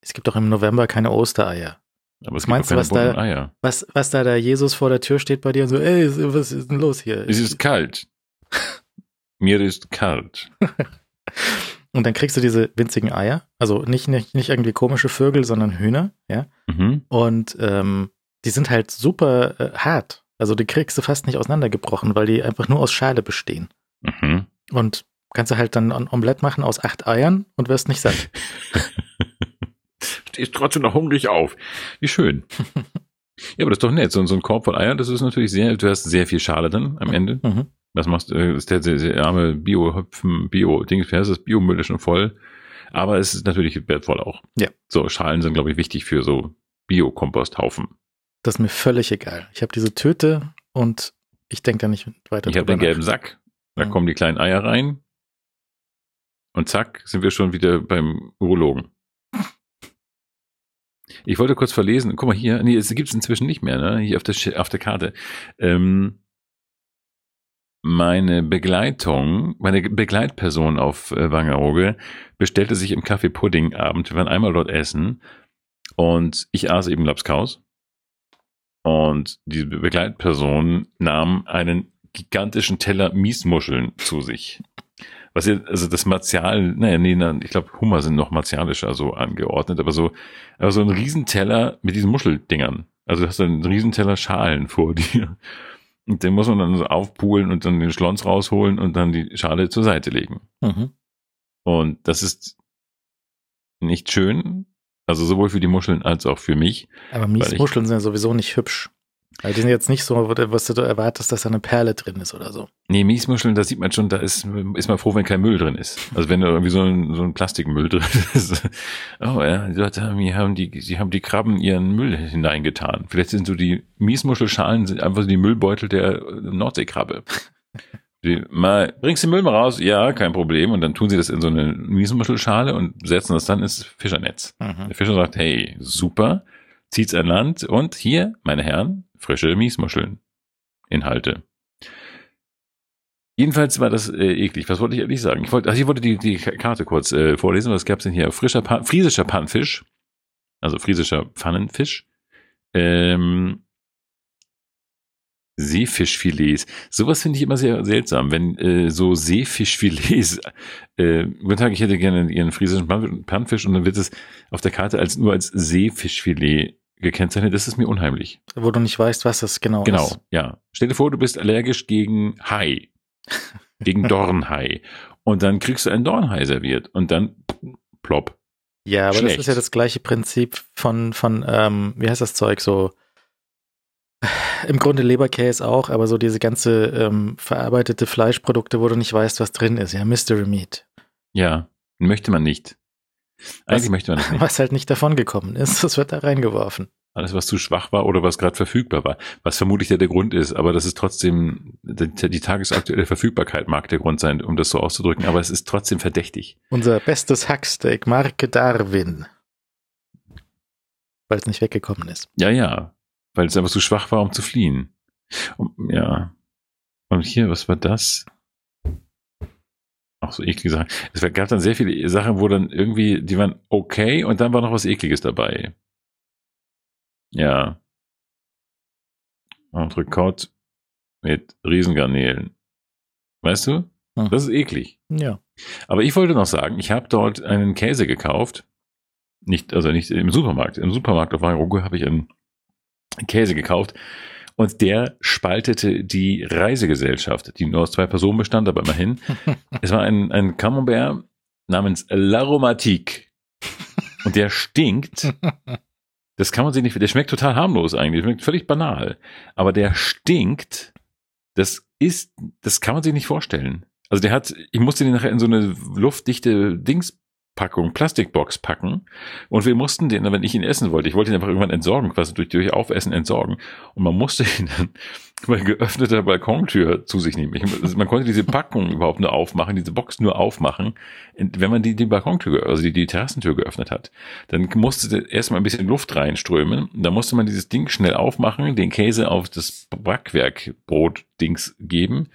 Es gibt doch im November keine Ostereier. Aber was meinst du, was da, Eier. was, was da der Jesus vor der Tür steht bei dir und so, ey, was ist denn los hier? Es ist kalt. *laughs* Mir ist kalt. *laughs* und dann kriegst du diese winzigen Eier, also nicht, nicht, nicht irgendwie komische Vögel, sondern Hühner, ja. Mhm. Und ähm, die sind halt super äh, hart. Also die kriegst du fast nicht auseinandergebrochen, weil die einfach nur aus Schale bestehen. Mhm. Und kannst du halt dann ein Omelett machen aus acht Eiern und wirst nicht satt. *laughs* Stehst trotzdem noch hungrig auf. Wie schön. *laughs* ja, aber das ist doch nett. So, so ein Korb von Eiern, das ist natürlich sehr, du hast sehr viel Schale dann am Ende. Mhm. Was machst du? Das ist der, der, der arme Bio-Hüpfen, Bio-Ding, das Biomüll ist schon voll. Aber es ist natürlich wertvoll auch. Ja. So, Schalen sind, glaube ich, wichtig für so Biokomposthaufen. Das ist mir völlig egal. Ich habe diese Töte und ich denke da nicht weiter Ich habe den gelben Sack, da mhm. kommen die kleinen Eier rein und zack, sind wir schon wieder beim Urologen. Ich wollte kurz verlesen, guck mal hier, nee, es gibt es inzwischen nicht mehr, ne? Hier auf der, auf der Karte. Ähm, meine Begleitung, meine Begleitperson auf äh, Wangerooge bestellte sich im Kaffee Pudding Abend. Wir waren einmal dort essen und ich aß eben Lapskaus. Und die Begleitperson nahm einen gigantischen Teller Miesmuscheln zu sich. Was jetzt, also das Martial, naja, nee, ich glaube, Hummer sind noch martialischer so angeordnet, aber so, aber so ein Riesenteller mit diesen Muscheldingern. Also du hast einen Riesenteller Schalen vor *laughs* dir. Und den muss man dann so aufpulen und dann den Schlons rausholen und dann die Schale zur Seite legen. Mhm. Und das ist nicht schön. Also sowohl für die Muscheln als auch für mich. Aber Weil ich- Miesmuscheln sind ja sowieso nicht hübsch. Weil die sind jetzt nicht so, was du erwartest, dass da eine Perle drin ist oder so. Nee, Miesmuscheln, da sieht man schon, da ist, ist man froh, wenn kein Müll drin ist. Also wenn da irgendwie so ein, so ein Plastikmüll drin ist. *laughs* Oh ja, die Leute haben, die haben die, die haben die Krabben ihren Müll hineingetan. Vielleicht sind so die Miesmuschelschalen sind einfach so die Müllbeutel der Nordseekrabbe. Die, mal, bringst du den Müll mal raus? Ja, kein Problem. Und dann tun sie das in so eine Miesmuschelschale und setzen das dann ins Fischernetz. Mhm. Der Fischer sagt, hey, super, zieht's an Land und hier, meine Herren, frische Miesmuscheln. Inhalte. Jedenfalls war das äh, eklig. Was wollte ich eigentlich sagen? Ich wollte, also ich wollte die, die Karte kurz äh, vorlesen. Was gab's denn hier? Frischer Pan, friesischer Pannfisch. Also friesischer Pfannenfisch. Ähm, Seefischfilets. Sowas finde ich immer sehr seltsam, wenn äh, so Seefischfilets. Äh, guten Tag, ich hätte gerne Ihren friesischen Pan- Pannfisch und dann wird es auf der Karte als nur als Seefischfilet gekennzeichnet. Das ist mir unheimlich. Wo du nicht weißt, was das genau, Genau, ist. ja. Stell dir vor, du bist allergisch gegen Hai, *laughs* gegen Dornhai. Und dann kriegst du einen Dornhai serviert und dann plopp. Ja, aber Schlecht. das ist ja das gleiche Prinzip von, von ähm, wie heißt das Zeug, so im Grunde Leberkäse auch, aber so diese ganze ähm, verarbeitete Fleischprodukte, wo du nicht weißt, was drin ist. Ja, Mystery Meat. Ja, möchte man nicht. Eigentlich Was- möchte man das nicht. *laughs* Was halt nicht davon gekommen ist, das wird da reingeworfen. Alles, was zu schwach war oder was gerade verfügbar war. Was vermutlich ja der Grund ist, aber das ist trotzdem, die, die tagesaktuelle Verfügbarkeit mag der Grund sein, um das so auszudrücken, aber es ist trotzdem verdächtig. Unser bestes Hacksteak, Marke Darwin. Weil es nicht weggekommen ist. Ja, ja, weil es einfach zu schwach war, um zu fliehen. Und, ja. Und hier, was war das? Auch so eklige Sachen. Es gab dann sehr viele Sachen, wo dann irgendwie, die waren okay und dann war noch was Ekliges dabei. Ja. Entrecote mit Riesengarnelen. Weißt du? Hm. Das ist eklig. Ja. Aber ich wollte noch sagen, ich habe dort einen Käse gekauft. Nicht, also nicht im Supermarkt. Im Supermarkt auf Warenruge habe ich einen Käse gekauft. Und der spaltete die Reisegesellschaft, die nur aus zwei Personen bestand, aber immerhin. *laughs* es war ein, ein Camembert namens L'Aromatique. Und der stinkt. Das kann man sich nicht, der schmeckt total harmlos eigentlich, schmeckt völlig banal. Aber der stinkt, das ist, das kann man sich nicht vorstellen. Also der hat, ich musste den nachher in so eine luftdichte Dingspackung, Plastikbox packen. Und wir mussten den, wenn ich ihn essen wollte, ich wollte ihn einfach irgendwann entsorgen, quasi durch, durch Aufessen entsorgen. Und man musste ihn dann *laughs* bei geöffneter Balkontür zu sich nehmen. Ich, man konnte diese Packung *laughs* überhaupt nur aufmachen, diese Box nur aufmachen, wenn man die, die Balkontür, also die, die Terrassentür geöffnet hat. Dann musste erstmal ein bisschen Luft reinströmen. Da musste man dieses Ding schnell aufmachen, den Käse auf das Backwerkbrot-Dings geben,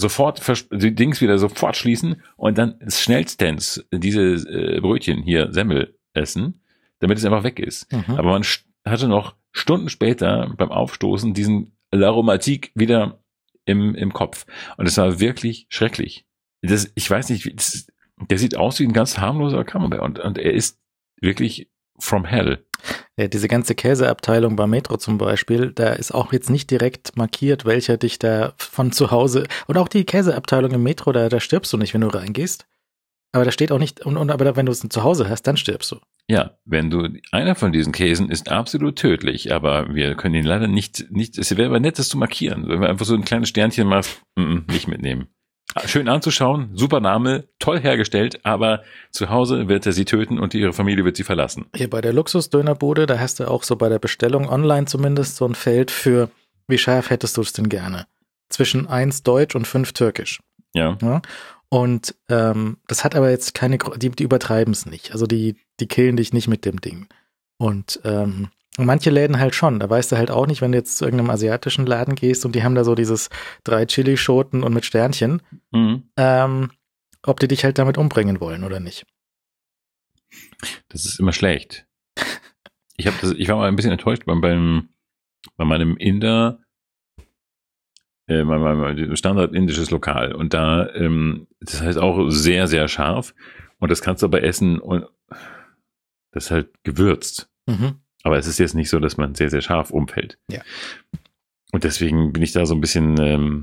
sofort die Dings wieder sofort schließen und dann schnellstens diese äh, Brötchen hier Semmel essen, damit es einfach weg ist. Mhm. Aber man hatte noch Stunden später beim Aufstoßen diesen L'Aromatique wieder im, im Kopf. Und es war wirklich schrecklich. Das, ich weiß nicht, das, der sieht aus wie ein ganz harmloser Camembert und, und er ist wirklich from hell. Ja, diese ganze Käseabteilung bei Metro zum Beispiel, da ist auch jetzt nicht direkt markiert, welcher dich da von zu Hause und auch die Käseabteilung im Metro, da, da stirbst du nicht, wenn du reingehst. Aber da steht auch nicht, und, und aber wenn du es zu Hause hast, dann stirbst du. Ja, wenn du, einer von diesen Käsen ist absolut tödlich, aber wir können ihn leider nicht, nicht, es wäre aber nett, das zu markieren. Wenn du einfach so ein kleines Sternchen machst, mm, mm, nicht mitnehmen. Ah, Schön anzuschauen, super Name, toll hergestellt, aber zu Hause wird er sie töten und ihre Familie wird sie verlassen. Hier bei der Luxusdönerbude, da hast du auch so bei der Bestellung online zumindest so ein Feld für, wie scharf hättest du es denn gerne? Zwischen eins Deutsch und fünf Türkisch. Ja, Ja? Und ähm, das hat aber jetzt keine, die, die übertreiben es nicht. Also die, die killen dich nicht mit dem Ding. Und ähm, manche Läden halt schon. Da weißt du halt auch nicht, wenn du jetzt zu irgendeinem asiatischen Laden gehst und die haben da so dieses drei Chili-Schoten und mit Sternchen, mhm. ähm, ob die dich halt damit umbringen wollen oder nicht. das ist immer schlecht. Ich habe das, ich war mal ein bisschen enttäuscht beim, beim bei meinem Inder, äh, mein, mein, mein Standard indisches Lokal und da, ähm, das heißt auch sehr sehr scharf und das kannst du aber essen und das ist halt gewürzt. Mhm. Aber es ist jetzt nicht so, dass man sehr, sehr scharf umfällt. Ja. und deswegen bin ich da so ein bisschen, ähm,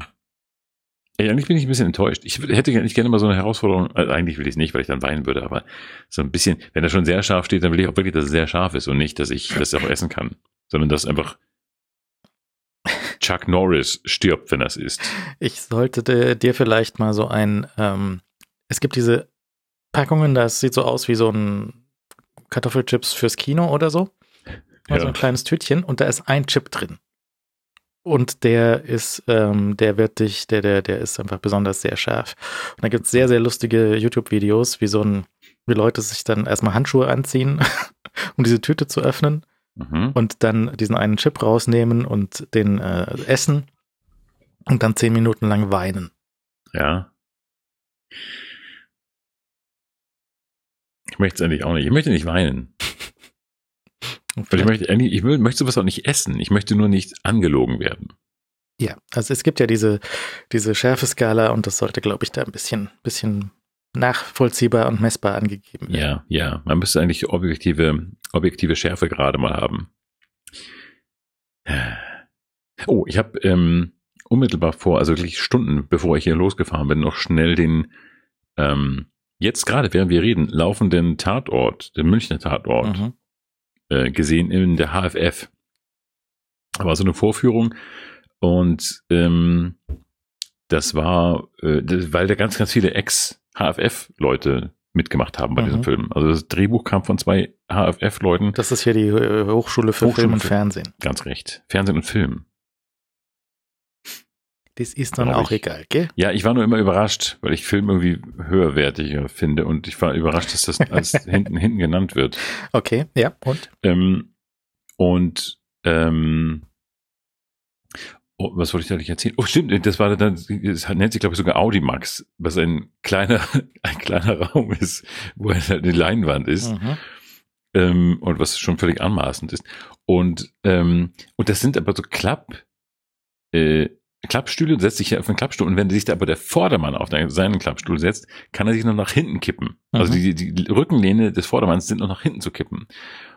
ja, eigentlich bin ich ein bisschen enttäuscht. Ich hätte nicht gerne mal so eine Herausforderung, also eigentlich will ich es nicht, weil ich dann weinen würde, aber so ein bisschen, wenn er schon sehr scharf steht, dann will ich auch wirklich, dass es sehr scharf ist und nicht, dass ich das auch essen kann, sondern dass einfach Chuck Norris stirbt, wenn das ist. Ich sollte dir- dir vielleicht mal so ein, ähm, es gibt diese Packungen, das sieht so aus wie so ein Kartoffelchips fürs Kino oder so. Also Ja. ein kleines Tütchen und da ist ein Chip drin. Und der ist, ähm, der wird dich, der, der, der ist einfach besonders sehr scharf. Und da gibt es sehr, sehr lustige YouTube-Videos, wie so ein, wie Leute sich dann erstmal Handschuhe anziehen, *laughs* um diese Tüte zu öffnen Mhm. und dann diesen einen Chip rausnehmen und den äh, essen und dann zehn Minuten lang weinen. Ja. Ich möchte es eigentlich auch nicht. Ich möchte nicht weinen. Ich möchte, eigentlich- ich möchte sowas auch nicht essen. Ich möchte nur nicht angelogen werden. Ja, also es gibt ja diese, diese Schärfeskala und das sollte, glaube ich, da ein bisschen, bisschen nachvollziehbar und messbar angegeben werden. Ja, ja. Man müsste eigentlich objektive, objektive Schärfe gerade mal haben. Oh, ich habe ähm, unmittelbar vor, also wirklich Stunden bevor ich hier losgefahren bin, noch schnell den ähm, jetzt gerade, während wir reden, laufenden Tatort, den Münchner Tatort, Mhm. Äh, gesehen in der HFF. War so eine Vorführung und ähm, das war, äh, das, weil da ganz, ganz viele Ex-HFF-Leute mitgemacht haben bei Mhm. diesem Film. Also das Drehbuch kam von zwei HFF-Leuten. Das ist hier die Hochschule für Hochschule Film und Fernsehen. Ganz recht. Fernsehen und Film. Das ist dann Glaub auch ich. egal, gell? Ja, ich war nur immer überrascht, weil ich Film irgendwie höherwertiger finde und ich war überrascht, dass das als *laughs* hinten, hinten genannt wird. Okay, ja, und? Ähm, und ähm, oh, was wollte ich da nicht erzählen? Oh, stimmt, das war dann, das nennt sich, glaube ich, sogar Audimax, was ein kleiner, *laughs* ein kleiner Raum ist, wo halt eine Leinwand ist Mhm. ähm, und was schon völlig anmaßend ist. Und, ähm, und das sind aber so Klapp, äh, Klappstühle, setzt dich hier auf einen Klappstuhl und wenn sich da aber der Vordermann auf seinen Klappstuhl setzt, kann er sich noch nach hinten kippen. Also Mhm. die, die Rückenlehne des Vordermanns sind noch nach hinten zu kippen.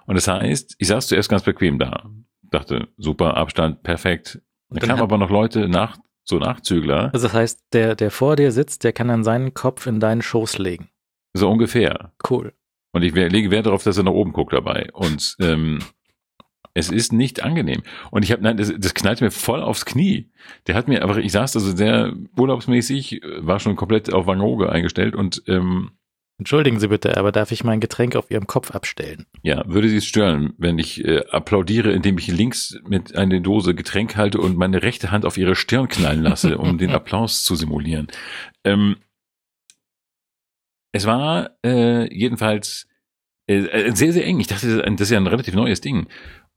Und das heißt, ich saß zuerst ganz bequem da. Dachte, super, Abstand, perfekt. Dann Dann kamen aber noch Leute nach, so Nachzügler, Also das heißt, der, der vor dir sitzt, der kann dann seinen Kopf in deinen Schoß legen. so ungefähr. Cool. Und ich lege Wert darauf, dass er nach oben guckt dabei. Und ähm, es ist nicht angenehm. Und ich habe, nein, das, das knallt mir voll aufs Knie. Der hat mir, aber ich saß also sehr urlaubsmäßig, äh, war schon komplett auf Van Gogh eingestellt und ähm, Entschuldigen Sie bitte, aber darf ich mein Getränk auf Ihrem Kopf abstellen? ja, würde Sie es stören, wenn ich äh, applaudiere, indem ich links mit einer Dose Getränk halte und meine rechte Hand auf ihre Stirn knallen lasse, um den *laughs* Applaus zu simulieren. Ähm, es war äh, jedenfalls äh, äh, sehr, sehr eng. Ich dachte, das ist ja ein relativ neues Ding.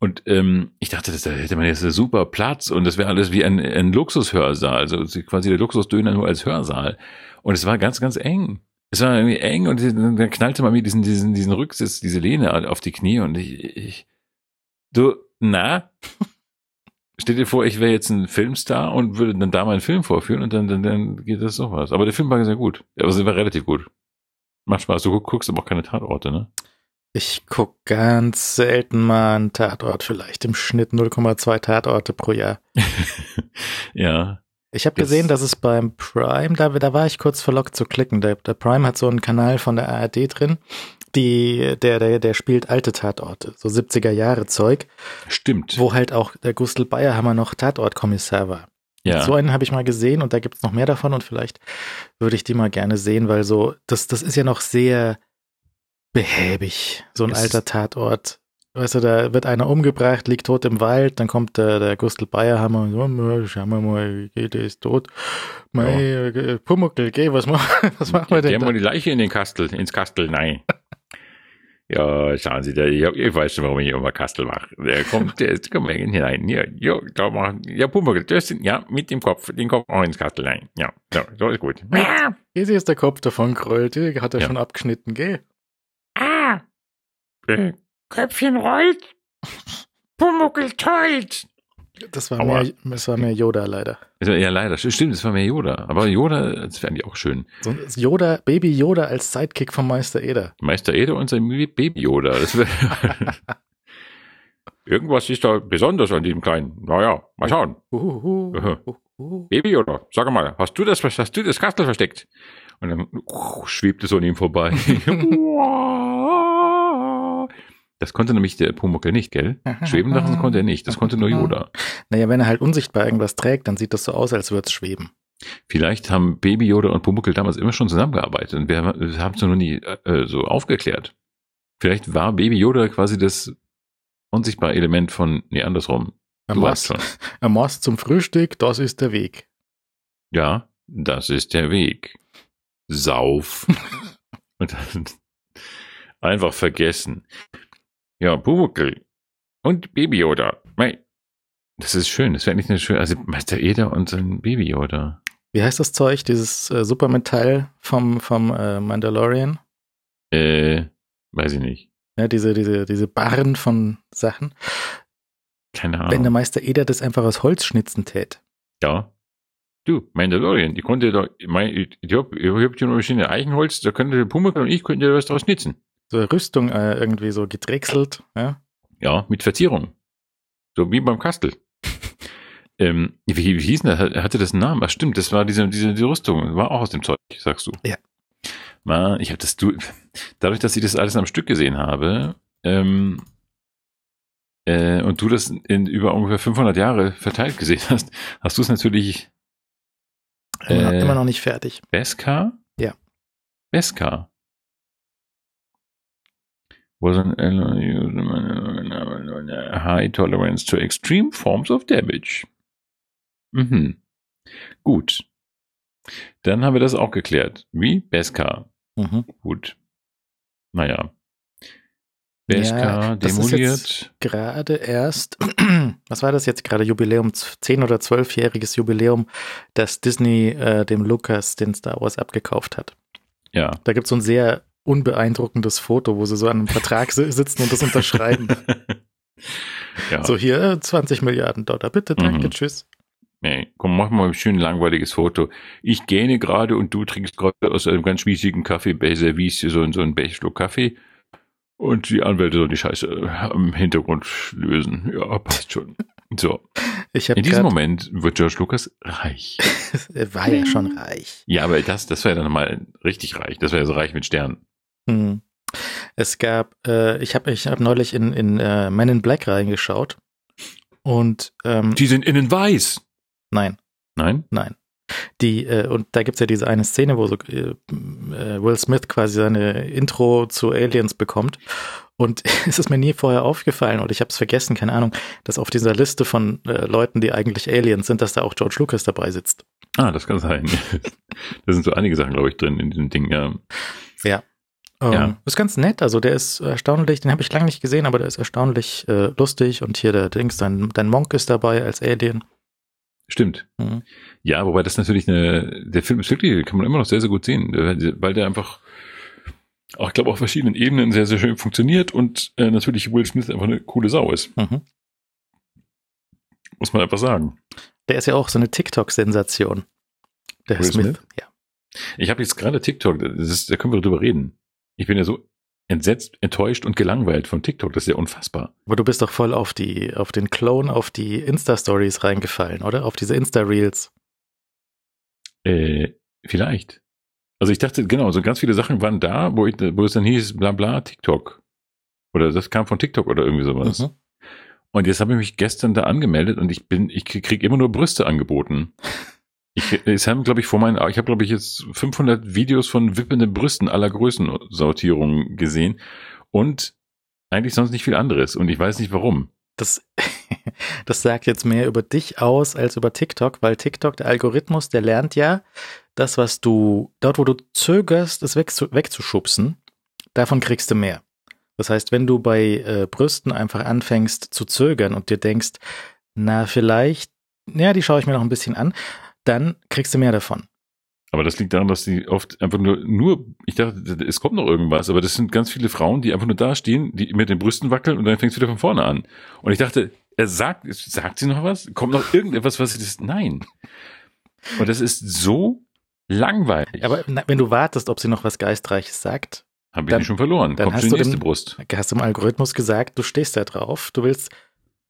Und ähm, ich dachte, das, da hätte man jetzt super Platz und das wäre alles wie ein, ein Luxushörsaal, also quasi der Luxusdöner nur als Hörsaal. Und es war ganz, ganz eng. Es war irgendwie eng und dann knallte man mir diesen, diesen, diesen Rücksitz, diese Lehne auf die Knie und ich, ich du, na? *laughs* Stell dir vor, ich wäre jetzt ein Filmstar und würde dann da meinen Film vorführen und dann, dann, dann geht das sowas. Aber der Film war sehr gut. Also er war relativ gut. Macht Spaß. Du guck- guckst aber auch keine Tatorte, ne? Ich guck ganz selten mal einen Tatort, vielleicht im Schnitt 0,2 Tatorte pro Jahr. *laughs* ja. Ich habe gesehen, dass es beim Prime, da, da war ich kurz verlockt zu klicken. Der, der Prime hat so einen Kanal von der ARD drin, die, der, der, der spielt alte Tatorte, so 70er Jahre Zeug, Stimmt. wo halt auch der Gustl Bayerhammer noch Tatortkommissar war. ja. So einen habe ich mal gesehen und da gibt's noch mehr davon und vielleicht würde ich die mal gerne sehen, weil so, das, das ist ja noch sehr behäbig, so ein Es- alter Tatort. Weißt du, da wird einer umgebracht, liegt tot im Wald, dann kommt der, der Gustl Bayerhammer und so, "Na, schauen wir mal, der ist tot. Mei, äh, Pumuckel, geh, was, mach, *laughs* was machen wir denn da? mal die Leiche in den Kastel, ins Kastel, nein. *laughs* Ja, schauen Sie, der, ich, ich weiß schon, warum ich immer Kastel mache. Der kommt, der ist, komm mal hinein. Ja, ja, da machen, ja, Pumperl, das sind, ja, mit dem Kopf, den Kopf auch ins Kastel rein. Ja, so, so ist gut. Easy ist der Kopf davon gerollt, hat er Ja. schon abgeschnitten, geh. Äh, Köpfchen rollt, *laughs* Pumuckel tollt. Das war, Aua. mehr, das war mehr Yoda leider. Ja, leider, stimmt, das war mehr Yoda. Aber Yoda, das fände ich auch schön. So ein Yoda, Baby Yoda als Sidekick von Meister Eder. Meister Ede und sein Baby Yoda. Das *laughs* Irgendwas ist da besonders an diesem Kleinen. Naja, mal schauen. Baby, oder? Sag mal, hast du das, hast du das Kastel versteckt? Und dann uh, schwebt es so an ihm vorbei. *laughs* das konnte nämlich der Pumuckel nicht, gell? *laughs* Schweben lassen konnte er nicht. Das konnte nur Yoda. *laughs* Naja, wenn er halt unsichtbar irgendwas trägt, dann sieht das so aus, als würde es schweben. Vielleicht haben Baby Yoda und Pumuckel damals immer schon zusammengearbeitet und wir haben es nur nie äh, so aufgeklärt. Vielleicht war Baby Yoda quasi das unsichtbare Element von, nee, andersrum. Er Du muss, schon. *laughs* muss zum Frühstück, das ist der Weg. Ja, das ist der Weg. Sauf. und dann einfach vergessen. Ja, Pumuckel und Baby Yoda. Mei, Das ist schön. Das wäre eigentlich eine schöne, also Meister Eder und sein Baby Yoda. Wie heißt das Zeug, dieses äh, Supermetall vom, vom äh, Mandalorian? Äh, weiß ich nicht. Ja, diese, diese, diese Barren von Sachen. Keine Wenn der Ahnung. Meister Eder das einfach aus Holz schnitzen tät. Ja. Du, Mandalorian, ich konnte da, mein, ich, ich hab, ich hab hier noch ein schönes Eichenholz, da könnte der Pumuckl und ich könnte was draus schnitzen. So eine Rüstung äh, irgendwie so gedrechselt. Ja? Ja, mit Verzierung. So wie beim Kastel. *laughs* ähm, wie, wie hieß denn das? Hat- Hatte das einen Namen? Ach stimmt, das war diese, diese, diese Rüstung. War auch aus dem Zeug, sagst du. Ja. Man, ich habe das, du, dadurch, dass ich das alles am Stück gesehen habe, ähm, äh, und du das in über ungefähr 500 Jahre verteilt gesehen hast, hast du es natürlich Immer, noch, Äh. immer noch nicht fertig. Beskar? Ja. Beskar. Was an high tolerance to extreme forms of damage. Mhm. Gut. Dann haben wir das auch geklärt. Wie? Beskar. Mhm. Gut. Naja. Beskar Ja, das ist demoliert. Gerade erst, *clears throat* was war das jetzt gerade? Jubiläum, 10- oder 12-jähriges Jubiläum, dass Disney äh, dem Lucas den Star Wars abgekauft hat. Ja. Da gibt es so ein sehr unbeeindruckendes Foto, wo sie so an einem Vertrag si- sitzen und das unterschreiben. *laughs* ja. So hier, äh, 20 Milliarden Dollar, bitte, danke, Mhm. tschüss. Nee, komm, mach mal ein schön langweiliges Foto. Ich gähne gerade und du trinkst gerade aus einem ganz schmiesigen Kaffee bei Service so, so einen Bechschluck Kaffee. Und die Anwälte sollen die Scheiße äh, am Hintergrund lösen. Ja, passt schon. So. In diesem Moment wird George Lucas reich. *laughs* er war ja schon reich. Ja, aber das, das wäre dann mal richtig reich. Das wäre so reich mit Sternen. Hm. Es gab, äh, ich habe ich hab neulich in, in äh, Men in Black reingeschaut und ähm, Die sind innen weiß. nein, Nein? nein. Die, äh, und da gibt's ja diese eine Szene, wo so äh, äh, Will Smith quasi seine Intro zu Aliens bekommt. Und *laughs* es ist mir nie vorher aufgefallen und ich habe es vergessen, keine Ahnung, dass auf dieser Liste von äh, Leuten, die eigentlich Aliens sind, dass da auch George Lucas dabei sitzt. Ah, das kann sein. *laughs* da sind so einige Sachen, glaube ich, drin in diesem Ding. Ja. Ähm, Ja. Ist ganz nett, also der ist erstaunlich, den habe ich lange nicht gesehen, aber der ist erstaunlich äh, lustig und hier der Dings, dein, dein Monk ist dabei als Alien. Stimmt. Mhm. Ja, wobei das natürlich eine, der Film ist wirklich, kann man immer noch sehr, sehr gut sehen, weil der einfach, auch, ich glaube, auf verschiedenen Ebenen sehr, sehr schön funktioniert und äh, natürlich Will Smith einfach eine coole Sau ist, Mhm. muss man einfach sagen. Der ist ja auch so eine TikTok-Sensation. Der Will Smith. Smith? Ja. Ich habe jetzt gerade TikTok, ist, da können wir drüber reden. Ich bin ja so entsetzt, enttäuscht und gelangweilt von TikTok, das ist ja unfassbar. Aber du bist doch voll auf die, auf den Clone, auf die Insta-Stories reingefallen, oder? Auf diese Insta-Reels. Äh, vielleicht. Also ich dachte, genau, so ganz viele Sachen waren da, wo, ich, wo es dann hieß, bla bla, TikTok. Oder das kam von TikTok oder irgendwie sowas. Mhm. Und jetzt habe ich mich gestern da angemeldet und ich bin, ich krieg immer nur Brüste angeboten. *laughs* Ich, es haben, glaube ich, vor meinen, ich habe, glaube ich, jetzt 500 Videos von wippenden Brüsten aller Größensortierungen gesehen und eigentlich sonst nicht viel anderes und ich weiß nicht warum. Das, *laughs* das sagt jetzt mehr über dich aus als über TikTok, weil TikTok, der Algorithmus, der lernt ja, das, was du, dort, wo du zögerst, es wegzu, wegzuschubsen, davon kriegst du mehr. Das heißt, wenn du bei äh, Brüsten einfach anfängst zu zögern und dir denkst, na, vielleicht, ja, die schaue ich mir noch ein bisschen an, dann kriegst du mehr davon. Aber das liegt daran, dass die oft einfach nur, nur, ich dachte, es kommt noch irgendwas, aber das sind ganz viele Frauen, die einfach nur da stehen, die mit den Brüsten wackeln und dann fängst du wieder von vorne an. Und ich dachte, er sagt, sagt sie noch was? Kommt noch irgendetwas, was sie das, nein. Und das ist so langweilig. Aber wenn du wartest, ob sie noch was Geistreiches sagt, Habe ich dann- mich schon verloren. dann Kommt hast schon die du nächste den- Brust. hast du im Algorithmus gesagt, du stehst da drauf, du willst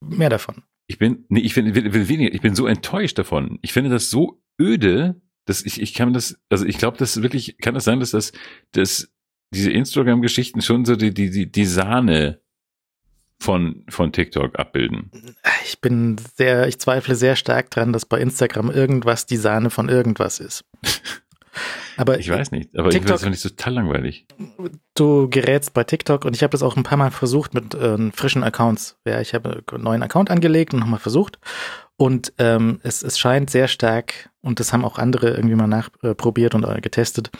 mehr davon. Ich bin, nee, ich bin, weniger, ich bin so enttäuscht davon. Ich finde das so öde, dass ich, ich kann das, also ich glaube, das wirklich, kann das sein, dass das, dass diese Instagram-Geschichten schon so die, die, die, die Sahne von, von TikTok abbilden. Ich bin sehr, ich zweifle sehr stark dran, dass bei Instagram irgendwas die Sahne von irgendwas ist. *laughs* Aber ich weiß nicht, aber TikTok, ich finde es total langweilig. Du gerätst bei TikTok und ich habe das auch ein paar Mal versucht mit äh, frischen Accounts. Ja, ich habe einen neuen Account angelegt und nochmal versucht. Und ähm, es, es scheint sehr stark, und das haben auch andere irgendwie mal nachprobiert und äh, getestet,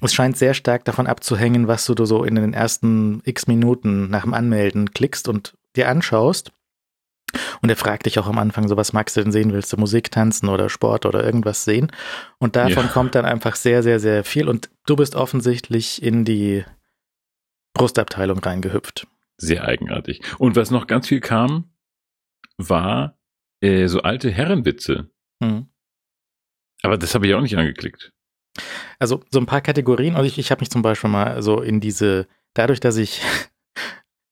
es scheint sehr stark davon abzuhängen, was du so in den ersten x Minuten nach dem Anmelden klickst und dir anschaust. Und er fragt dich auch am Anfang so, was magst du denn sehen? Willst du Musik, tanzen oder Sport oder irgendwas sehen? Und davon ja. kommt dann einfach sehr, sehr, sehr viel. Und du bist offensichtlich in die Brustabteilung reingehüpft. Sehr eigenartig. Und was noch ganz viel kam, war äh, so alte Herrenwitze. Mhm. Aber das habe ich auch nicht angeklickt. Also so ein paar Kategorien. Also ich, ich habe mich zum Beispiel mal so in diese, dadurch, dass ich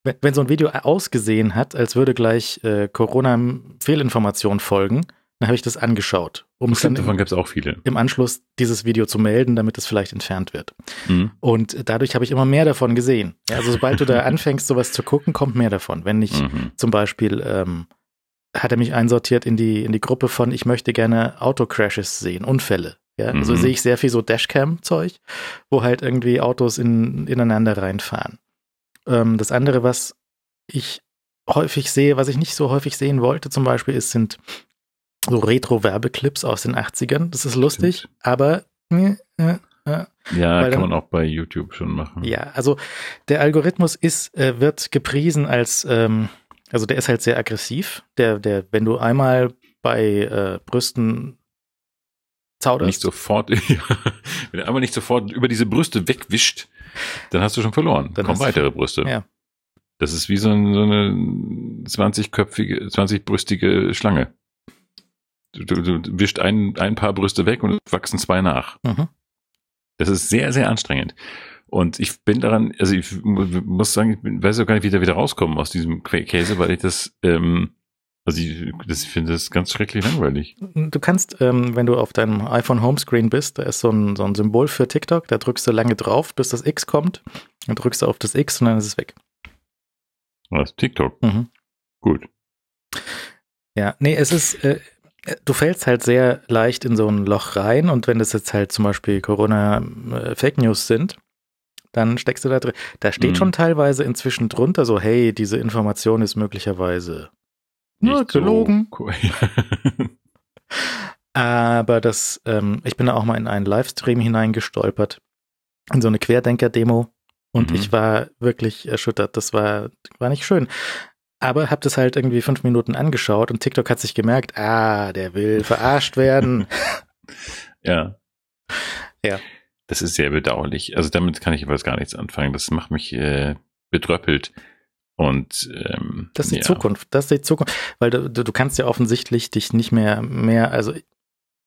wenn, wenn so ein Video ausgesehen hat, als würde gleich äh, Corona-Fehlinformation folgen, dann habe ich das angeschaut. Um es dann davon gab es auch viele. Im Anschluss dieses Video zu melden, damit es vielleicht entfernt wird. Mhm. Und dadurch habe ich immer mehr davon gesehen. Also sobald du da *laughs* anfängst, sowas zu gucken, kommt mehr davon. Wenn ich mhm. zum Beispiel ähm, hat er mich einsortiert in die, in die Gruppe von, ich möchte gerne Autocrashes sehen, Unfälle. Ja, also mhm. sehe ich sehr viel so Dashcam-Zeug, wo halt irgendwie Autos in, ineinander reinfahren. Ähm, das andere, was ich häufig sehe, was ich nicht so häufig sehen wollte, zum Beispiel, ist, sind so Retro-Werbeclips aus den 80ern. Das ist lustig, Stimmt. aber äh, äh, äh, ja, kann dann, man auch bei YouTube schon machen. Ja, also der Algorithmus ist, äh, wird gepriesen als, ähm, also der ist halt sehr aggressiv. Der, der, wenn du einmal bei äh, Brüsten zauderst. Nicht sofort, *laughs* wenn du einmal nicht sofort über diese Brüste wegwischt, dann hast du schon verloren. Dann kommen weitere Brüste. Ja. Das ist wie so, ein, so eine 20-köpfige, 20-brüstige Schlange. Du, du, du wischst ein, ein paar Brüste weg und wachsen zwei nach. Mhm. Das ist sehr, sehr anstrengend. Und ich bin daran, also ich muss sagen, ich weiß auch gar nicht, wie da wieder rauskommen aus diesem Käse, weil ich das ähm, also ich, das, ich finde das ganz schrecklich langweilig. Du kannst, ähm, wenn du auf deinem iPhone Homescreen bist, da ist so ein, so ein Symbol für TikTok, da drückst du lange drauf, bis das X kommt. Dann drückst du auf das X und dann ist es weg. Was? TikTok? Mhm. Gut. Ja, nee, es ist, äh, du fällst halt sehr leicht in so ein Loch rein und wenn das jetzt halt zum Beispiel Corona-Fake äh, News sind, dann steckst du da drin. Da steht mhm. schon teilweise inzwischen drunter so, hey, diese Information ist möglicherweise nur gelogen. So cool. *laughs* Aber das, ähm, ich bin da auch mal in einen Livestream hineingestolpert, in so eine Querdenker-Demo. Und mhm. ich war wirklich erschüttert. Das war, war nicht schön. Aber hab das halt irgendwie fünf Minuten angeschaut und TikTok hat sich gemerkt, ah, der will *laughs* verarscht werden. ja. Ja. Das ist sehr bedauerlich. Also damit kann ich jeweils gar nichts anfangen. Das macht mich äh, bedröppelt. Und ähm, das ist die ja. Zukunft, das ist die Zukunft, weil du, du, du kannst ja offensichtlich dich nicht mehr mehr, also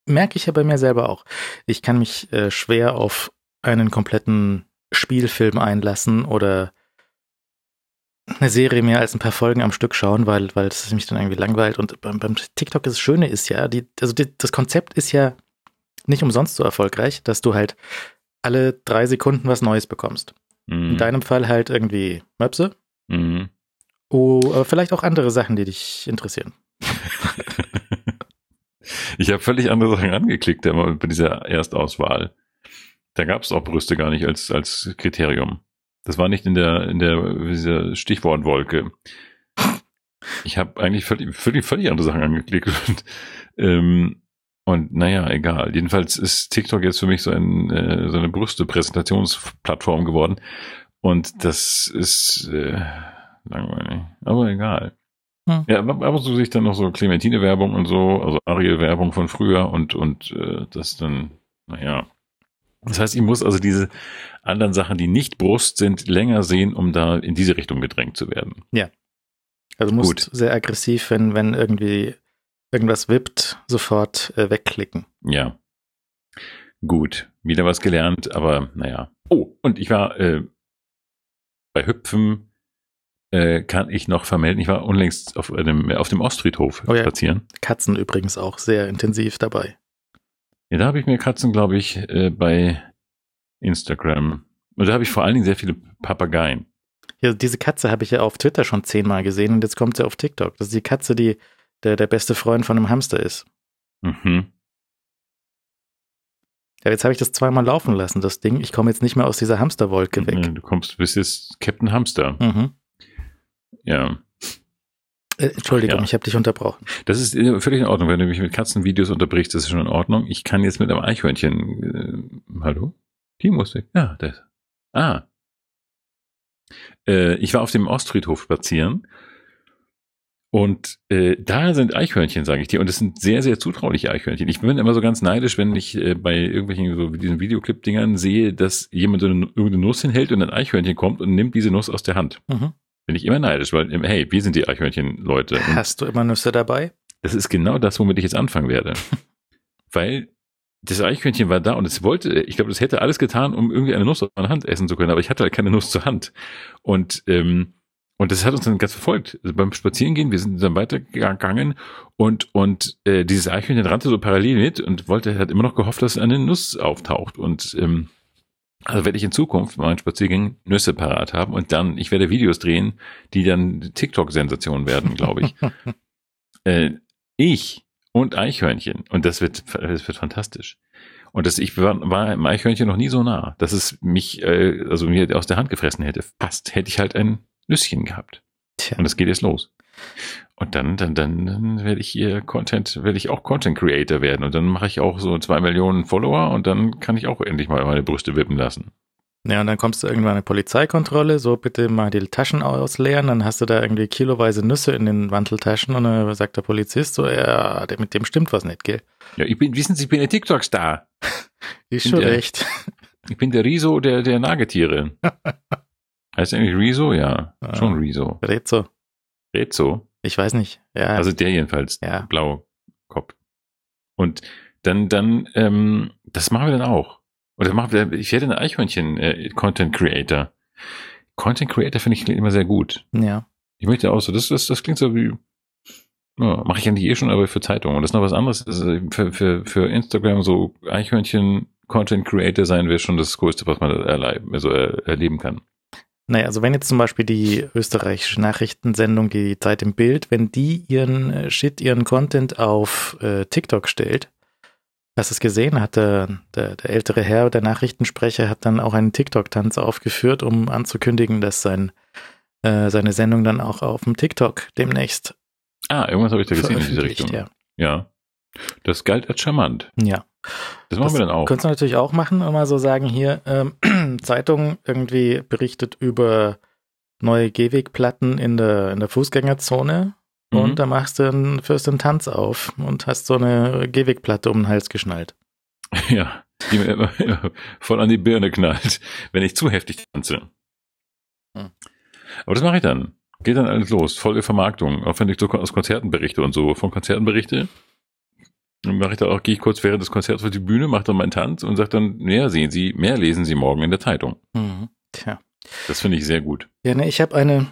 merke ich ja bei mir selber auch. Ich kann mich äh, schwer auf einen kompletten Spielfilm einlassen oder eine Serie mehr als ein paar Folgen am Stück schauen, weil weil es mich dann irgendwie langweilt. Und beim, beim TikTok das Schöne ist ja, die, also die, das Konzept ist ja nicht umsonst so erfolgreich, dass du halt alle drei Sekunden was Neues bekommst. Mhm. In deinem Fall halt irgendwie Möpse, Mhm. Oh, vielleicht auch andere Sachen, die dich interessieren. *laughs* ich habe völlig andere Sachen angeklickt bei dieser Erstauswahl. Da gab es auch Brüste gar nicht als, als Kriterium. Das war nicht in der, in der dieser Stichwortwolke. Ich habe eigentlich völlig, völlig, völlig andere Sachen angeklickt. Und, ähm, und naja, egal. Jedenfalls ist TikTok jetzt für mich so, ein, äh, so eine Brüste-Präsentationsplattform geworden. Und das ist äh, langweilig. Aber egal. Hm. Ja, aber so sich dann noch so Clementine-Werbung und so, also Ariel-Werbung von früher und, und äh, das dann, naja. Das heißt, ich muss also diese anderen Sachen, die nicht Brust sind, länger sehen, um da in diese Richtung gedrängt zu werden. Ja. Also musst Gut. sehr aggressiv, wenn, wenn irgendwie irgendwas wippt, sofort äh, wegklicken. Ja. Gut. Wieder was gelernt, aber naja. Oh, und ich war äh, bei Hüpfen äh, kann ich noch vermelden. Ich war unlängst auf, einem, auf dem Ostfriedhof Oh ja. spazieren. Katzen übrigens auch sehr intensiv dabei. Ja, da habe ich mir Katzen, glaube ich, äh, bei Instagram. Und da habe ich vor allen Dingen sehr viele Papageien. Ja, diese Katze habe ich ja auf Twitter schon zehnmal gesehen und jetzt kommt sie auf TikTok. Das ist die Katze, die der, der beste Freund von einem Hamster ist. Mhm. Ja, jetzt habe ich das zweimal laufen lassen, das Ding. Ich komme jetzt nicht mehr aus dieser Hamsterwolke weg. Du kommst, bist jetzt Captain Hamster. Mhm. Ja. Äh, Entschuldigung, Ja. ich habe dich unterbrochen. Das ist äh, völlig in Ordnung. Wenn du mich mit Katzenvideos unterbrichst, das ist schon in Ordnung. Ich kann jetzt mit einem Eichhörnchen. Äh, hallo? Die musste. Ja, das. Ah. Äh, ich war auf dem Ostfriedhof spazieren. Und äh, da sind Eichhörnchen, sage ich dir. Und es sind sehr, sehr zutrauliche Eichhörnchen. Ich bin immer so ganz neidisch, wenn ich äh, bei irgendwelchen so diesen Videoclip-Dingern sehe, dass jemand so eine, irgendeine Nuss hinhält und ein Eichhörnchen kommt und nimmt diese Nuss aus der Hand. Mhm. Bin ich immer neidisch, weil, hey, wir sind die Eichhörnchen-Leute. Hast du immer Nüsse dabei? das ist genau das, womit ich jetzt anfangen werde. *laughs* Weil das Eichhörnchen war da und es wollte, ich glaube, es hätte alles getan, um irgendwie eine Nuss aus meiner Hand essen zu können, aber ich hatte halt keine Nuss zur Hand. Und, ähm, und das hat uns dann ganz verfolgt. Also beim Spazierengehen, wir sind dann weitergegangen und, und äh, dieses Eichhörnchen rannte so parallel mit und wollte, hat immer noch gehofft, dass eine Nuss auftaucht. Und ähm, also werde ich in Zukunft bei meinen Spaziergängen Nüsse parat haben und dann, ich werde Videos drehen, die dann TikTok-Sensationen werden, glaube ich. *laughs* äh, ich und Eichhörnchen. Und das wird, das wird fantastisch. Und das, ich war, war im Eichhörnchen noch nie so nah, dass es mich, äh, also mir aus der Hand gefressen hätte. Fast hätte ich halt ein Nüsschen gehabt. Tja. Und es geht jetzt los. Und dann, dann, dann, dann werde ich hier Content, werde ich auch Content Creator werden. Und dann mache ich auch so zwei Millionen Follower und dann kann ich auch endlich mal meine Brüste wippen lassen. Ja, und dann kommst du irgendwann eine Polizeikontrolle, so bitte mal die Taschen ausleeren, dann hast du da irgendwie kiloweise Nüsse in den Wandeltaschen und dann sagt der Polizist so, ja, mit dem stimmt was nicht, gell? Ja, ich bin, wissen Sie, ich bin ein TikTok-Star. *laughs* Ist schon der- recht. Ich bin der Riso der, der Nagetiere. *laughs* heißt eigentlich Riso? Ja, Ah. schon Riso. Red so. Rezo. Ich weiß nicht. Ja, Also der jedenfalls. Ja. Blau Kopf. Und dann, dann, ähm, das machen wir dann auch. Oder machen wir, ich werde ein Eichhörnchen äh, Content Creator. Content Creator finde ich immer sehr gut. ja. Ich möchte auch so, das, das, das klingt so wie, ja, mache ich eigentlich eh schon, aber für Zeitungen. Und das ist noch was anderes. Ist für, für, für Instagram so Eichhörnchen Content Creator sein wäre schon das Größte, was man erleben, also er, erleben kann. Naja, also wenn jetzt zum Beispiel die österreichische Nachrichtensendung, die Zeit im Bild, wenn die ihren äh, Shit, ihren Content auf äh, TikTok stellt, hast du es gesehen, hat der, der, der ältere Herr, der Nachrichtensprecher, hat dann auch einen TikTok-Tanz aufgeführt, um anzukündigen, dass sein, äh, seine Sendung dann auch auf dem TikTok demnächst Ah, irgendwas habe ich da gesehen in diese. Richtung. Ja. Ja. Das galt als charmant. ja. Das machen wir dann auch. Könntest du natürlich auch machen mal so sagen, hier, ähm, *clears throat* Zeitung irgendwie berichtet über neue Gehwegplatten in der, in der Fußgängerzone Mhm. und da machst du einen, führst einen Tanz auf und hast so eine Gehwegplatte um den Hals geschnallt. *laughs* Ja, die mir immer, immer voll an die Birne knallt, wenn ich zu heftig tanze. Hm. Aber das mache ich dann. Geht dann alles los. Folge Vermarktung. Auch wenn ich so aus Konzerten berichte und so. Von Konzerten berichte, dann mache ich da auch, gehe ich kurz während des Konzerts auf die Bühne, mache dann meinen Tanz und sage dann, mehr sehen Sie, mehr lesen Sie morgen in der Zeitung. Mhm. Tja. Das finde ich sehr gut. Ja, ne, ich habe eine,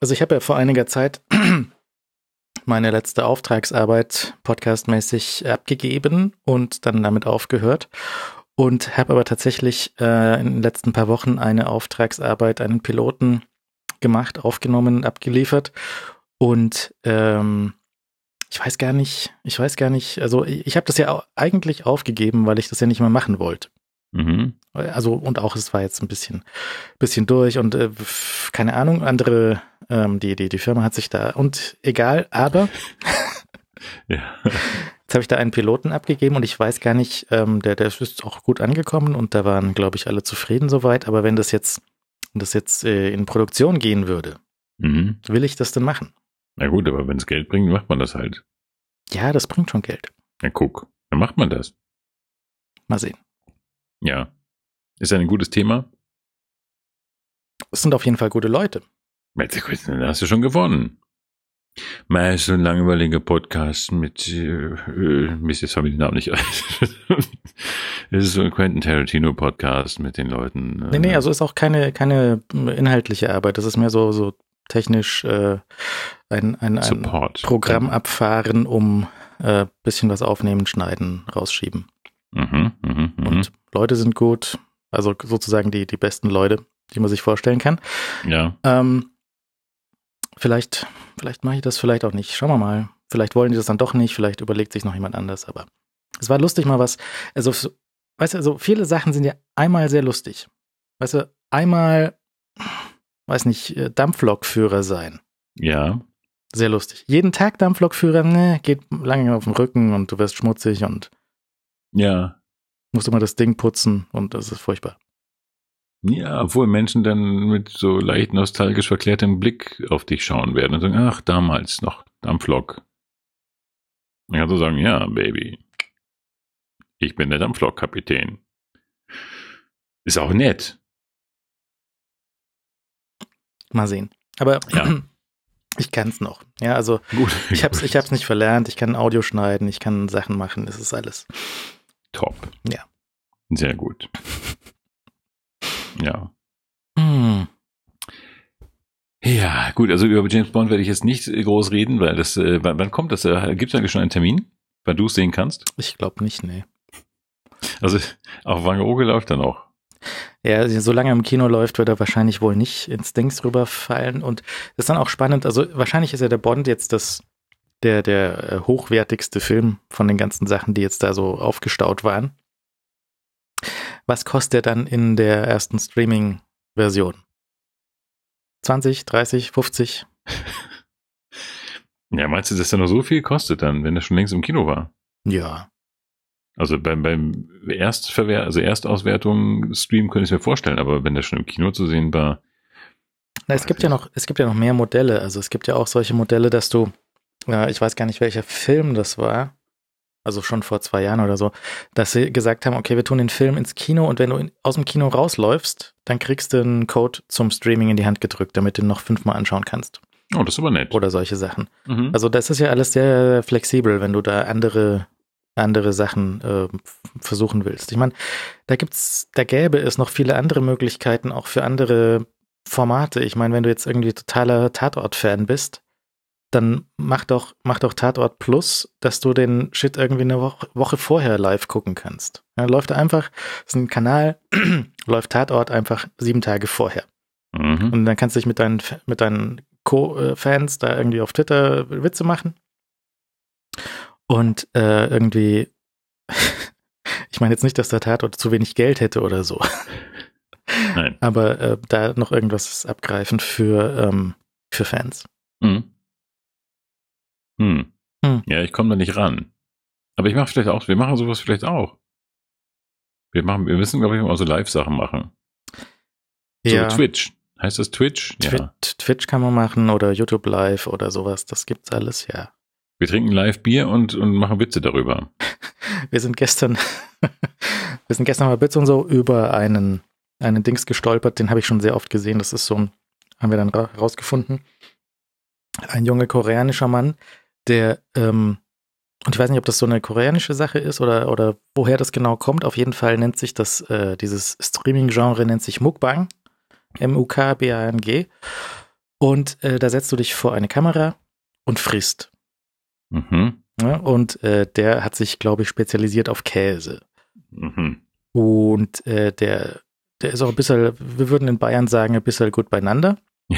also ich habe ja vor einiger Zeit *clears throat* meine letzte Auftragsarbeit podcastmäßig abgegeben und dann damit aufgehört und habe aber tatsächlich äh, in den letzten paar Wochen eine Auftragsarbeit, einen Piloten gemacht, aufgenommen, abgeliefert und ähm, ich weiß gar nicht, ich weiß gar nicht, also ich, habe das ja eigentlich aufgegeben, weil ich das ja nicht mehr machen wollte. Mhm. Also und auch es war jetzt ein bisschen, bisschen durch und äh, keine Ahnung, andere, ähm, die, die, die Firma hat sich da und egal, aber *laughs* Ja. jetzt habe ich da einen Piloten abgegeben und ich weiß gar nicht, ähm, der, der ist auch gut angekommen und da waren, glaube ich, alle zufrieden soweit, aber wenn das jetzt, wenn das jetzt äh, in Produktion gehen würde, Mhm. will ich das denn machen? Na gut, aber wenn es Geld bringt, macht man das halt. Ja, das bringt schon Geld. Na guck, dann macht man das. Mal sehen. Ja. Ist ein gutes Thema. Es sind auf jeden Fall gute Leute. Dann hast du schon gewonnen. Mal so ein langweiliger Podcast mit, äh, äh, Mist, jetzt habe ich den Namen nicht. *laughs* Es ist so ein Quentin Tarantino Podcast mit den Leuten. äh, Nee, nee, also ist auch keine, keine inhaltliche Arbeit. Das ist mehr so, so technisch äh, ein, ein, ein. Programm abfahren, um äh, bisschen was aufnehmen, schneiden, rausschieben. Mhm, mhm, mhm. Und Leute sind gut, also sozusagen die, die besten Leute, die man sich vorstellen kann. ja. Ähm, vielleicht, vielleicht mache ich das vielleicht auch nicht. Schauen wir mal. Vielleicht wollen die das dann doch nicht, vielleicht überlegt sich noch jemand anders, aber es war lustig mal was. Also, so- weißt du, also viele Sachen sind ja einmal sehr lustig. Weißt du, einmal, weiß nicht, äh, Dampflokführer sein. Ja. Sehr lustig. Jeden Tag Dampflokführer, ne, geht lange auf den Rücken und du wirst schmutzig und Ja. musst immer das Ding putzen und das ist furchtbar. Ja, obwohl Menschen dann mit so leicht nostalgisch verklärtem Blick auf dich schauen werden und sagen, ach, damals noch, Dampflok. Man kann so sagen, ja, Baby. Ich bin der Dampflok-Kapitän. Ist auch nett. Mal sehen. Aber Ja. *clears throat* ich kann es noch. Ja, also *laughs* Gut. ich hab's, ich hab's nicht verlernt. Ich kann Audio schneiden, ich kann Sachen machen. Das ist alles. Top. Ja. Sehr gut. Ja. Hm. Ja, gut, also über James Bond werde ich jetzt nicht äh, groß reden, weil das, äh, wann, wann kommt das? Äh, Gibt es eigentlich schon einen Termin, wann du es sehen kannst? Ich glaube nicht, nee. Also auf Wangerooge läuft er noch. Ja, solange er im Kino läuft, wird er wahrscheinlich wohl nicht ins Dings rüberfallen. Und das ist dann auch spannend. Also wahrscheinlich ist ja der Bond jetzt das, der, der äh, hochwertigste Film von den ganzen Sachen, die jetzt da so aufgestaut waren. Was kostet er dann in der ersten Streaming-Version? 20, 30, 50? Ja, meinst du, dass der noch so viel kostet dann, wenn er schon längst im Kino war? Ja. Also beim, beim Erstverwer also Erstauswertung Stream könnte ich mir vorstellen, aber wenn der schon im Kino zu sehen war, Na, es gibt ja noch, es gibt ja noch mehr Modelle. Also es gibt ja auch solche Modelle, dass du, ja, ich weiß gar nicht, welcher Film das war, also schon vor zwei Jahren oder so, dass sie gesagt haben, okay, wir tun den Film ins Kino und wenn du in, aus dem Kino rausläufst, dann kriegst du einen Code zum Streaming in die Hand gedrückt, damit du ihn noch fünfmal anschauen kannst. oh, das ist aber nett. Oder solche Sachen. Mhm. Also das ist ja alles sehr flexibel, wenn du da andere andere Sachen äh, versuchen willst. Ich meine, da gibt's, da gäbe es noch viele andere Möglichkeiten, auch für andere Formate. Ich meine, wenn du jetzt irgendwie totaler Tatort-Fan bist, dann mach doch, mach doch Tatort Plus, dass du den Shit irgendwie eine Woche, Woche vorher live gucken kannst. Ja, läuft einfach, ist ein Kanal, *clears throat* läuft Tatort einfach sieben Tage vorher. Mhm. Und dann kannst du dich mit deinen, mit deinen Co-Fans da irgendwie auf Twitter Witze machen. Und äh, irgendwie, *laughs* ich meine jetzt nicht, dass der Tatort zu wenig Geld hätte oder so, *laughs* Nein. aber äh, da noch irgendwas abgreifen für, ähm, für Fans. Mhm. Hm. Hm. Ja, ich komme da nicht ran. Aber ich mache vielleicht auch, wir machen sowas vielleicht auch. Wir machen, wir müssen, glaube ich, mal so Live-Sachen machen. So ja, Twitch. Heißt das Twitch? Ja. Twi- Twitch kann man machen oder YouTube Live oder sowas, das gibt's alles, ja. Wir trinken live Bier und, und machen Witze darüber. *laughs* Wir sind gestern, *laughs* wir sind gestern mal Bits und so über einen, einen Dings gestolpert, den habe ich schon sehr oft gesehen. Das ist so ein, haben wir dann ra rausgefunden. Ein junger koreanischer Mann, der, ähm, und ich weiß nicht, ob das so eine koreanische Sache ist oder, oder woher das genau kommt. Auf jeden Fall nennt sich das, äh, dieses Streaming-Genre nennt sich Mukbang. M-U-K-B-A-N-G. Und äh, da setzt du dich vor eine Kamera und frisst. Mhm. Ja, und äh, der hat sich, glaube ich, spezialisiert auf Käse. Mhm. Und äh, der, der ist auch ein bisschen, wir würden in Bayern sagen, ein bisschen gut beieinander. *laughs*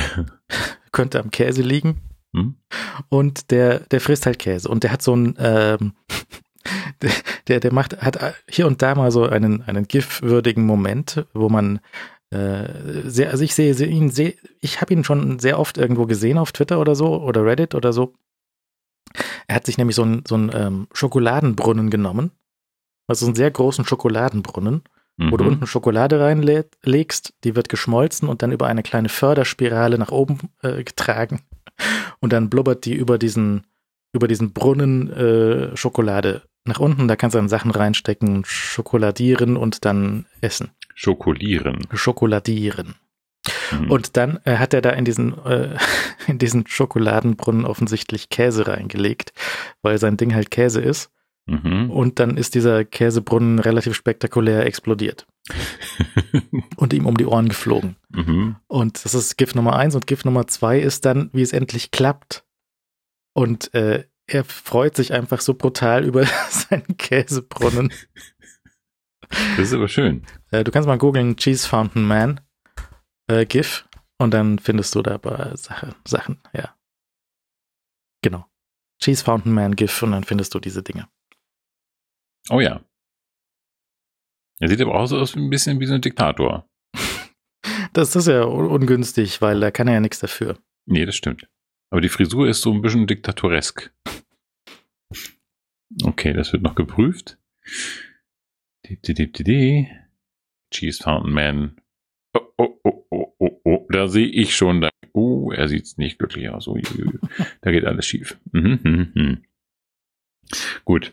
Könnte am Käse liegen. Hm? Und der, der frisst halt Käse. Und der hat so ein, ähm, *laughs* der, der, der macht, hat hier und da mal so einen, einen gif-würdigen Moment, wo man äh, sehr, also ich sehe, sehe ihn sehr, ich habe ihn schon sehr oft irgendwo gesehen auf Twitter oder so oder Reddit oder so. Er hat sich nämlich so einen, so einen ähm, Schokoladenbrunnen genommen. Also einen sehr großen Schokoladenbrunnen wo du Mhm. unten Schokolade reinlegst, die wird geschmolzen und dann über eine kleine Förderspirale nach oben äh, getragen. Und dann blubbert die über diesen, über diesen Brunnen äh, Schokolade nach unten. Da kannst du dann Sachen reinstecken, schokoladieren und dann essen. Schokolieren. Schokoladieren. Mhm. Und dann äh, hat er da in diesen, äh, *laughs* in diesen Schokoladenbrunnen offensichtlich Käse reingelegt, weil sein Ding halt Käse ist. Mhm. Und dann ist dieser Käsebrunnen relativ spektakulär explodiert *laughs* und ihm um die Ohren geflogen. Mhm. Und das ist GIF Nummer eins und GIF Nummer zwei ist dann, wie es endlich klappt. Und äh, er freut sich einfach so brutal *laughs* über seinen Käsebrunnen. Das ist aber schön. Äh, du kannst mal googeln Cheese Fountain Man äh, GIF und dann findest du da aber Sache, Sachen, ja. Genau. Cheese Fountain Man GIF und dann findest du diese Dinge. Oh ja. Er sieht aber auch so aus wie ein bisschen wie so ein Diktator. *laughs* Das ist ja un- ungünstig, weil da kann er ja nichts dafür. Nee, das stimmt. Aber die Frisur ist so ein bisschen diktatoresk. Okay, das wird noch geprüft. Cheese Fountain Man. Oh, oh, oh, oh, oh, oh. Da sehe ich schon. Da, oh, er sieht nicht glücklich aus. Oh, ju, ju, ju. da geht alles schief. Mhm, mhm, mhm. Gut.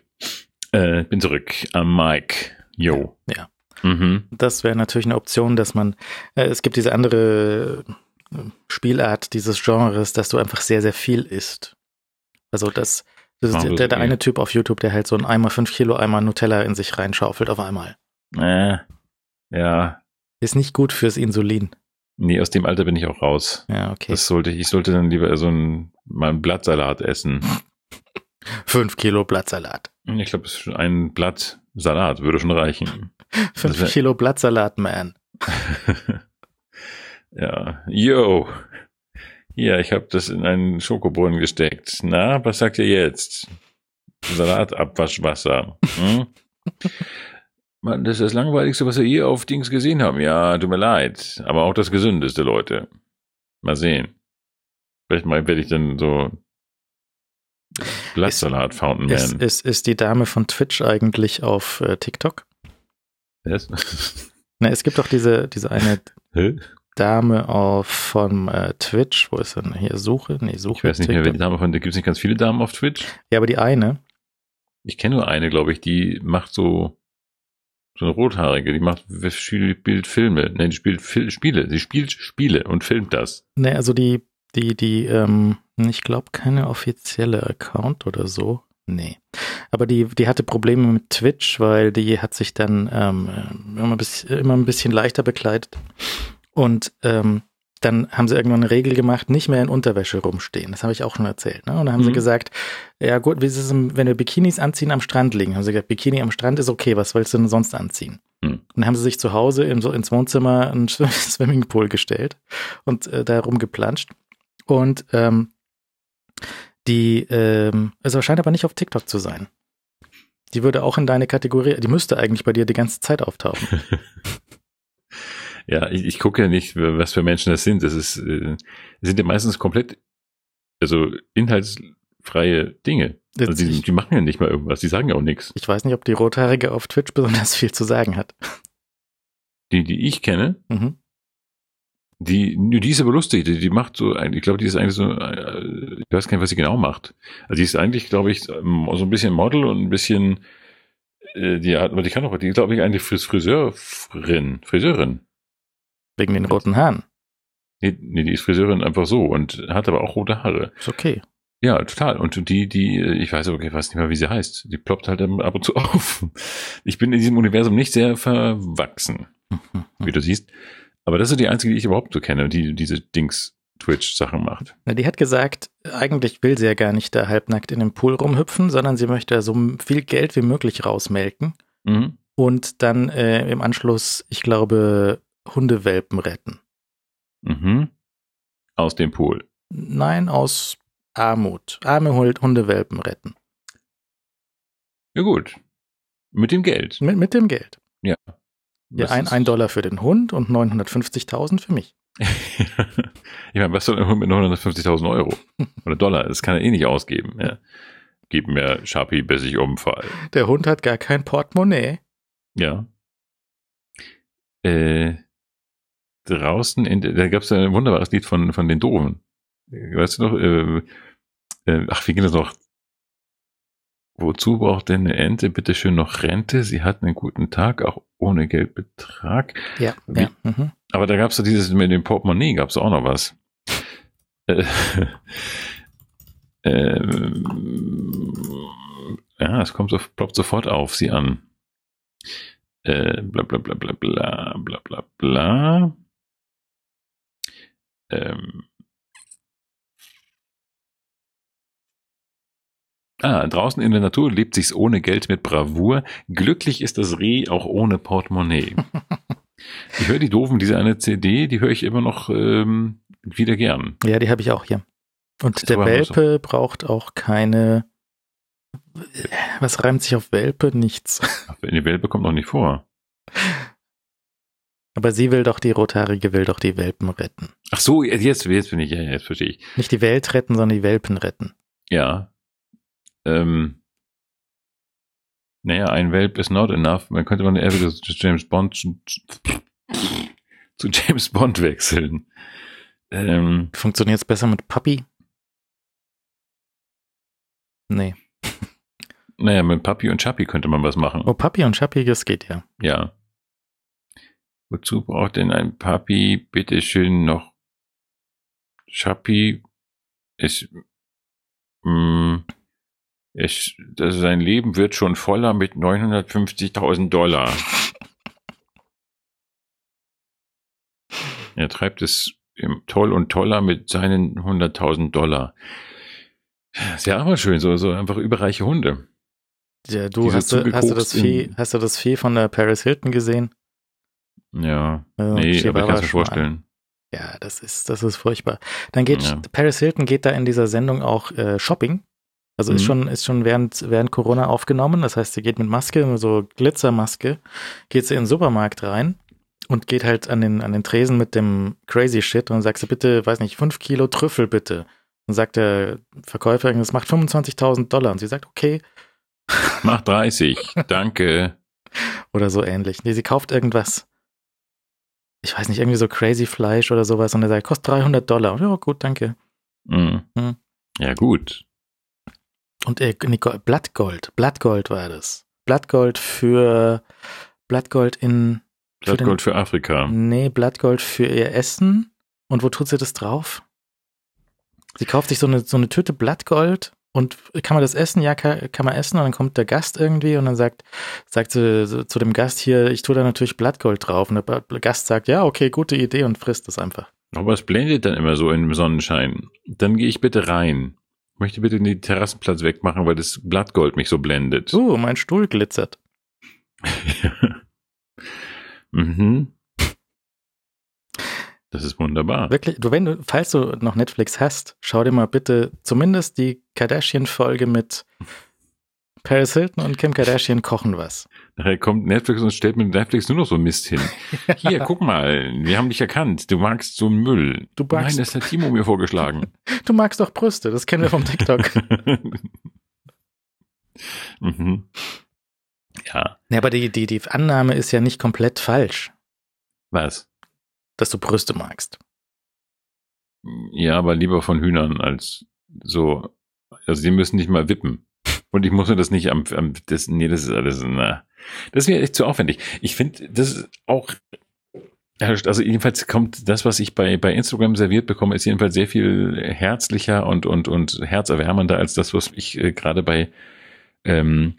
Äh, bin zurück am Mic. Jo. Ja. Mhm. Das wäre natürlich eine Option, dass man, äh, es gibt diese andere äh, Spielart dieses Genres, dass du einfach sehr, sehr viel isst. Also das, das ist der, der, eine Typ auf YouTube, der halt so ein Eimer 5 Kilo Eimer Nutella in sich reinschaufelt auf einmal. Äh, ja. Ist nicht gut fürs Insulin. Nee, aus dem Alter bin ich auch raus. Ja, okay. Das sollte ich, ich sollte dann lieber so ein, mal *laughs* ein Blattsalat essen. 5 Kilo Blattsalat. Ich glaube, ein Blatt Salat würde schon reichen. *laughs* 5 wär- Kilo Blattsalat, man. *laughs* ja, yo. Ja, ich habe das in einen Schokobrunnen gesteckt. Na, was sagt ihr jetzt? Salatabwaschwasser. Hm? Mann, das ist das Langweiligste, was wir hier auf Dings gesehen haben. Ja, tut mir leid. Aber auch das Gesündeste, Leute. Mal sehen. Vielleicht mal werde ich dann so Blattsalat Fountain Ist, Man. ist, ist die Dame von Twitch eigentlich auf äh, TikTok? Was? *laughs* Ne, es gibt doch diese, diese eine? Dame auf von äh, Twitch. Wo ist denn hier Suche? Nee, Suche. Ich weiß nicht mehr, wer die TikTok. Dame von, da gibt es nicht ganz viele Damen auf Twitch. Ja, aber die eine. Ich kenne nur eine, glaube ich, die macht so, so eine rothaarige, die macht, spielt Filme, ne, die spielt Fil Spiele, sie spielt Spiele und filmt das. Ne, also die, die, die, ähm, ich glaube, keine offizielle Account oder so. Nee. Aber die, die hatte Probleme mit Twitch, weil die hat sich dann ähm, äh, immer, ein bisschen, immer ein bisschen leichter bekleidet. Und ähm, dann haben sie irgendwann eine Regel gemacht, nicht mehr in Unterwäsche rumstehen. Das habe ich auch schon erzählt. Ne? Und dann haben sie Mhm. gesagt, ja gut, wie ist es, wenn wir Bikinis anziehen am Strand liegen? Haben sie gesagt, Bikini am Strand ist okay, was willst du denn sonst anziehen? Mhm. Und dann haben sie sich zu Hause im, so ins Wohnzimmer einen *laughs* Swimmingpool gestellt und äh, da rumgeplanscht. Und ähm, die, ähm, es scheint aber nicht auf TikTok zu sein. Die würde auch in deine Kategorie, die müsste eigentlich bei dir die ganze Zeit auftauchen. *laughs* Ja, ich, ich gucke ja nicht, was für Menschen das sind. Das ist, äh, sind ja meistens komplett, also inhaltsfreie Dinge. Also die, die machen ja nicht mal irgendwas, die sagen ja auch nichts. ich weiß nicht, ob die Rothaarige auf Twitch besonders viel zu sagen hat. Die, die ich kenne, Mhm. die, die ist aber lustig, die, die macht so, ich glaube, die ist eigentlich so, äh, ich weiß gar nicht, was sie genau macht. Also die ist eigentlich, glaube ich, ähm, so ein bisschen Model und ein bisschen, äh, die hat, aber die kann auch, die glaube ich eigentlich Fris Friseurin, Friseurin. Wegen den roten Haaren. Nee, nee, die ist Friseurin einfach so und hat aber auch rote Haare. Ist okay. Ja, total. Und die, die, äh, ich weiß aber ich weiß nicht mehr, wie sie heißt. Die ploppt halt ab und zu *laughs* auf. Ich bin in diesem Universum nicht sehr verwachsen, *laughs* wie du siehst. Aber das ist die einzige, die ich überhaupt so kenne, die diese Dings Twitch-Sachen macht. Na, die hat gesagt, eigentlich will sie ja gar nicht da halbnackt in dem Pool rumhüpfen, sondern sie möchte so viel Geld wie möglich rausmelken Mhm. und dann äh, im Anschluss, ich glaube, Hundewelpen retten. Mhm. Aus dem Pool. Nein, aus Armut. Arme Hund- Hundewelpen retten. Ja gut. Mit dem Geld. Mit, mit dem Geld. Ja, Was ein, ein Dollar für den Hund und 950.000 für mich. *laughs* ich meine, was soll ein Hund mit 950.000 Euro? Oder Dollar? Das kann er eh nicht ausgeben. Ja. Gib mir Sharpie, bis ich umfall. Der Hund hat gar kein Portemonnaie. Ja. Äh, draußen, in, da gab es ein wunderbares Lied von, von den Doofen. Weißt du noch? Äh, äh, ach, wie ging das noch? Wozu braucht denn eine Ente bitte schön noch Rente? Sie hat einen guten Tag, auch ohne Geldbetrag. Ja, Wie- ja. Mhm. Aber da gab es so dieses mit dem Portemonnaie, gab es auch noch was. Äh, *laughs* ähm, ja, es kommt so, ploppt sofort auf sie an. Äh, bla bla bla bla bla bla bla bla. Ähm, Ah, draußen in der Natur lebt sich's ohne Geld mit Bravour. Glücklich ist das Reh auch ohne Portemonnaie. *laughs* ich höre die doofen, diese eine CD, die höre ich immer noch ähm, wieder gern. Ja, die habe ich auch hier. Und Ist der aber so. Welpe braucht auch keine. Was reimt sich auf Welpe? Nichts. Die Welpe kommt noch nicht vor. *laughs* Aber sie will doch, die Rothaarige will doch die Welpen retten. Ach so, jetzt, jetzt bin ich, jetzt verstehe ich. Nicht die Welt retten, sondern die Welpen retten. Ja. Ähm, naja, ein Welp is not enough. Man könnte man eher wieder zu James Bond zu, James Bond wechseln. Ähm, Funktioniert es besser mit Papi? Nee. naja, mit Papi und Chappi könnte man was machen. Oh, Papi und Schappi, das geht ja. Ja. Wozu braucht denn ein Papi bitteschön noch Chappi? Ich, mh, ich, das, sein Leben wird schon voller mit 950.000 Dollar. Er treibt es im toll und toller mit seinen 100.000 Dollar. Ist ja aber schön, so, so einfach überreiche Hunde. Ja, du, Diese hast du, hast, du das Vieh, hast du das Vieh von der Paris Hilton gesehen? Ja, Ja, nee, aber ich Chihuahua kann es mir vorstellen. Ja, das ist, das ist furchtbar. Dann geht, Ja. Paris Hilton geht da in dieser Sendung auch äh, Shopping. Also ist Mhm. schon, ist schon während, während Corona aufgenommen. Das heißt, sie geht mit Maske, mit so Glitzermaske, geht sie in den Supermarkt rein und geht halt an den, an den Tresen mit dem Crazy Shit und sagt sie bitte, weiß nicht, fünf Kilo Trüffel bitte. Und sagt der Verkäufer, das macht 25.000 Dollar. Und sie sagt, okay, Mach 30, *laughs* danke. oder so ähnlich. Nee, sie kauft irgendwas. Ich weiß nicht, irgendwie so Crazy Fleisch oder sowas. Und er sagt, kostet 300 Dollar. Ja, gut, danke. Mhm. Mhm. Ja, gut. Und äh, nee, Go- Blattgold. Blattgold war das. Blattgold für Blattgold in. Für den- Blattgold für Afrika. Nee, Blattgold für ihr Essen. Und wo tut sie das drauf? Sie kauft sich so eine, so eine Tüte Blattgold und kann man das essen? Ja, kann, kann man essen. Und dann kommt der Gast irgendwie und dann sagt, sagt sie zu dem Gast hier, ich tue da natürlich Blattgold drauf. Und der Gast sagt, ja, okay, gute Idee und frisst es einfach. Aber es blendet dann immer so im Sonnenschein. Dann gehe ich bitte rein. Ich möchte bitte den Terrassenplatz wegmachen, weil das Blattgold mich so blendet. Uh, mein Stuhl glitzert. *laughs* mhm. Das ist wunderbar. Wirklich, du, wenn du, falls du noch Netflix hast, schau dir mal bitte zumindest die Kardashian-Folge mit Paris Hilton und Kim Kardashian kochen was. Nachher kommt Netflix und stellt mit Netflix nur noch so Mist hin. *laughs* Hier, guck mal, wir haben dich erkannt. Du magst so einen Müll. Du magst- Nein, das hat Timo mir vorgeschlagen. *laughs* Du magst doch Brüste, das kennen wir vom TikTok. *laughs* mhm. Ja, nee, aber die, die, die Annahme ist ja nicht komplett falsch, was? Dass du Brüste magst. Ja, aber lieber von Hühnern als so. Also die müssen nicht mal wippen. Und ich muss mir das nicht am, am das, nee, das ist alles, na, das ist mir echt zu aufwendig. Ich finde, das ist auch, also jedenfalls kommt das, was ich bei, bei Instagram serviert bekomme, ist jedenfalls sehr viel herzlicher und, und, und herzerwärmender als das, was ich äh, gerade bei ähm,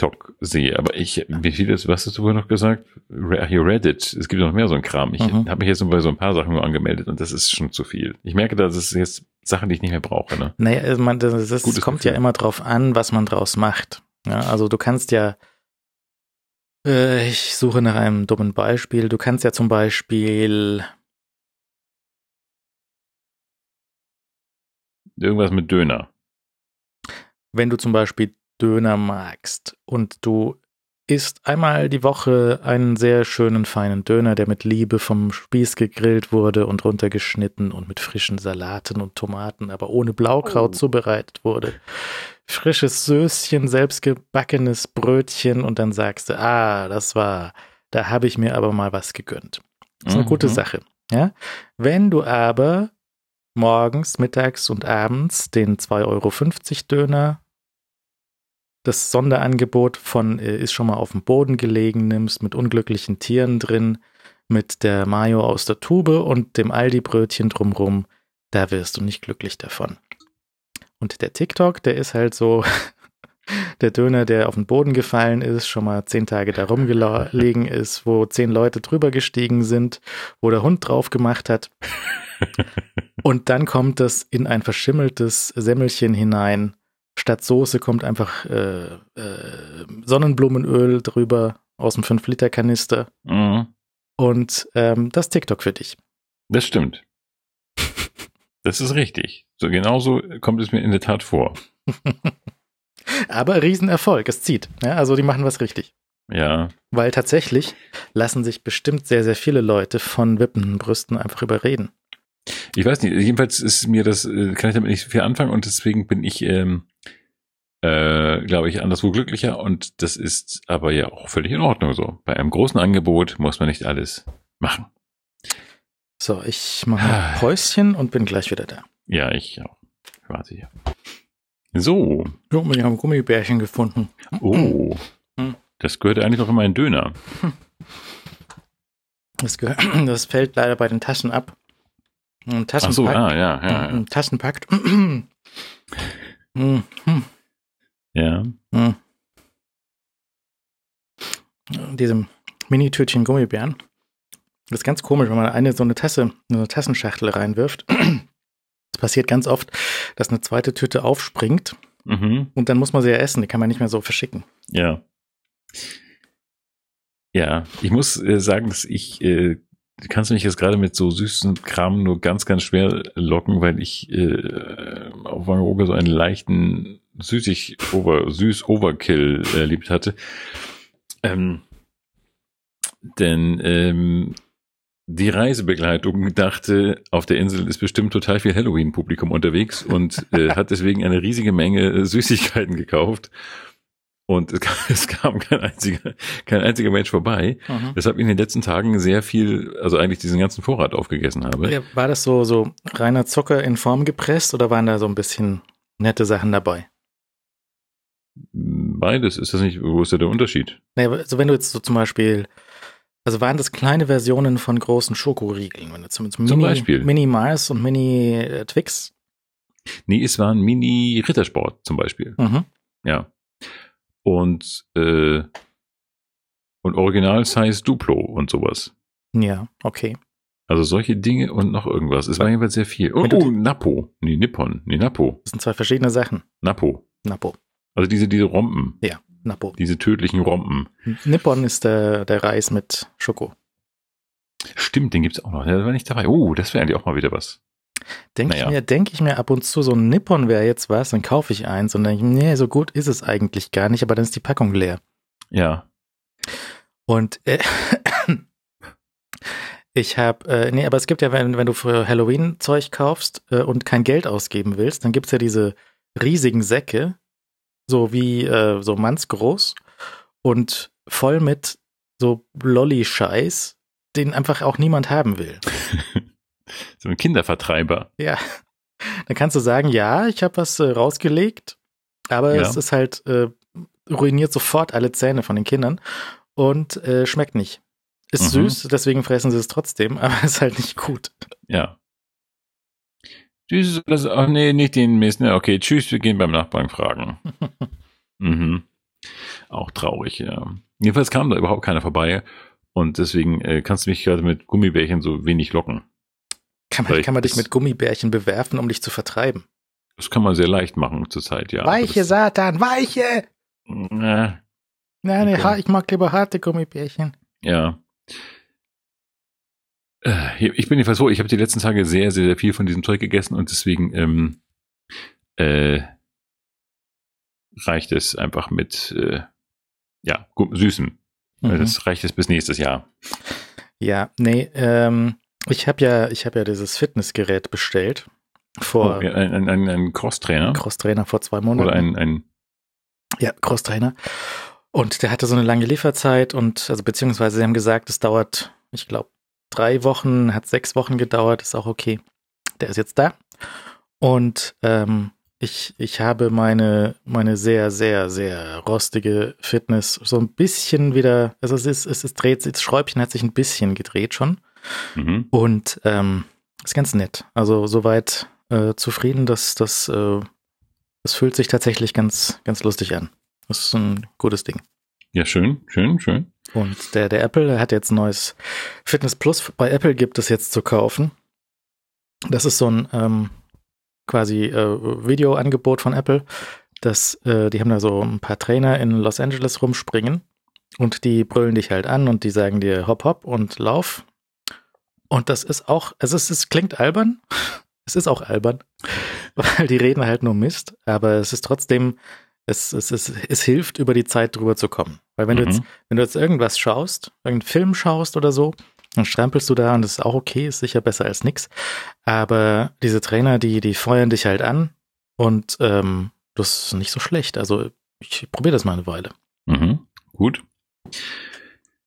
TikTok sehe. Aber ich, wie viel ist, was hast du wohl noch gesagt? Re- Hier Reddit. Es gibt noch mehr so ein Kram. Ich Mhm. habe mich jetzt bei so ein paar Sachen nur angemeldet und das ist schon zu viel. Ich merke, das ist jetzt Sachen, die ich nicht mehr brauche. Ne? Naja, also man, das, Gutes kommt Gefühl. ja immer drauf an, was man draus macht. Ja, also du kannst ja, äh, ich suche nach einem dummen Beispiel, du kannst ja zum Beispiel, Irgendwas mit Döner. wenn du zum Beispiel Döner magst und du isst einmal die Woche einen sehr schönen, feinen Döner, der mit Liebe vom Spieß gegrillt wurde und runtergeschnitten und mit frischen Salaten und Tomaten, aber ohne Blaukraut Oh. zubereitet wurde. Frisches Söschen, selbstgebackenes Brötchen und dann sagst du, ah, das war, da habe ich mir aber mal was gegönnt. Das ist eine Mhm. gute Sache. Ja? Wenn du aber morgens, mittags und abends den 2,50 Euro Döner, das Sonderangebot von äh, ist schon mal auf dem Boden gelegen nimmst, mit unglücklichen Tieren drin, mit der Mayo aus der Tube und dem Aldi-Brötchen drumrum, da wirst du nicht glücklich davon. Und der TikTok, der ist halt so, *laughs* der Döner, der auf den Boden gefallen ist, schon mal zehn Tage da rumgelegen ist, wo zehn Leute drüber gestiegen sind, wo der Hund drauf gemacht hat. *laughs* Und dann kommt es in ein verschimmeltes Semmelchen hinein. Statt Soße kommt einfach äh, äh, Sonnenblumenöl drüber aus dem 5-Liter-Kanister. Mhm. Und ähm, das TikTok für dich. Das stimmt. Das ist richtig. So genauso kommt es mir in der Tat vor. *laughs* Aber Riesenerfolg, es zieht. Ja, also die machen was richtig. Ja. Weil tatsächlich lassen sich bestimmt sehr, sehr viele Leute von wippenden Brüsten einfach überreden. Ich weiß nicht, jedenfalls ist mir das, äh, kann ich damit nicht viel anfangen und deswegen bin ich, ähm, äh, glaube ich, anderswo glücklicher und das ist aber ja auch völlig in Ordnung so. Bei einem großen Angebot muss man nicht alles machen. So, ich mache ein Päuschen und bin gleich wieder da. Ja, ich auch. Quasi. So. So, wir haben Gummibärchen gefunden. Oh. Hm. Das gehört eigentlich noch in meinen Döner. Das, gehört, *clears throat* das fällt leider bei den Taschen ab. Ein Ach so, Taschenpack. ah, ja, ja, ja. Ein Taschenpakt. *clears throat* Hm, hm, Ja. hm. In diesem Mini-Tütchen Gummibären. Das ist ganz komisch, wenn man eine so eine Tasse, eine Tassenschachtel reinwirft. Es passiert ganz oft, dass eine zweite Tüte aufspringt Mhm. und dann muss man sie ja essen. Die kann man nicht mehr so verschicken. Ja. Ja, ich muss äh, sagen, dass ich, äh, kannst du mich jetzt gerade mit so süßen Kram nur ganz, ganz schwer locken, weil ich äh, auf Wangerooge so einen leichten süßig over, süß Overkill erlebt hatte. Ähm, denn ähm, die Reisebegleitung dachte, auf der Insel ist bestimmt total viel Halloween-Publikum unterwegs und äh, *laughs* hat deswegen eine riesige Menge Süßigkeiten gekauft. Und es kam, es kam kein einziger, kein einziger Mensch vorbei, Mhm. weshalb ich in den letzten Tagen sehr viel, also eigentlich diesen ganzen Vorrat aufgegessen habe. War das so, so reiner Zucker in Form gepresst oder waren da so ein bisschen nette Sachen dabei? Beides, ist das nicht, wo ist da der Unterschied? Naja, also wenn du jetzt so zum Beispiel, also waren das kleine Versionen von großen Schokoriegeln, wenn du zumindest Mini, Zum Beispiel. Mini Mars und Mini äh, Twix. Nee, es war ein Mini-Rittersport zum Beispiel. Mhm. Ja. Und, äh, und Original-Size Duplo und sowas. Ja, okay. Also solche Dinge und noch irgendwas. Es war jedenfalls sehr viel. Oh, du oh Napo. Nee, Nippon. Nee, Napo. Das sind zwei verschiedene Sachen. Napo. Napo. Also diese, diese Rompen. Ja, Napo. Diese tödlichen Rompen. Nippon ist der, der Reis mit Schoko. Stimmt, den gibt's auch noch. Der war nicht dabei. Oh, das wäre eigentlich auch mal wieder was. Denke Naja. ich mir, denke ich mir ab und zu, so ein Nippon wäre jetzt was, dann kaufe ich eins und denke, nee, so gut ist es eigentlich gar nicht, aber dann ist die Packung leer. Ja. Und äh, *coughs* ich habe, äh, nee, aber es gibt ja, wenn, wenn du für Halloween Zeug kaufst äh, und kein Geld ausgeben willst, dann gibt's ja diese riesigen Säcke, so wie äh, so mannsgroß und voll mit so Lolli-Scheiß, den einfach auch niemand haben will. *laughs* So ein Kindervertreiber. Ja. Dann kannst du sagen, ja, ich habe was äh, rausgelegt, aber Ja. es ist halt, äh, ruiniert sofort alle Zähne von den Kindern und äh, schmeckt nicht. Ist Mhm. süß, deswegen fressen sie es trotzdem, *laughs* aber ist halt nicht gut. Ja. Tschüss. Das, ach nee, nicht den Mist. Ne, okay, tschüss, wir gehen beim Nachbarn fragen. *laughs* mhm. Auch traurig, ja. Jedenfalls kam da überhaupt keiner vorbei. Und deswegen äh, kannst du mich gerade mit Gummibärchen so wenig locken. Kann man, kann man dich mit Gummibärchen bewerfen, um dich zu vertreiben? Das kann man sehr leicht machen zurzeit, ja. weiche Satan, weiche! Äh, Nein, nee, Okay. ich mag lieber harte Gummibärchen. Ja. Äh, Ich bin jedenfalls froh, ich habe die letzten Tage sehr, sehr, sehr viel von diesem Zeug gegessen und deswegen ähm, äh, reicht es einfach mit äh, ja. Weil Mhm. Das reicht es bis nächstes Jahr. Ja, nee, ähm, ich habe ja, ich habe ja dieses Fitnessgerät bestellt vor Oh, ja, ein, ein, ein, ein Crosstrainer Crosstrainer vor zwei Monaten. oder ein, ein Ja, Crosstrainer. Und der hatte so eine lange Lieferzeit und, also beziehungsweise sie haben gesagt, es dauert, ich glaube, drei Wochen, hat sechs Wochen gedauert, ist auch okay. Der ist jetzt da. Und ähm, ich, ich habe meine, meine sehr, sehr, sehr rostige Fitness so ein bisschen wieder, also es ist, es ist dreht, das Schräubchen hat sich ein bisschen gedreht schon. mhm. Und ähm, ist ganz nett. Also soweit äh, zufrieden, dass das äh, Das fühlt sich tatsächlich ganz, ganz lustig an. Das ist ein gutes Ding. Ja, schön, schön, schön. Und der, der Apple, der hat jetzt ein neues Fitness Plus. Bei Apple gibt es jetzt zu kaufen. Das ist so ein ähm, quasi äh, Videoangebot von Apple. Das, äh, die haben da so ein paar Trainer in Los Angeles rumspringen und die brüllen dich halt an und die sagen dir hopp hopp und lauf. Und das ist auch, also es, es klingt albern. *laughs* Es ist auch albern, *laughs* weil die reden halt nur Mist, aber es ist trotzdem es, es, es, es hilft, über die Zeit drüber zu kommen. Weil wenn mhm. du jetzt, wenn du jetzt irgendwas schaust, irgendeinen Film schaust oder so, dann strampelst du da und das ist auch okay, ist sicher besser als nix. Aber diese Trainer, die, die feuern dich halt an und ähm, das ist nicht so schlecht. Also ich probiere das mal eine Weile. Mhm. Gut.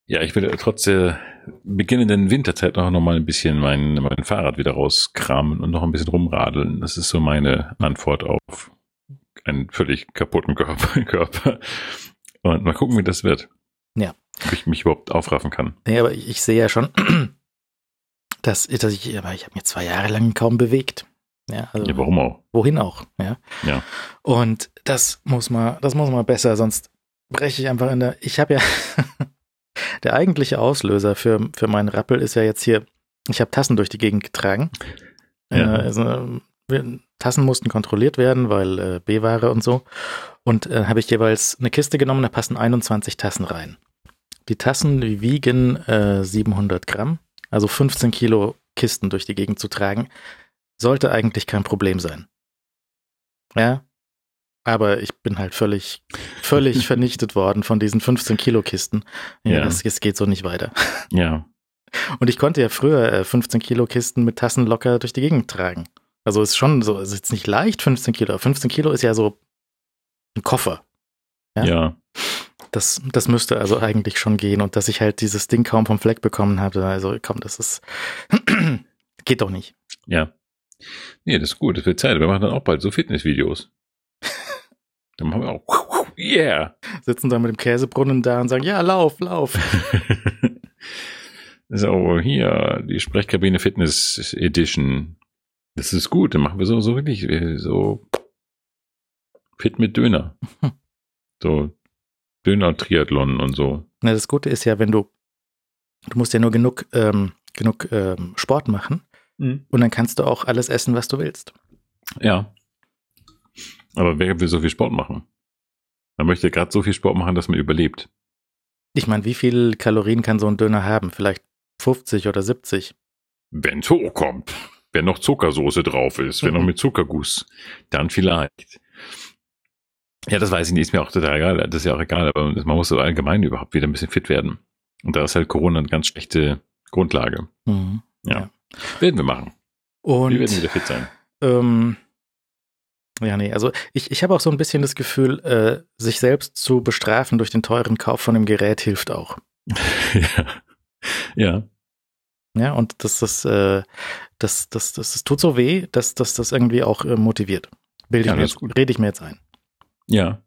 Ja, ich will trotz der beginnenden Winterzeit noch mal ein bisschen mein, mein Fahrrad wieder rauskramen und noch ein bisschen rumradeln. Das ist so meine Antwort auf einen völlig kaputten *laughs* Körper. Und mal gucken, wie das wird. Ja. Ob ich mich überhaupt aufraffen kann. Nee, aber ich, ich sehe ja schon, *clears throat* dass, dass ich, aber ich habe mich zwei Jahre lang kaum bewegt. Ja, also ja, warum auch? Wohin auch, ja. Ja. Und das muss mal, das muss mal besser, sonst breche ich einfach in der. Ich habe ja *laughs* der eigentliche Auslöser für, für meinen Rappel ist ja jetzt hier, ich habe Tassen durch die Gegend getragen. Ja. Äh, also, Tassen mussten kontrolliert werden, weil äh, B-Ware und so. Und äh, habe ich jeweils eine Kiste genommen, da passen 21 Tassen rein. Die Tassen, wiegen äh, 700 Gramm, also 15 Kilo Kisten durch die Gegend zu tragen, sollte eigentlich kein Problem sein. Ja, aber ich bin halt völlig, völlig *laughs* vernichtet worden von diesen 15 Kilo Kisten. Ja, ja. Das, das geht so nicht weiter. Ja. Und ich konnte ja früher 15 äh, Kilo Kisten mit Tassen locker durch die Gegend tragen. Also ist schon so, ist jetzt nicht leicht 15 Kilo. 15 Kilo ist ja so ein Koffer. Ja. ja. Das, das müsste also eigentlich schon gehen und dass ich halt dieses Ding kaum vom Fleck bekommen habe. Also komm, das ist, *clears throat* geht doch nicht. Ja. Nee, das ist gut, das wird Zeit. Wir machen dann auch bald so Fitnessvideos. *laughs* dann machen wir auch, *laughs* yeah. Sitzen dann mit dem Käsebrunnen da und sagen, ja, lauf, lauf. *laughs* so, hier, die Sprechkabine Fitness Edition. Das ist gut, dann machen wir so, so wirklich so fit mit Döner. *laughs* so Döner-Triathlon und so. Na, das Gute ist ja, wenn du, du musst ja nur genug, ähm, genug ähm, Sport machen mhm. und dann kannst du auch alles essen, was du willst. Ja. Aber wer will so viel Sport machen? Man möchte gerade so viel Sport machen, dass man überlebt. Ich meine, wie viel Kalorien kann so ein Döner haben? Vielleicht 50 oder 70? Wenn es hochkommt wenn noch Zuckersoße drauf ist, wenn noch mhm. mit Zuckerguss, dann vielleicht. Ja, das weiß ich nicht, ist mir auch total egal, das ist ja auch egal, aber man muss so allgemein überhaupt wieder ein bisschen fit werden. Und da ist halt Corona eine ganz schlechte Grundlage. Mhm. Ja. ja. Werden wir machen. Und, wir werden wieder fit sein. Ähm, ja, nee, also ich, ich habe auch so ein bisschen das Gefühl, äh, sich selbst zu bestrafen durch den teuren Kauf von dem Gerät hilft auch. *laughs* ja. Ja. Ja, und das, das, äh, das, das, das, das tut so weh, dass, dass das irgendwie auch äh, motiviert. Bilde ich ja, mir jetzt, rede ich mir jetzt ein. Ja.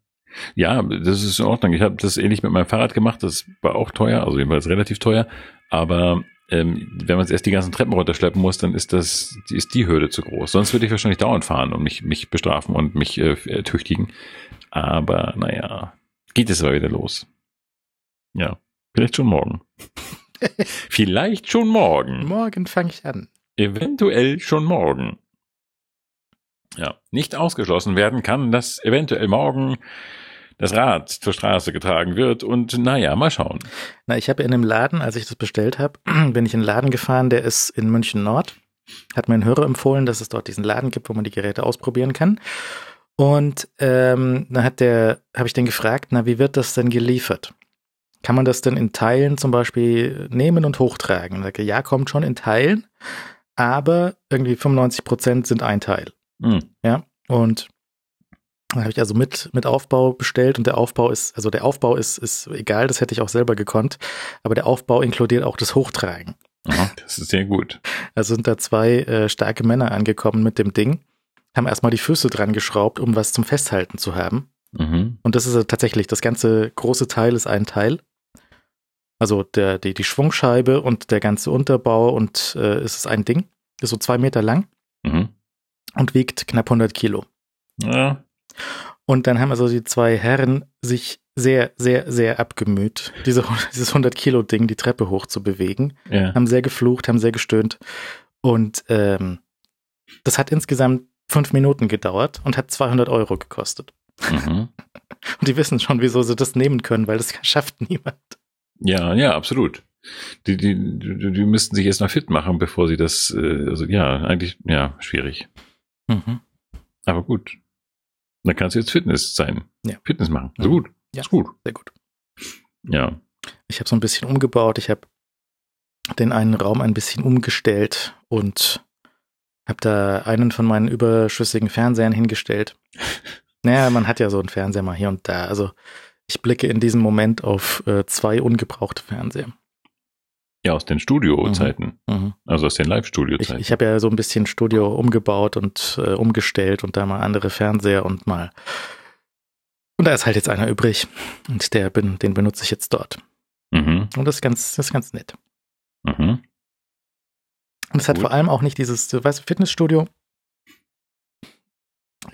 Ja, das ist in Ordnung. Ich habe das ähnlich mit meinem Fahrrad gemacht. Das war auch teuer, also jedenfalls relativ teuer. Aber ähm, wenn man es erst die ganzen Treppen runterschleppen muss, dann ist das ist die Hürde zu groß. Sonst würde ich wahrscheinlich dauernd fahren und mich, mich bestrafen und mich äh, tüchtigen. Aber naja, geht es aber wieder los. Ja, vielleicht schon morgen. *laughs* Vielleicht schon morgen. Morgen fange ich an. Eventuell schon morgen. Ja, nicht ausgeschlossen werden kann, dass eventuell morgen das Rad zur Straße getragen wird und naja, mal schauen. Na, ich habe in einem Laden, als ich das bestellt habe, *clears throat* bin ich in einen Laden gefahren, der ist in München Nord. Hat mir ein Hörer empfohlen, dass es dort diesen Laden gibt, wo man die Geräte ausprobieren kann. Und ähm, dann hat der, habe ich den gefragt, na, wie wird das denn geliefert? Kann man das denn in Teilen zum Beispiel nehmen und hochtragen? Und sage, ja, kommt schon in Teilen, aber irgendwie 95 Prozent sind ein Teil. Mhm. Ja, und dann habe ich also mit, mit Aufbau bestellt und der Aufbau ist, also der Aufbau ist, ist egal, das hätte ich auch selber gekonnt, aber der Aufbau inkludiert auch das Hochtragen. Aha, das ist sehr gut. Also sind da zwei äh, starke Männer angekommen mit dem Ding, haben erstmal die Füße dran geschraubt, um was zum Festhalten zu haben. Mhm. Und das ist tatsächlich, das ganze große Teil ist ein Teil. Also der, die, die Schwungscheibe und der ganze Unterbau und äh, ist es ein Ding. Ist so zwei Meter lang mhm. und wiegt knapp 100 Kilo. Ja. Und dann haben also die zwei Herren sich sehr, sehr, sehr abgemüht, diese, *laughs* dieses 100-Kilo-Ding die Treppe hoch zu bewegen. Ja. Haben sehr geflucht, haben sehr gestöhnt. Und ähm, das hat insgesamt fünf Minuten gedauert und hat 200 Euro gekostet. Mhm. *laughs* Und die wissen schon, wieso sie das nehmen können, weil das *laughs* schafft niemand. Ja, ja, absolut. Die, die, die, die müssten sich erst mal fit machen, bevor sie das, äh, also ja, eigentlich, ja, schwierig. Mhm. Aber gut. Dann kannst du jetzt Fitness sein. Ja. Fitness machen. So Mhm. gut. Ja. Ist gut. Sehr gut. Ja. Ich habe so ein bisschen umgebaut. Ich habe den einen Raum ein bisschen umgestellt und habe da einen von meinen überschüssigen Fernsehern hingestellt. *laughs* Naja, man hat ja so einen Fernseher mal hier und da. Also ich blicke in diesem Moment auf äh, zwei ungebrauchte Fernseher. Ja, aus den Studiozeiten. Mhm. Also aus den Ich, Live-Studio-Zeiten. ich habe ja so ein bisschen Studio umgebaut und äh, umgestellt und da mal andere Fernseher und mal. Und da ist halt jetzt einer übrig. Und der bin, den benutze ich jetzt dort. Mhm. Und das ist ganz, das ist ganz nett. Mhm. Und es hat vor allem auch nicht dieses, du weißt, Fitnessstudio.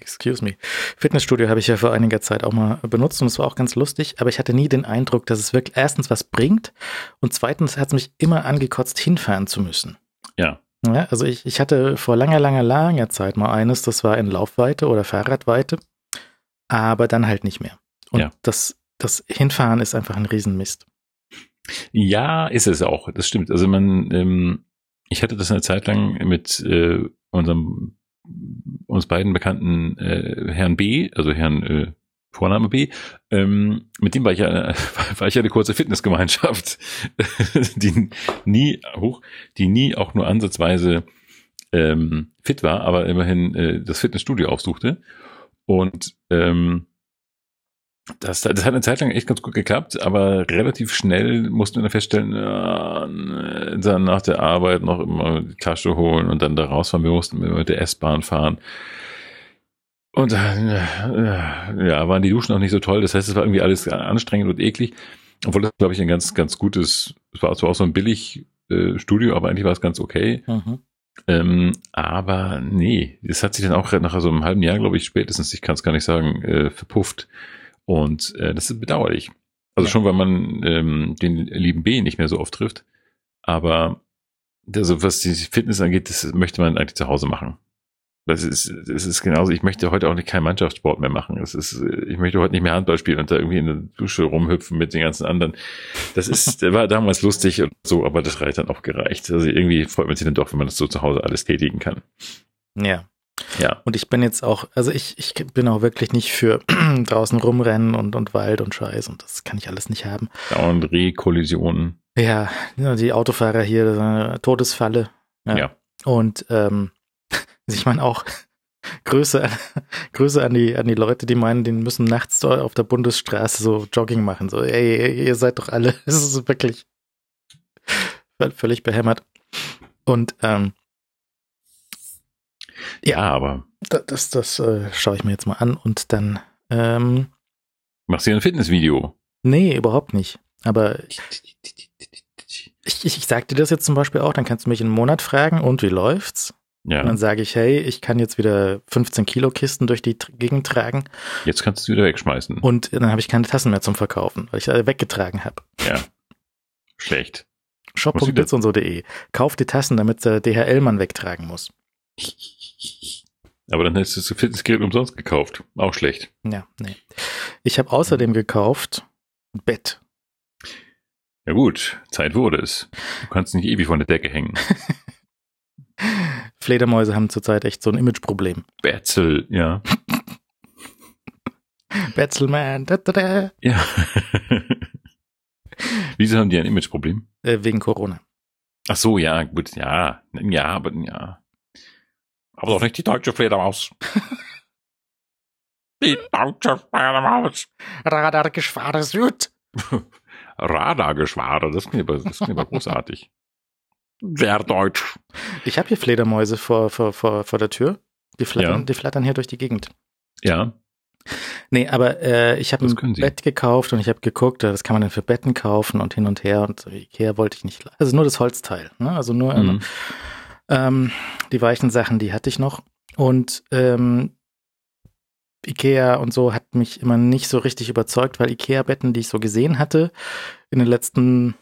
Excuse me. Fitnessstudio habe ich ja vor einiger Zeit auch mal benutzt und es war auch ganz lustig, aber ich hatte nie den Eindruck, dass es wirklich erstens was bringt und zweitens hat es mich immer angekotzt, hinfahren zu müssen. Ja. Ja, also ich, ich hatte vor langer, langer, langer Zeit mal eines, das war in Laufweite oder Fahrradweite, aber dann halt nicht mehr. Und Ja. das, das Hinfahren ist einfach ein Riesenmist. Ja, ist es auch. Das stimmt. Also man, ähm, ich hatte das eine Zeit lang mit äh, unserem uns beiden bekannten äh, Herrn B, also Herrn äh, Vorname B, ähm, mit dem war ich ja, *laughs* war ich ja eine kurze Fitnessgemeinschaft, *laughs* die nie hoch, die nie auch nur ansatzweise ähm, fit war, aber immerhin äh, das Fitnessstudio aufsuchte. Und ähm, das, das hat eine Zeit lang echt ganz gut geklappt, aber relativ schnell mussten wir dann feststellen, ja, dann nach der Arbeit noch immer die Tasche holen und dann da rausfahren. Wir mussten immer mit der S-Bahn fahren. Und dann, äh, ja, waren die Duschen auch nicht so toll. Das heißt, es war irgendwie alles anstrengend und eklig. Obwohl das, glaube ich, ein ganz, ganz gutes, es war zwar auch so ein billig äh, Studio, aber eigentlich war es ganz okay. Mhm. Ähm, aber nee, das hat sich dann auch nach so einem halben Jahr, glaube ich, spätestens, ich kann es gar nicht sagen, äh, verpufft. Und äh, das ist bedauerlich. Also Ja. schon, weil man ähm, den lieben B nicht mehr so oft trifft. Aber also was die Fitness angeht, das möchte man eigentlich zu Hause machen. Das ist, das ist genauso, ich möchte heute auch nicht keinen Mannschaftssport mehr machen. Das ist, ich möchte heute nicht mehr Handball spielen und da irgendwie in der Dusche rumhüpfen mit den ganzen anderen. Das ist, war damals lustig und so, aber das reicht dann auch gereicht. Also irgendwie freut man sich dann doch, wenn man das so zu Hause alles tätigen kann. Ja. Ja. Und ich bin jetzt auch, also ich, ich bin auch wirklich nicht für *clears throat* draußen rumrennen und, und Wald und Scheiß und das kann ich alles nicht haben. Dauernd Rehkollisionen. Ja, ja, die Autofahrer hier, Todesfalle. Ja. Und ähm, *laughs* ich meine auch *laughs* Grüße, an- *laughs* Grüße an die, an die Leute, die meinen, die müssen nachts auf der Bundesstraße so Jogging machen. So, ey, ihr seid doch alle, es ist wirklich völ- völlig behämmert. Und ähm, Ja, aber da- das, das äh, schaue ich mir jetzt mal an und dann, ähm, machst du ein Fitnessvideo? nee, überhaupt nicht. Aber ich, ich, ich sag dir das jetzt zum Beispiel auch, dann kannst du mich in einem Monat fragen, und wie läuft's? Und Ja, dann sage ich, hey, ich kann jetzt wieder 15 Kilo Kisten durch die Gegend tragen jetzt kannst du es wieder wegschmeißen. und dann habe ich keine Tassen mehr zum Verkaufen, weil ich alle weggetragen habe. Ja. Schlecht. Muss wieder- Shop.blitzundso.de. Kauf die Tassen, damit der DHL-Mann wegtragen muss. *laughs* Aber dann hättest du das Fitnessgerät umsonst gekauft. Auch schlecht. Ja, nee. Ich habe außerdem gekauft ein Bett. Ja gut, Zeit wurde es. Du kannst nicht ewig von der Decke hängen. *laughs* Fledermäuse haben zurzeit echt so ein Imageproblem. Betzel, ja. *laughs* Betzelman, da, da, da. Ja. Wieso haben die ein Imageproblem? Äh, wegen Corona. Ach so, ja, gut, ja. Ja, aber ja. Aber doch nicht die deutsche Fledermaus. *laughs* Die deutsche Fledermaus. Radargeschwader Süd. *laughs* Radargeschwader, das klingt aber, das klingt aber großartig. Sehr deutsch. Ich habe hier Fledermäuse vor, vor, vor, vor der Tür. Die flattern, Ja. die flattern hier durch die Gegend. Ja, Nee, aber äh, ich habe ein. Bett gekauft und ich habe geguckt, äh, was kann man denn für Betten kaufen und hin und her und Ikea wollte ich nicht. Also nur das Holzteil, ne? Also nur Mhm. Ähm, die weichen Sachen, die hatte ich noch. Und ähm, Ikea und so hat mich immer nicht so richtig überzeugt, weil Ikea-Betten, die ich so gesehen hatte in den letzten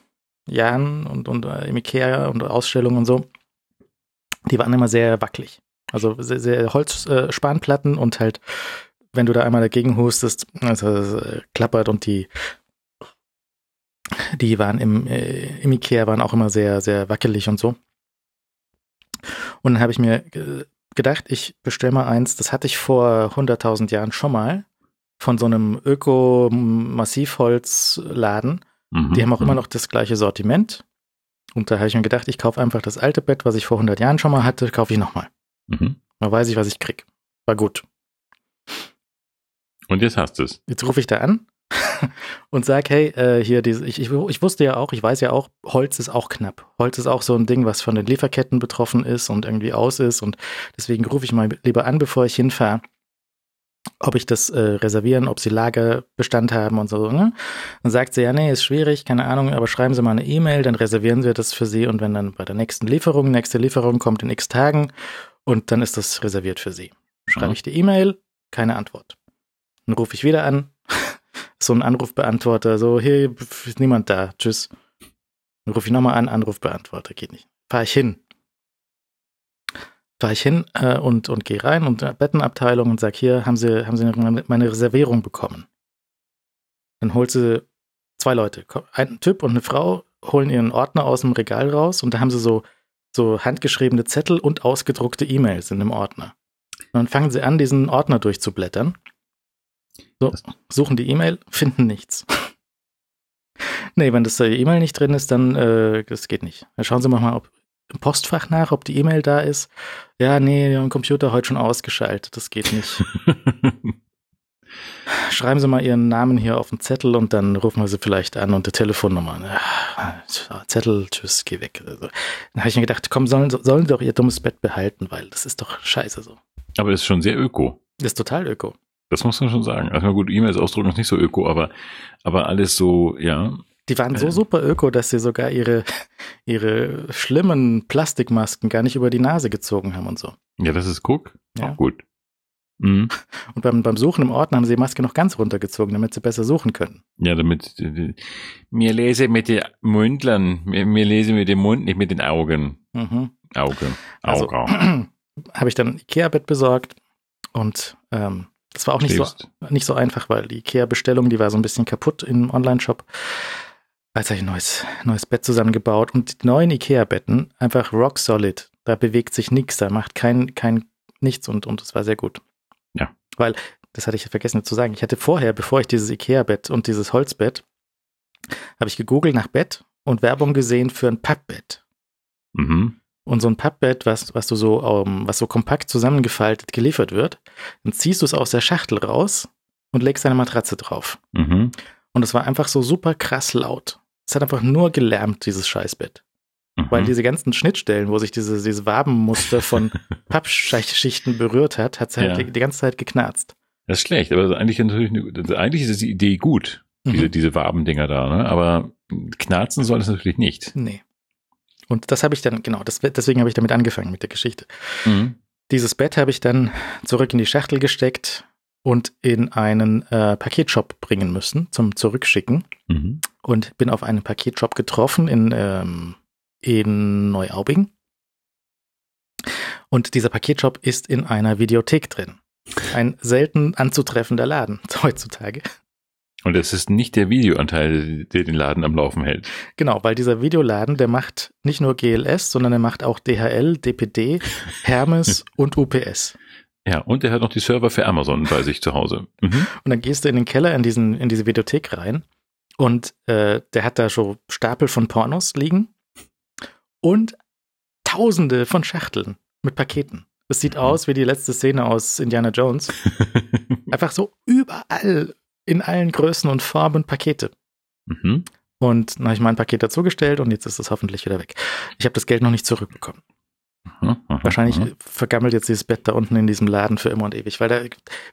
Jahren und, und äh, im Ikea und Ausstellungen und so, die waren immer sehr wackelig. Also sehr, sehr Holzspanplatten äh, und halt, wenn du da einmal dagegen hustest, also äh, klappert und die die waren im, äh, im Ikea waren auch immer sehr, sehr wackelig und so. Und dann habe ich mir gedacht, ich bestelle mal eins, das hatte ich vor 100.000 Jahren schon mal, von so einem Öko-Massivholzladen. Mhm. Die haben auch immer mhm. noch das gleiche Sortiment. Und da habe ich mir gedacht, ich kaufe einfach das alte Bett, was ich vor 100 Jahren schon mal hatte, kaufe ich nochmal. Mhm. Dann weiß ich, was ich krieg. War gut. Und jetzt hast du es. Jetzt rufe ich da an *laughs* und sag, hey, äh, hier, diese, ich, ich, ich wusste ja auch, ich weiß ja auch, Holz ist auch knapp. Holz ist auch so ein Ding, was von den Lieferketten betroffen ist und irgendwie aus ist. Und deswegen rufe ich mal lieber an, bevor ich hinfahre, ob ich das äh, reservieren, ob sie Lagerbestand haben und so. Ne? Dann sagt sie, ja, nee, ist schwierig, keine Ahnung, aber schreiben Sie mal eine E-Mail, dann reservieren wir das für Sie und wenn dann bei der nächsten Lieferung, nächste Lieferung kommt in x Tagen und dann ist das reserviert für Sie. Schreibe mhm. ich die E-Mail, keine Antwort. Dann rufe ich wieder an, so ein Anrufbeantworter, so, hier ist niemand da, tschüss. Dann rufe ich nochmal an, Anrufbeantworter, geht nicht. Fahre ich hin. Fahre ich hin äh, und, und gehe rein und äh, Bettenabteilung und sag, hier, haben Sie, haben Sie meine Reservierung bekommen? Dann holt sie zwei Leute, ein Typ und eine Frau, holen ihren Ordner aus dem Regal raus und da haben sie so, so handgeschriebene Zettel und ausgedruckte E-Mails in dem Ordner. Und dann fangen sie an, diesen Ordner durchzublättern so, suchen die E-Mail, finden nichts. *laughs* nee, wenn das E-Mail nicht drin ist, dann äh, das geht nicht. Dann schauen Sie mal, ob im Postfach nach, ob die E-Mail da ist. Ja, nee, der Computer heute schon ausgeschaltet, das geht nicht. *laughs* Schreiben Sie mal Ihren Namen hier auf den Zettel und dann rufen wir Sie vielleicht an und die Telefonnummer. Ja, Zettel, tschüss, geh weg. Also, dann habe ich mir gedacht, komm, sollen, sollen Sie doch Ihr dummes Bett behalten, weil das ist doch scheiße so. Aber das ist schon sehr öko. Ist total öko. Das muss man schon sagen. Also gut, E-Mails ausdrucken ist nicht so öko, aber, aber alles so, ja. Die waren so äh. super öko, dass sie sogar ihre, ihre schlimmen Plastikmasken gar nicht über die Nase gezogen haben und so. Ja, das ist guck. Ja. Auch gut. Mhm. Und beim, beim Suchen im Ordner haben sie die Maske noch ganz runtergezogen, damit sie besser suchen können. Ja, damit mir lese mit den Mündlern, mir lese mit dem Mund, nicht mit den Augen. Mhm. Auge. Auge. Also, *clears throat* habe ich dann ein Ikea-Bett besorgt und ähm, das war auch nicht so, nicht so einfach, weil die IKEA-Bestellung, die war so ein bisschen kaputt im Online-Shop. Als habe ich ein neues, neues Bett zusammengebaut und die neuen IKEA-Betten einfach rock solid. Da bewegt sich nichts, da macht kein, kein nichts und, und das war sehr gut. Ja. Weil, das hatte ich vergessen zu sagen, ich hatte vorher, bevor ich dieses IKEA-Bett und dieses Holzbett, habe ich gegoogelt nach Bett und Werbung gesehen für ein Pappbett. Mhm und so ein Pappbett, was, was du so, um, ähm, was so kompakt zusammengefaltet geliefert wird, dann ziehst du es aus der Schachtel raus und legst deine Matratze drauf. Mhm. Und es war einfach so super krass laut. Es hat einfach nur gelärmt, dieses Scheißbett. Mhm. Weil diese ganzen Schnittstellen, wo sich diese, diese Wabenmuster von *laughs* Pappschichten berührt hat, hat es halt ja. die, die, ganze Zeit geknarzt. Das ist schlecht, aber eigentlich, natürlich, eigentlich ist die Idee gut, diese, mhm. diese Wabendinger da, ne? aber knarzen soll es natürlich nicht. Nee. Und das habe ich dann, genau, das, deswegen habe ich damit angefangen mit der Geschichte. Mhm. Dieses Bett habe ich dann zurück in die Schachtel gesteckt und in einen äh, Paketshop bringen müssen zum Zurückschicken. Mhm. Und bin auf einen Paketshop getroffen in, ähm, in Neuaubing. Und dieser Paketshop ist in einer Videothek drin. Ein selten anzutreffender Laden *laughs* heutzutage. Und es ist nicht der Videoanteil, der den Laden am Laufen hält. Genau, weil dieser Videoladen, der macht nicht nur GLS, sondern er macht auch DHL, DPD, *laughs* Hermes und UPS. Ja, und er hat noch die Server für Amazon bei sich zu Hause. Mhm. Und dann gehst du in den Keller in, diesen, in diese Videothek rein und äh, der hat da so Stapel von Pornos liegen und tausende von Schachteln mit Paketen. Das sieht mhm. aus wie die letzte Szene aus Indiana Jones. *laughs* Einfach so überall in allen Größen und Farben Pakete. Mhm. Und dann habe ich mein Paket dazugestellt und jetzt ist es hoffentlich wieder weg. Ich habe das Geld noch nicht zurückbekommen. Aha, aha, Wahrscheinlich aha. vergammelt jetzt dieses Bett da unten in diesem Laden für immer und ewig, weil da,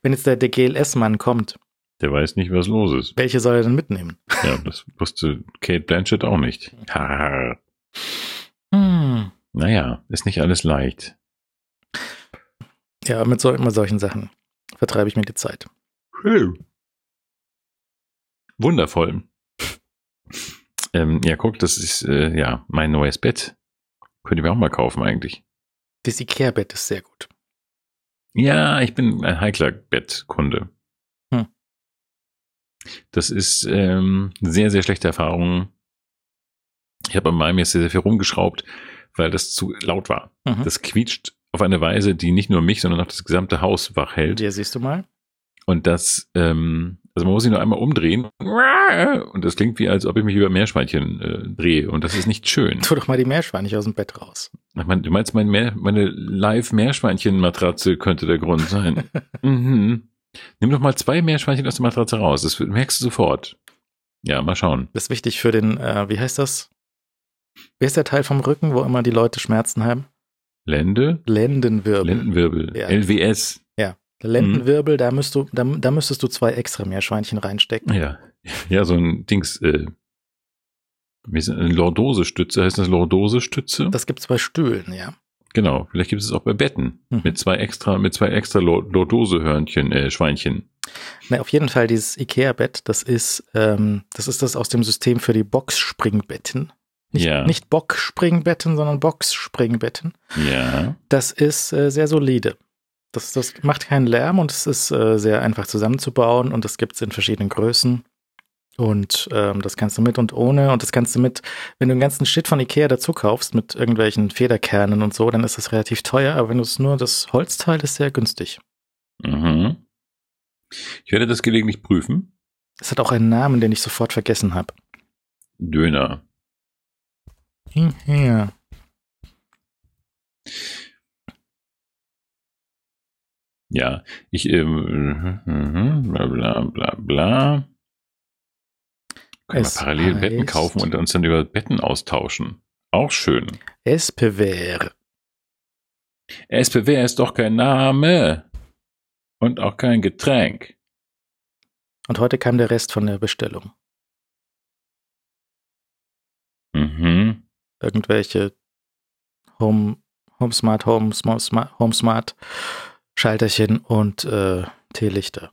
wenn jetzt der, der GLS-Mann kommt, der weiß nicht, was los ist. Welche soll er denn mitnehmen? Ja, das wusste Kate Blanchett auch nicht. hm. Naja, ist nicht alles leicht. Ja, mit, so, mit solchen Sachen vertreibe ich mir die Zeit. Wundervoll. Ähm, ja, guck, das ist äh, ja mein neues Bett. Könnt ihr mir auch mal kaufen eigentlich. Das Ikea-Bett ist sehr gut. Ja, ich bin ein heikler Bettkunde. Hm. Das ist ähm, sehr, sehr schlechte Erfahrung. Ich habe an meinem jetzt sehr, sehr viel rumgeschraubt, weil das zu laut war. Mhm. Das quietscht auf eine Weise, die nicht nur mich, sondern auch das gesamte Haus wach hält. Hier siehst du mal. Und das, ähm, also man muss sich nur einmal umdrehen und das klingt wie, als ob ich mich über Meerschweinchen äh, drehe und das ist nicht schön. Tu doch mal die Meerschweinchen aus dem Bett raus. Ich mein, du meinst, mein Meer, meine Live-Meerschweinchen-Matratze könnte der Grund sein. *laughs* mhm. Nimm doch mal zwei Meerschweinchen aus der Matratze raus, das merkst du sofort. Ja, mal schauen. Das ist wichtig für den, äh, wie heißt das? Wer ist der Teil vom Rücken, wo immer die Leute Schmerzen haben? Lende, Lendenwirbel. Lendenwirbel, Ja. LWS. Der Lendenwirbel, da, müsst du, da, da müsstest du zwei extra Meerschweinchen reinstecken. Ja, *laughs* ja, so ein Dings, äh, eine Lordose-Stütze, heißt das Lordose-Stütze? Das gibt's bei Stühlen, ja. Genau, vielleicht gibt es es auch bei Betten Mhm. mit zwei extra, mit zwei extra Lor- Lordose-Hörnchen, äh, Schweinchen. Na, auf jeden Fall dieses Ikea-Bett, das ist, ähm, das ist das aus dem System für die Boxspringbetten. Nicht, Ja. nicht Bockspringbetten, sondern Boxspringbetten. Ja. Das ist äh, sehr solide. Das, das macht keinen Lärm und es ist äh, sehr einfach zusammenzubauen und das gibt's in verschiedenen Größen. Und ähm, das kannst du mit und ohne und das kannst du mit, wenn du den ganzen Shit von Ikea dazu kaufst, mit irgendwelchen Federkernen und so, dann ist das relativ teuer, aber wenn du es nur das Holzteil ist sehr günstig. Mhm. Ich werde das gelegentlich prüfen. Es hat auch einen Namen, den ich sofort vergessen habe. Döner. Ja. Ja, ich, ähm, bla bla bla bla. Können wir parallel Betten kaufen und uns dann über Betten austauschen. Auch schön. Espever. SPW ist doch kein Name. Und auch kein Getränk. Und heute kam der Rest von der Bestellung. Mhm. Irgendwelche Home, Home Smart, Home Smart, Home Smart Schalterchen und äh, Teelichter.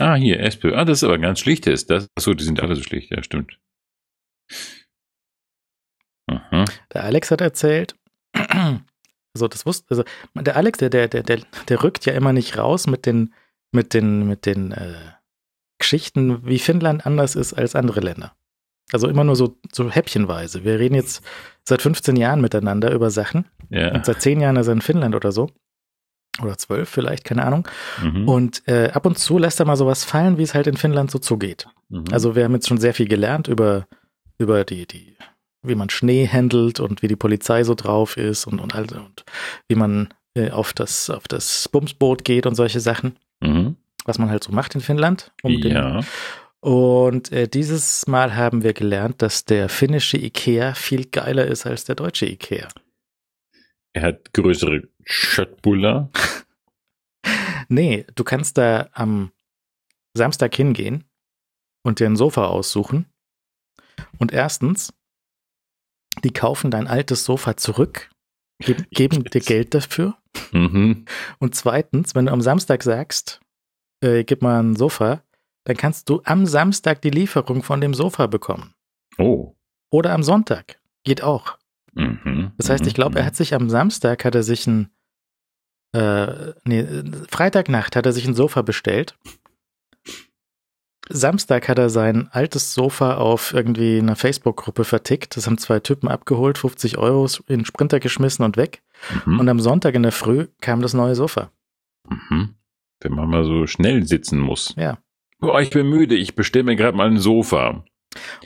Ah, hier, SPW. Ah, das ist aber ganz schlichtes. Das, achso, die sind alle so schlicht, ja, stimmt. Mhm. Der Alex hat erzählt, *clears throat* also das wusste, also der Alex, der, der, der, der, der rückt ja immer nicht raus mit den, mit den, mit den äh, Geschichten, wie Finnland anders ist als andere Länder. Also immer nur so, so häppchenweise. Wir reden jetzt seit 15 Jahren miteinander über Sachen Ja. und seit 10 Jahren ist er in Finnland oder so. Oder 12 vielleicht, keine Ahnung. Mhm. Und äh, ab und zu lässt er mal sowas fallen, wie es halt in Finnland so zugeht. Mhm. Also wir haben jetzt schon sehr viel gelernt über, über die, die, wie man Schnee handelt und wie die Polizei so drauf ist und, und, halt, und wie man äh, auf das, auf das Bumsboot geht und solche Sachen, Mhm. was man halt so macht in Finnland. um den- ja. Und äh, dieses Mal haben wir gelernt, dass der finnische Ikea viel geiler ist als der deutsche Ikea. Er hat größere Schöttbuller. *laughs* Nee, du kannst da am Samstag hingehen und dir ein Sofa aussuchen. Und erstens, die kaufen dein altes Sofa zurück, geb, *laughs* geben dir Geld dafür. Mhm. *laughs* Und zweitens, wenn du am Samstag sagst, äh, gib mal ein Sofa, dann kannst du am Samstag die Lieferung von dem Sofa bekommen. Oh. Oder am Sonntag. Geht auch. Mhm. Das heißt, ich glaube, er hat sich am Samstag hat er sich ein äh, nee, Freitagnacht hat er sich ein Sofa bestellt. Samstag hat er sein altes Sofa auf irgendwie einer Facebook-Gruppe vertickt. Das haben zwei Typen abgeholt, 50 Euro in den Sprinter geschmissen und weg. Mhm. Und am Sonntag in der Früh kam das neue Sofa. Mhm. Wenn man mal so schnell sitzen muss. Ja. Boah, ich bin müde, ich bestelle mir gerade mal ein Sofa.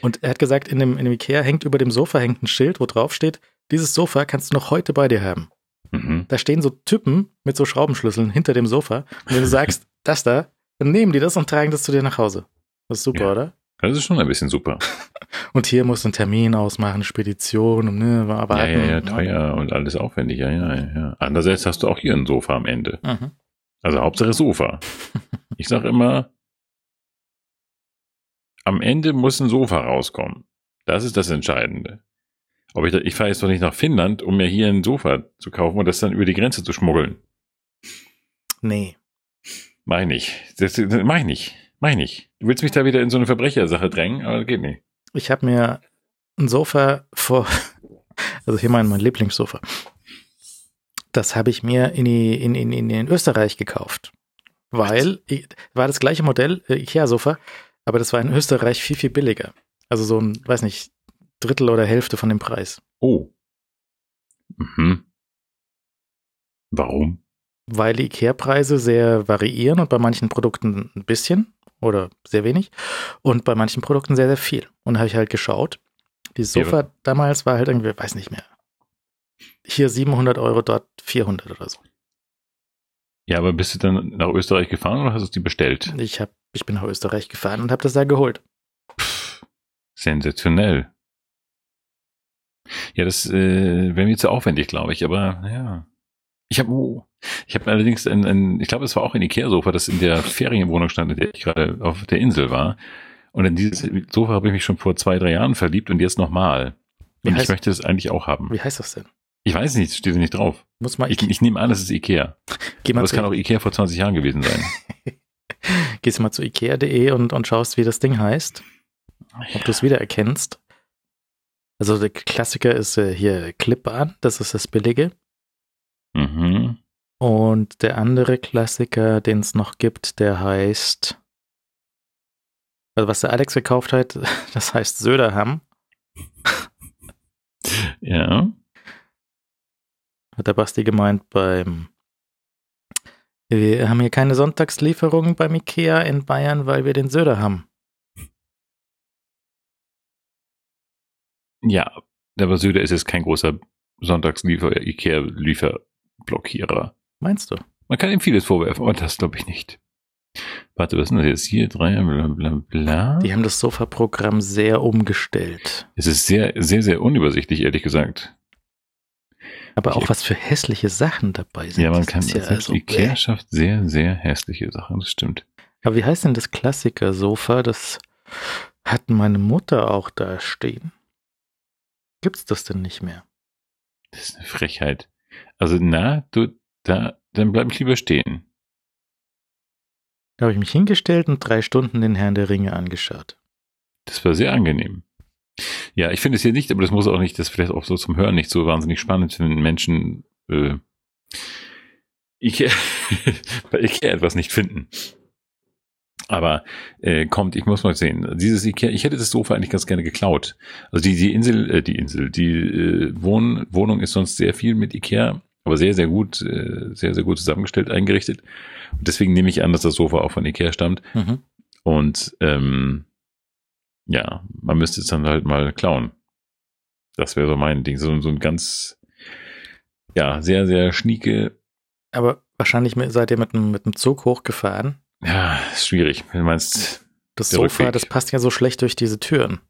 Und er hat gesagt, in dem, in dem Ikea hängt über dem Sofa hängt ein Schild, wo drauf steht, dieses Sofa kannst du noch heute bei dir haben. Mhm. Da stehen so Typen mit so Schraubenschlüsseln hinter dem Sofa. Und wenn du sagst, *laughs* das da, dann nehmen die das und tragen das zu dir nach Hause. Das ist super, Ja. oder? Das ist schon ein bisschen super. *laughs* Und hier musst du einen Termin ausmachen, Spedition und ne, Ja, warten. ja, ja, teuer und alles aufwendig. Ja, ja, ja. Andererseits hast du auch hier ein Sofa am Ende. Mhm. Also Hauptsache Sofa. *laughs* Ich sag immer, am Ende muss ein Sofa rauskommen. Das ist das Entscheidende. Ob ich, da, ich fahre jetzt doch nicht nach Finnland, um mir hier ein Sofa zu kaufen und das dann über die Grenze zu schmuggeln. Nee. Mach ich nicht. Das, das mach ich nicht. Mach ich nicht. Du willst mich da wieder in so eine Verbrechersache drängen, aber das geht nicht. Ich habe mir ein Sofa vor, also hier mein, mein Lieblingssofa. Das habe ich mir in, die, in, in, in Österreich gekauft. Weil, ich, war das gleiche Modell, äh, Ikea-Sofa, aber das war in Österreich viel, viel billiger. Also so ein, weiß nicht, Drittel oder Hälfte von dem Preis. Oh. Mhm. Warum? Weil die Ikea-Preise sehr variieren und bei manchen Produkten ein bisschen oder sehr wenig und bei manchen Produkten sehr, sehr viel. Und da habe ich halt geschaut. Dieses Sofa Ja. damals war halt irgendwie, weiß nicht mehr. Hier 700 Euro, dort 400 oder so. Ja, aber bist du dann nach Österreich gefahren oder hast du dir bestellt? Ich, hab, ich bin nach Österreich gefahren und habe das da geholt. Sensationell. Ja, das äh, wäre mir zu aufwendig, glaube ich, aber ja. Ich habe oh, ich habe allerdings ein, ein ich glaube, es war auch ein Ikea-Sofa, das in der Ferienwohnung stand, in der ich gerade auf der Insel war. Und in dieses Sofa habe ich mich schon vor zwei, drei Jahren verliebt und jetzt nochmal. Und ich heißt- möchte es eigentlich auch haben. Wie heißt das denn? Ich weiß nicht, steht nicht drauf. Muss mal, Ich, ich nehme an, es ist Ikea. geh Aber mal es kann auch Ikea vor 20 Jahren gewesen sein. *laughs* gehst mal zu ikea.de und, und schaust, wie das Ding heißt. Ob du es wiedererkennst. Also der Klassiker ist äh, hier Clip-An, das ist das billige. Mhm. Und der andere Klassiker, den es noch gibt, der heißt, also was der Alex gekauft hat, *laughs* das heißt Söderham. *laughs* Ja. Hat der Basti gemeint beim, wir haben hier keine Sonntagslieferungen beim Ikea in Bayern, weil wir den Söder haben. Ja, aber Söder ist jetzt kein großer Sonntagsliefer, Ikea-Lieferblockierer. Meinst du? Man kann ihm vieles vorwerfen, aber das glaube ich nicht. Warte, was ist denn das jetzt hier? Drei, bla bla bla. Die haben das Sofa-Programm sehr umgestellt. Es ist sehr, sehr, sehr unübersichtlich, ehrlich gesagt. Aber Okay. auch was für hässliche Sachen dabei sind. Ja, man Das kann, ja also, Ikea schafft sehr, sehr hässliche Sachen, das stimmt. Aber wie heißt denn das Klassiker-Sofa? Das hat meine Mutter auch da stehen. Gibt's das denn nicht mehr? Das ist eine Frechheit. Also, na, du, da, dann bleib ich lieber stehen. Da habe ich mich hingestellt und drei Stunden den Herrn der Ringe angeschaut. Das war sehr angenehm. Ja, ich finde es hier nicht, aber das muss auch nicht, das ist vielleicht auch so zum Hören nicht so wahnsinnig spannend, wenn Menschen äh, Ikea, bei Ikea etwas nicht finden. Aber äh, kommt, ich muss mal sehen. Dieses Ikea, ich hätte das Sofa eigentlich ganz gerne geklaut. Also die, die Insel, äh, die Insel, die äh, Wohn, Wohnung ist sonst sehr viel mit Ikea, aber sehr, sehr gut, äh, sehr, sehr gut zusammengestellt, eingerichtet. Und deswegen nehme ich an, dass das Sofa auch von Ikea stammt. Mhm. Und ähm, ja, man müsste es dann halt mal klauen. Das wäre so mein Ding. So, so ein ganz, ja, sehr, sehr schnieke. Aber wahrscheinlich seid ihr mit einem mit einem Zug hochgefahren. Ja, ist schwierig. Du meinst, Das Sofa, Rückweg. das passt ja so schlecht durch diese Türen.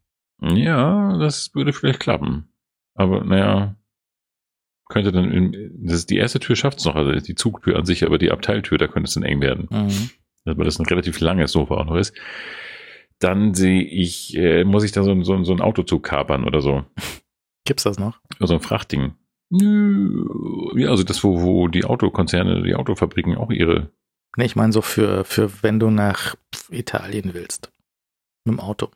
ja, das würde vielleicht klappen. Aber naja, könnte dann, in, das ist die erste Tür schafft es noch, also die Zugtür an sich, aber die Abteiltür, da könnte es dann eng werden. Mhm. weil das ein relativ langes Sofa auch noch ist. Dann sehe ich, äh, muss ich da so, ein- so, so ein Autozug kapern oder so. *laughs* Gibt's das noch? So ein Frachtding. Nö. Ja, also das, wo, wo die Autokonzerne, die Autofabriken auch ihre. Nee, ich meine so für, für wenn du nach Italien willst. Mit dem Auto.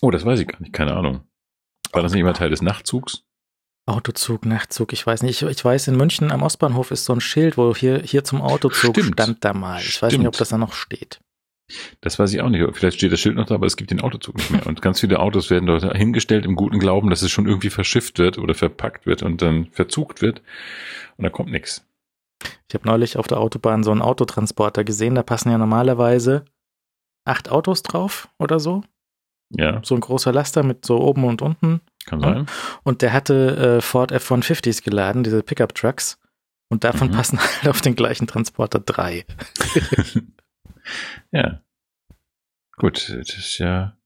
Oh, das weiß ich gar nicht, keine Ahnung. War das nicht immer Teil des Nachtzugs? Autozug, Nachtzug, ich weiß nicht. Ich, ich weiß, in München am Ostbahnhof ist so ein Schild, wo hier, hier zum Autozug Stimmt. stand da mal. Ich weiß nicht, ob Stimmt. das da noch steht. Das weiß ich auch nicht. Vielleicht steht das Schild noch da, aber es gibt den Autozug nicht mehr. Und ganz viele Autos werden dort hingestellt im guten Glauben, dass es schon irgendwie verschifft wird oder verpackt wird und dann verzugt wird. Und da kommt nichts. Ich habe neulich auf der Autobahn so einen Autotransporter gesehen. Da passen ja normalerweise acht Autos drauf oder so. Ja, So ein großer Laster mit so oben und unten. kann sein. Und der hatte äh, Ford F-150s geladen, diese Pickup-Trucks. Und davon Mhm. passen *laughs* halt auf den gleichen Transporter drei. *laughs* Ja. Gut, das ist ja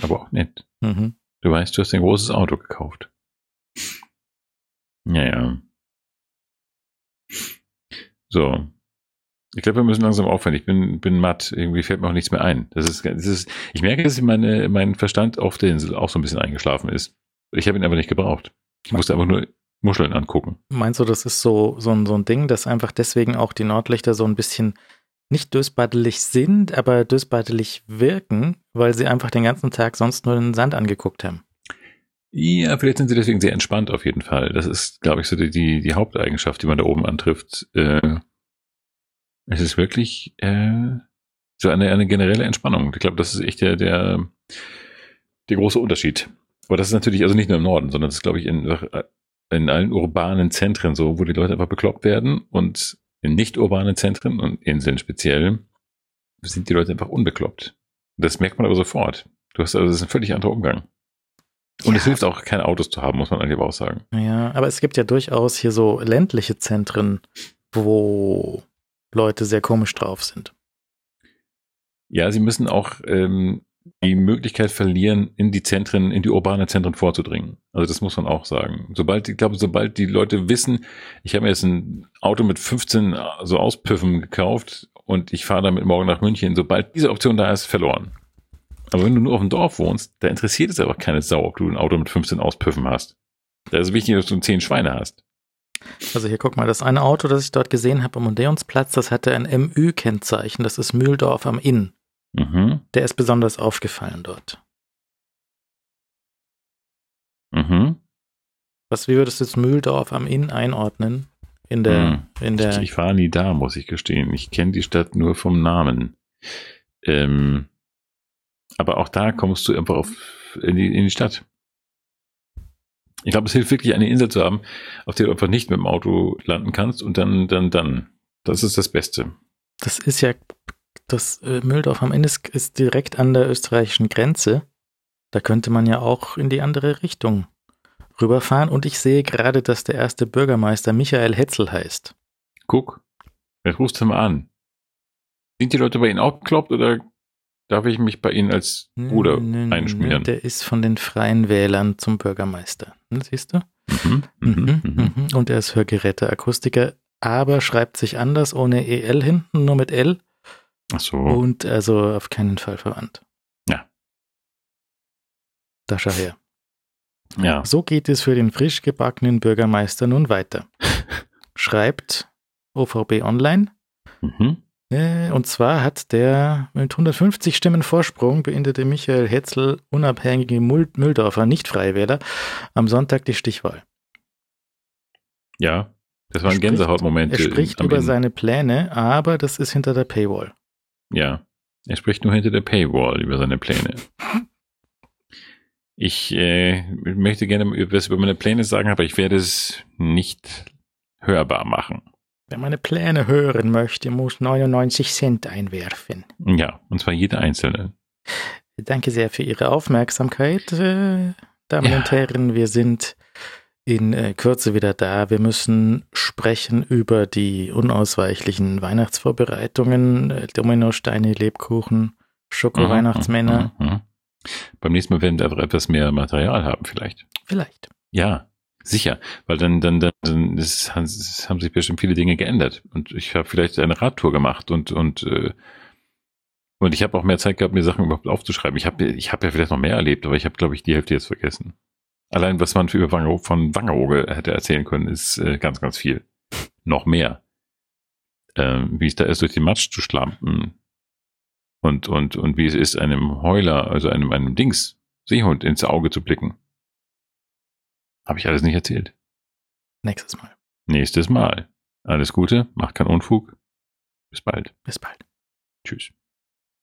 aber auch nett. Mhm. Du weißt, du hast ein großes Auto gekauft. Ja, ja. So. Ich glaube, wir müssen langsam aufhören. Ich bin, bin matt. Irgendwie fällt mir auch nichts mehr ein. Das ist, das ist, ich merke, dass meine, mein Verstand auf der Insel auch so ein bisschen eingeschlafen ist. Ich habe ihn aber nicht gebraucht. Ich musste einfach nur Muscheln angucken. Meinst du, das ist so, so, ein, so ein Ding, dass einfach deswegen auch die Nordlichter so ein bisschen nicht dösbaddelig sind, aber dösbaddelig wirken, weil sie einfach den ganzen Tag sonst nur den Sand angeguckt haben. Ja, vielleicht sind sie deswegen sehr entspannt auf jeden Fall. Das ist, glaube ich, so die, die, die Haupteigenschaft, die man da oben antrifft. Äh, es ist wirklich äh, so eine, eine generelle Entspannung. Ich glaube, das ist echt der, der, der große Unterschied. Aber das ist natürlich also nicht nur im Norden, sondern das ist, glaube ich, in, in allen urbanen Zentren so, wo die Leute einfach bekloppt werden und in nicht urbanen Zentren und Inseln speziell sind die Leute einfach unbekloppt. Das merkt man aber sofort. Du hast also, das ist ein völlig anderer Umgang. Und ja. es hilft auch, keine Autos zu haben, muss man eigentlich auch sagen. Ja, aber es gibt ja durchaus hier so ländliche Zentren, wo Leute sehr komisch drauf sind. Ja, sie müssen auch ähm, die Möglichkeit verlieren, in die Zentren, in die urbanen Zentren vorzudringen. Also das muss man auch sagen. Sobald, ich glaube, sobald die Leute wissen, ich habe mir jetzt ein Auto mit 15 so Auspüffen gekauft und ich fahre damit morgen nach München, sobald diese Option da ist, verloren. Aber wenn du nur auf dem Dorf wohnst, da interessiert es einfach keine Sau, ob du ein Auto mit 15 Auspüffen hast. Da ist wichtig, dass du 10 Schweine hast. Also hier guck mal, das eine Auto, das ich dort gesehen habe am Odeonsplatz, das hatte ein MÜ-Kennzeichen. Das ist Mühldorf am Inn. Mhm. Der ist besonders aufgefallen dort. Mhm. Was, wie würdest du jetzt Mühldorf am Inn einordnen? In der, mhm. in der. Ich, ich, war nie da, muss ich gestehen. Ich kenne die Stadt nur vom Namen. Ähm, aber auch da kommst du einfach auf, in, die, in die Stadt. Ich glaube, es hilft wirklich, eine Insel zu haben, auf der du einfach nicht mit dem Auto landen kannst und dann, dann, dann. Das ist das Beste. Das ist ja das äh, Mühldorf am Ende ist, direkt an der österreichischen Grenze. Da könnte man ja auch in die andere Richtung rüberfahren. Und ich sehe gerade, dass der erste Bürgermeister Michael Hetzel heißt. Guck, wer rufst du mal an? Sind die Leute bei Ihnen auch gekloppt oder darf ich mich bei Ihnen als Bruder einschmieren? Der ist von den Freien Wählern zum Bürgermeister. Hm, siehst du? Mhm, mhm, mhm. Und er ist Hörgeräteakustiker, aber schreibt sich anders, ohne EL hinten, nur mit L. Ach so. Und also auf keinen Fall verwandt. Ja. Da schau her. Ja. So geht es für den frisch gebackenen Bürgermeister nun weiter. *laughs* Schreibt OVB Online. Mhm. Äh, und zwar hat der mit 150 Stimmen Vorsprung beendete Michael Hetzel, unabhängige Mülldorfer Nicht-Freiwähler, am Sonntag die Stichwahl. Ja, das war ein Gänsehautmoment. Er spricht über seine Pläne, aber das ist hinter der Paywall. Ja, er spricht nur hinter der Paywall über seine Pläne. *laughs* Ich äh, möchte gerne etwas über meine Pläne sagen, aber ich werde es nicht hörbar machen. Wer meine Pläne hören möchte, muss 99 Cent einwerfen. Ja, und zwar jeder einzelne. Danke sehr für Ihre Aufmerksamkeit, äh, Damen ja. und Herren. Wir sind in äh, Kürze wieder da. Wir müssen sprechen über die unausweichlichen Weihnachtsvorbereitungen, äh, Dominosteine, Lebkuchen, Schoko-Weihnachtsmänner. Mhm, mhm, mhm. Beim nächsten Mal werden wir einfach etwas mehr Material haben, vielleicht. Vielleicht. Ja, sicher, weil dann, dann, dann, dann ist, haben sich bestimmt viele Dinge geändert. Und ich habe vielleicht eine Radtour gemacht und, und, äh, und ich habe auch mehr Zeit gehabt, mir Sachen überhaupt aufzuschreiben. Ich habe ich hab ja vielleicht noch mehr erlebt, aber ich habe, glaube ich, die Hälfte jetzt vergessen. Allein, was man über Wangerooge, von Wangerooge hätte erzählen können, ist äh, ganz, ganz viel. Noch mehr. Ähm, wie es da ist, durch den Matsch zu schlampen. Und, und, und wie es ist, einem Heuler, also einem, einem Dings, Seehund ins Auge zu blicken. Habe ich alles nicht erzählt. Nächstes Mal. Nächstes Mal. Alles Gute, macht keinen Unfug. Bis bald. Bis bald. Tschüss.